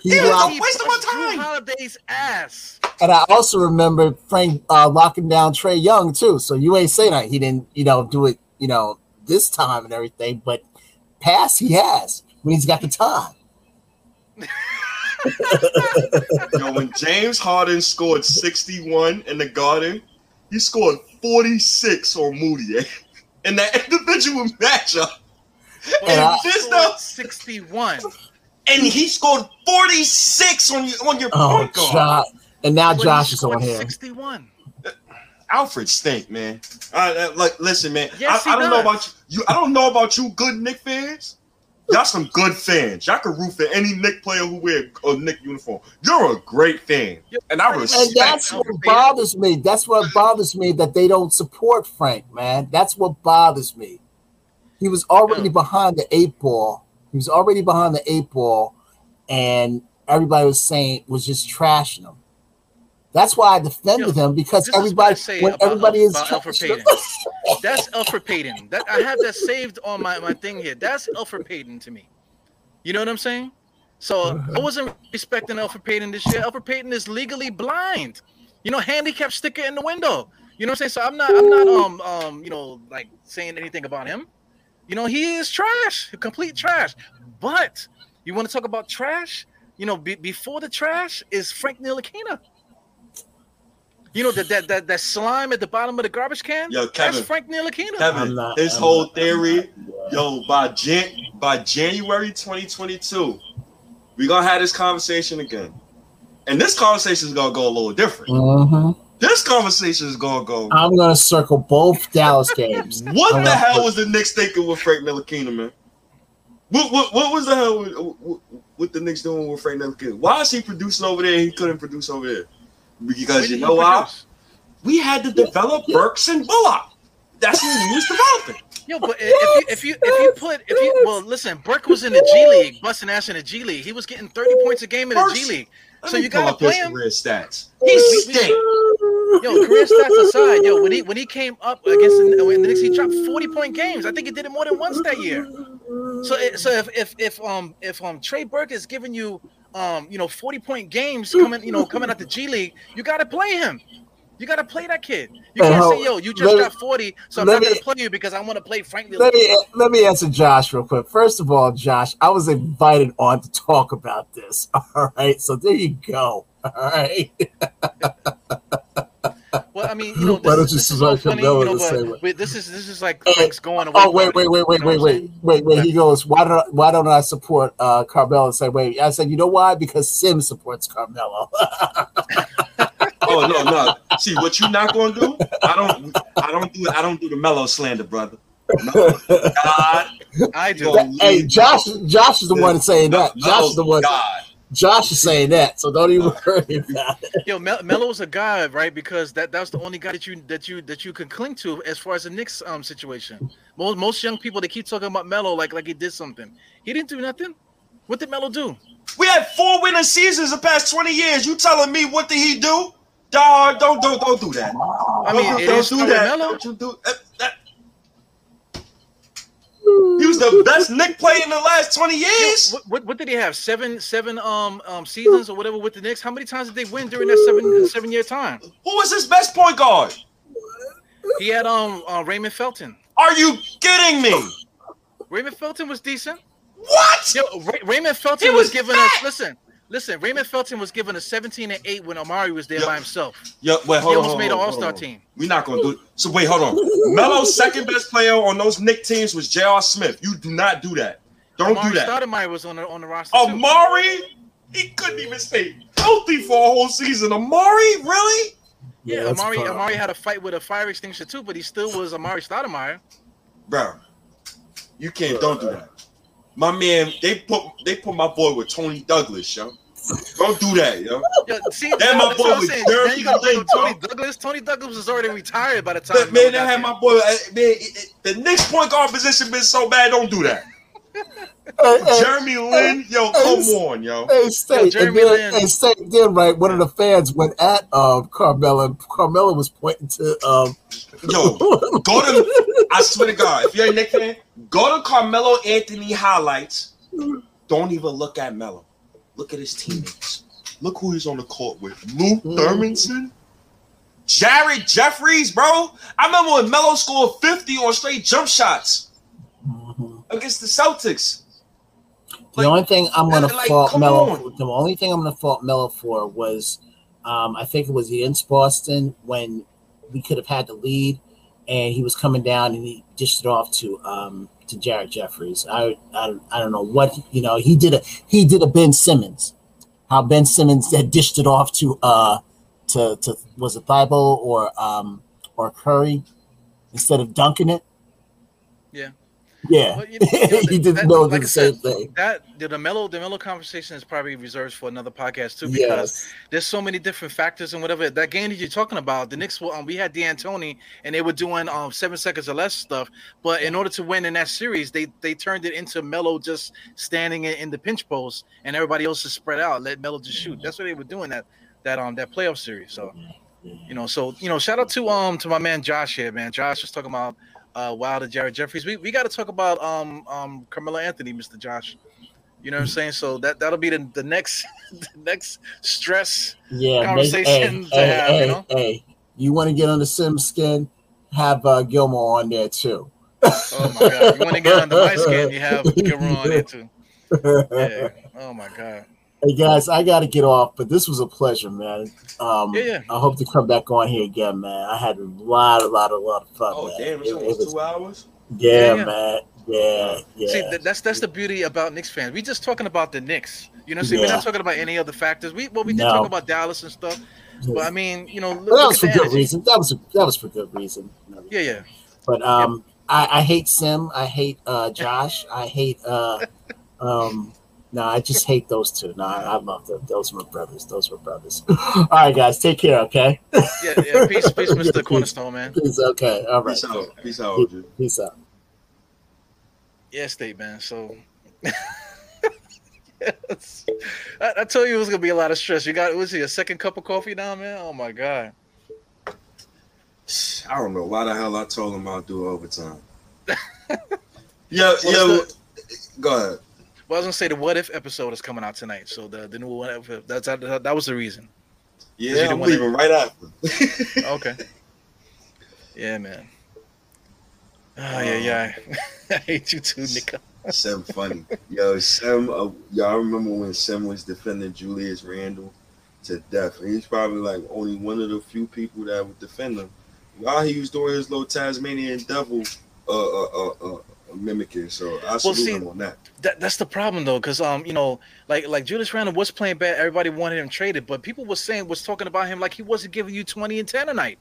He he was locked- a waste of my bust Drew time. Holiday's ass. And I also remember Frank uh, locking down Trae Young too. So you ain't saying that he didn't, you know, do it, you know, this time and everything. But pass he has when he's got the time. [LAUGHS] Yo, when James Harden scored 61 in the Garden, he scored 46 on Mudiay eh? in that [LAUGHS] individual matchup. And I- this Scored stuff, 61. And he scored 46 on your on your Oh, point guard. Josh. And now But he Josh is scored on here. 61. Alfred stink, man. I, I, like, listen, man. Yes, I, I don't know about you. you. I don't know about you, good Knick fans. Y'all some good fans. Y'all can root for any Knick player who wear a Knick uniform. You're a great fan, and I pretty much. And that's you. what bothers me. That's what bothers me that they don't support Frank, man. That's what bothers me. He was already Yeah. behind the eight ball. He was already behind the eight ball, and everybody was saying was just trashing him. That's why I defended him because this is what I everybody, say when about everybody Al- is about Elfrid Payton. That's Elfrid Payton. That I have that saved on my, my thing here. That's Elfrid Payton to me. You know what I'm saying? So I wasn't respecting Elfrid Payton this year. Elfrid Payton is legally blind. You know, handicap sticker in the window. You know what I'm saying? So I'm not I'm not um um you know like saying anything about him. You know, he is trash, complete trash. But you want to talk about trash? You know, be, before the trash is Frank Ntilikina. You know that that that that slime at the bottom of the garbage can. Yo, Kevin. That's Frank Ntilikina. Kevin, not- his I'm whole not- theory, not- yo, by Jan by January 2022, we gonna have this conversation again. And this conversation is gonna go a little different. Mhm. This conversation is gonna go. I'm gonna circle both Dallas games. [LAUGHS] What I'm the hell put- was the Knicks thinking with Frank Ntilikina, man? What, what, what was the hell with, what, what the Knicks doing with Frank Ntilikina? Why is he producing over there and he couldn't produce over there? Because you know why? We had to develop Burks and Bullock. That's what we was developing. Yo, but if you if you if you put if you well listen, Burke was in the G League, busting ass in the G League. He was getting 30 points a game in the G League. Let So you pull gotta play him. career stats. We- He we- stink. Yo, career stats aside, yo, when he when he came up against the, when the Knicks, he dropped 40 point games. I think he did it more than once that year. So it- so if if if um if um Trey Burke is giving you um you know 40 point games coming you know coming out the G League, you gotta play him. You gotta play that kid. You can't say, "Yo, you just me- got 40, so I'm not gonna play you because I want to play Frank." let me let me answer Josh real quick. First of all, Josh, I was invited on to talk about this. [LAUGHS] All right, so there you go. All right. [LAUGHS] Well, I mean, you [LAUGHS] know, Why don't you this is all funny, you know, the same way? but wait, this is this is like Frank's going away. Oh wait, wait, wait, wait, wait, wait, wait, wait. He goes, why don't why don't I support uh, Carmelo same way? I said, you know why? Because Sim supports Carmelo. Oh no, no. See what you not gonna do? I don't. I don't do. I don't do the Melo slander, brother. No, God, I do. Yo, hey, Josh, Josh is the one saying that. Josh is the one. God. Josh is saying that. So don't even [LAUGHS] worry about it. Yo, Mel- Melo's a guy, right? Because that that's the only guy that you that you that you can cling to as far as the Knicks um situation. Most most young people they keep talking about Melo like like he did something. He didn't do nothing. What did Melo do? We had four winning seasons the past twenty years. You telling me what did he do? Dog, don't don't don't do that. I mean, don't, it don't is do Melo. that. Don't you do that, that- He was the best Knick player in the last twenty Yo, years. what, what what did he have? Seven seven um um seasons or whatever with the Knicks. How many times did they win during that seven seven year time? Who was his best point guard? He had um uh, Raymond Felton. Are you kidding me? Raymond Felton was decent. What? Yo, Ray- Raymond Felton He was, was giving fat. us listen, listen. Raymond Felton was given a 17 and 8 when Amar'e was there Yo, by himself. Yep, wait, He hold on. almost hold made an all star team. We're not gonna do it. So wait, hold on. Melo's second best player on those Knick teams was J.R. Smith. You do not do that. Don't Amar'e do that. Stoudemire was on the on the roster. too. Amar'e, he couldn't even stay healthy for a whole season. Amar'e, really? Yeah, that's Amar'e fine. Amar'e had a fight with a fire extinguisher too, but he still was Amar'e Stoudemire. Bro, you can't. Don't do that. My man, they put they put my boy with Toney Douglas, yo. Don't do that, yo. Yeah, see, That my boy what was saying. Jeremy Then you gotta bring Lin, Tony bro. Douglas. Toney Douglas was already retired by the time. But man, they got had there. my boy. uh, Man, it- it- the Knicks point guard position been so bad. Don't do that. Hey, hey, Jeremy Lin, yo, come on, yo. Hey, State, Jeremy and Lin. then, hey, State, then, right, one of the fans went at um, Carmelo, and Carmelo was pointing to um, Yo, go to. I swear to God, if you're a Knick fan, go to Carmelo Anthony highlights. Don't even look at Melo. Look at his teammates. Look who he's on the court with. Luke Mhm. Thurmanson, Jared Jeffries, bro. I remember when Melo scored 50 on straight jump shots against the Celtics. The only thing I'm gonna like, fault Melo. on. The only thing I'm gonna fault Melo for was, um, I think it was against Boston when we could have had the lead, and he was coming down and he dished it off to um, to Jared Jeffries. I, I I don't know what you know. He did a he did a Ben Simmons. How Ben Simmons had dished it off to uh to to was it Thybulle or um or Curry instead of dunking it. Yeah. Yeah, Well, you know, [LAUGHS] you know, he that- didn't know like the I same thing. That the, Melo the Melo conversation is probably reserved for another podcast too because Yes. there's so many different factors and whatever. That game that you're talking about, the Knicks were um, we had D'Antoni and they were doing um seven seconds or less stuff. But in order to win in that series, they they turned it into Melo just standing in, in the pinch post and everybody else is spread out, let Melo just shoot. That's what they were doing that that um that playoff series. So you know, so you know, shout out to um to my man Josh here, man. Josh was talking about uh Wilder, Jared Jeffries. We we got to talk about um um Carmelo Anthony, Mr. Josh. You know what I'm saying? So that that'll be the, the next [LAUGHS] the next stress Yeah, conversation hey, to hey, have, hey, you know? hey, you want to get on the Sim's skin? Have uh, Gilmore on there too. Oh my god! You want to get on the my skin? You have [LAUGHS] Gilmore on it too. [LAUGHS] Yeah. Oh my god. Hey guys, I got to get off, but this was a pleasure, man. Um, Yeah, yeah. I hope to come back on here again, man. I had a lot, a lot, a lot of fun. Oh man. damn, it's It- it almost was- two hours. yeah, Yeah, yeah. man. Yeah, yeah. See, that's that's the beauty about Knicks fans. We just talking about the Knicks. You know, see, I'm we're not talking about any other factors. We well, we did No. talk about Dallas and stuff, but I mean, you know, look, that was for good energy. reason. That was that was for good reason. Yeah, yeah. But um, I, I hate Sim. I hate uh, Josh. I hate uh, um, no, I just hate those two. No, I, I love them. Those were brothers. Those were brothers. [LAUGHS] All right, guys, take care. Okay. Yeah, yeah. Peace, peace, [LAUGHS] Yeah, Mr. peace. Cornerstone, man. Peace. Okay. All right. Peace out. Peace out, OG. Peace out. Yeah, state man. So, [LAUGHS] yes. I, I told you it was gonna be a lot of stress. You got was he a second cup of coffee now, man? Oh my god. I don't know why the hell I told him I'll do overtime. yo, What's yo, the- go ahead. Well, I was gonna say the what if episode is coming out tonight. So the the new one that's that, that was the reason. you Yeah, didn't I'm leaving right after. [LAUGHS] Okay. yeah, man. Oh yeah, yeah. [LAUGHS] I hate you too, Nika. Sim funny. Yo, Sim, uh, y'all remember when Sim was defending Julius Randle to death? And he's probably like only one of the few people that would defend him. While he was doing his little Tasmanian devil uh, uh, uh, uh, mimicking. So I salute see, him on that. That that's the problem though, because um, you know, like like Julius Randle was playing bad. Everybody wanted him traded, but people were saying was talking about him like he wasn't giving you twenty and ten a night.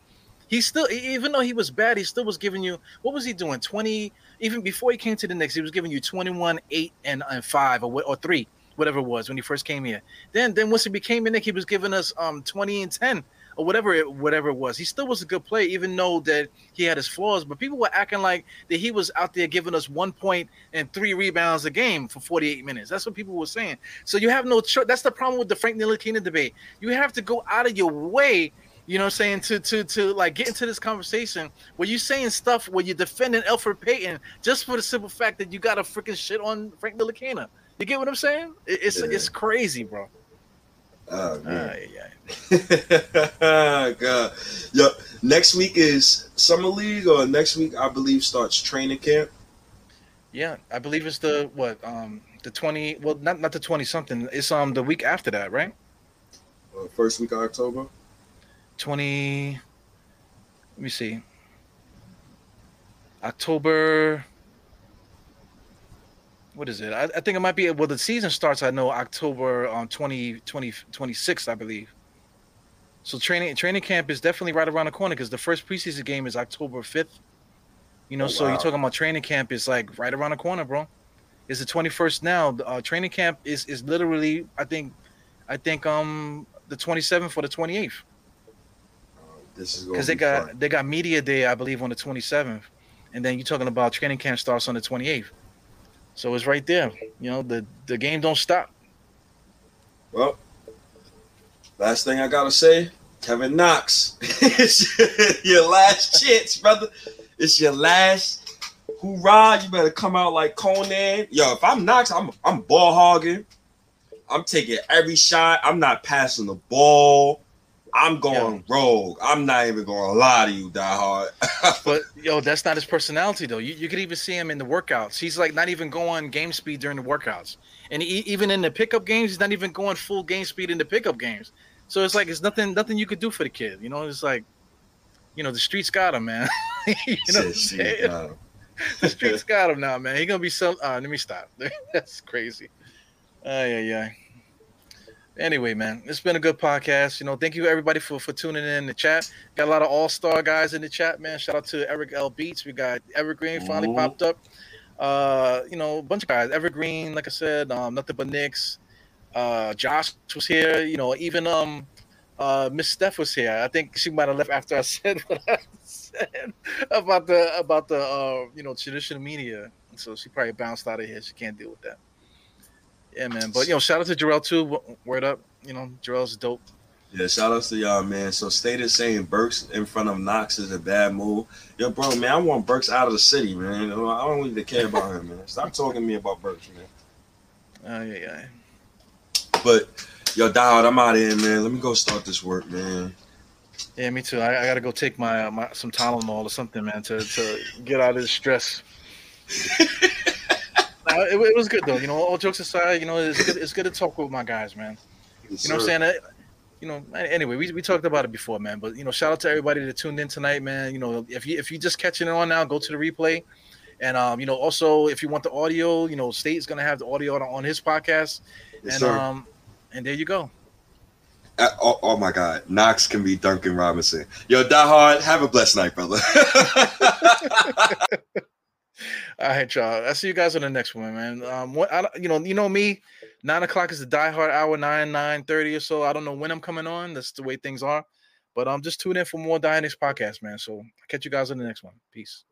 He still, even though he was bad, he still was giving you. What was he doing? Twenty. Even before he came to the Knicks, he was giving you twenty-one, eight, and, and five, or or three, whatever it was when he first came here. Then then once he became a Knick, he was giving us um twenty and ten or whatever it whatever it was. He still was a good player, even though that he had his flaws. But people were acting like that he was out there giving us one point and three rebounds a game for 48 minutes. That's what people were saying. So you have no choice. That's the problem with the Frank Ntilikina debate. You have to go out of your way, you know, what I'm saying to to to like get into this conversation where you're saying stuff where you're defending Elfrid Payton just for the simple fact that you got a freaking shit on Frank Ntilikina. You get what I'm saying? It's Yeah. it's crazy, bro. Oh, man. Ay, ay, [LAUGHS] God. Yo, next week is summer league, or next week I believe starts training camp. Yeah, I believe it's the what um the 20 well not not the 20 something. It's um the week after that, right? Uh, first week of October. 20 let me see october what is it? I, I think it might be well the season starts i know october um 20 20 26 i believe. So training training camp is definitely right around the corner because the first preseason game is october 5th you know Oh, so wow. you're talking about training camp is like right around the corner bro. It's the 21st now. Uh, training camp is is literally i think i think um the 27th or the 28th This is because to they be got fun. they got media day, I believe, on the 27th, and then you're talking about training camp starts on the 28th. So it's right there. You know, the the game don't stop. Well, last thing I gotta say, Kevin Knox, [LAUGHS] it's your last chance, brother. It's your last hoorah. You better come out like Conan. Yo, if I'm Knox, I'm I'm ball hogging. I'm taking every shot. I'm not passing the ball. I'm going rogue. I'm not even gonna lie to you, die hard. [LAUGHS] But yo, that's not his personality though. You, you could even see him in the workouts. He's like not even going game speed during the workouts, and he, even in the pickup games, he's not even going full game speed in the pickup games. So it's like it's nothing nothing you could do for the kid. You know, it's like, you know, the streets got him, man. [LAUGHS] you know, what I'm Shit, saying? shit, nah. [LAUGHS] the streets got him now, man. He gonna be some. Uh, let me stop. That's crazy. Oh yeah, yeah. Anyway, man, it's been a good podcast. You know, thank you everybody for for tuning in the chat. Got a lot of all star guys in the chat, man. Shout out to Eric L Beats. We got Evergreen finally Mhm. popped up. Uh, you know, a bunch of guys. Evergreen, like I said, um, nothing but Knicks. Uh, Josh was here. You know, even um, uh, Miss Steph was here. I think she might have left after I [LAUGHS] said what I said about the about the uh, you know traditional media. So she probably bounced out of here. She can't deal with that. Yeah, man. But you know, shout out to Jarrell too. Word up. You know, Jarrell's dope. Yeah, shout outs to y'all, man. So State is saying Burks in front of Knox is a bad move. Yo, bro, man, I want Burks out of the city, man. I don't even care about him, man. Stop talking to me about Burks, man. Oh yeah, yeah. But yo, Dowd, I'm out of here, man. Let me go start this work, man. Yeah, me too. I, I gotta go take my, uh, my some Tylenol or something, man, to, to get out of this stress. [LAUGHS] It, it was good though. You know, all jokes aside, you know, it's good. It's good to talk with my guys, man. Yes, You know what. I'm saying? You know, anyway, we, we talked about it before, man. But you know, shout out to everybody that tuned in tonight, man. You know, if you if you just catching it on now, go to the replay. And um, you know, also if you want the audio, you know, State's gonna have the audio on, on his podcast. Yes, and sir. um, and there you go. Uh, oh, oh my God, Knox can be Duncan Robinson. Yo, Die Hard, have a blessed night, brother. [LAUGHS] All right, y'all. I'll see you guys on the next one, man. Um, what I, you know, you know me. Nine o'clock is the Die Hard hour, nine nine thirty or so. I don't know when I'm coming on. That's the way things are. But um, just tune in for more Knicks podcast, man. So I'll catch you guys on the next one. Peace.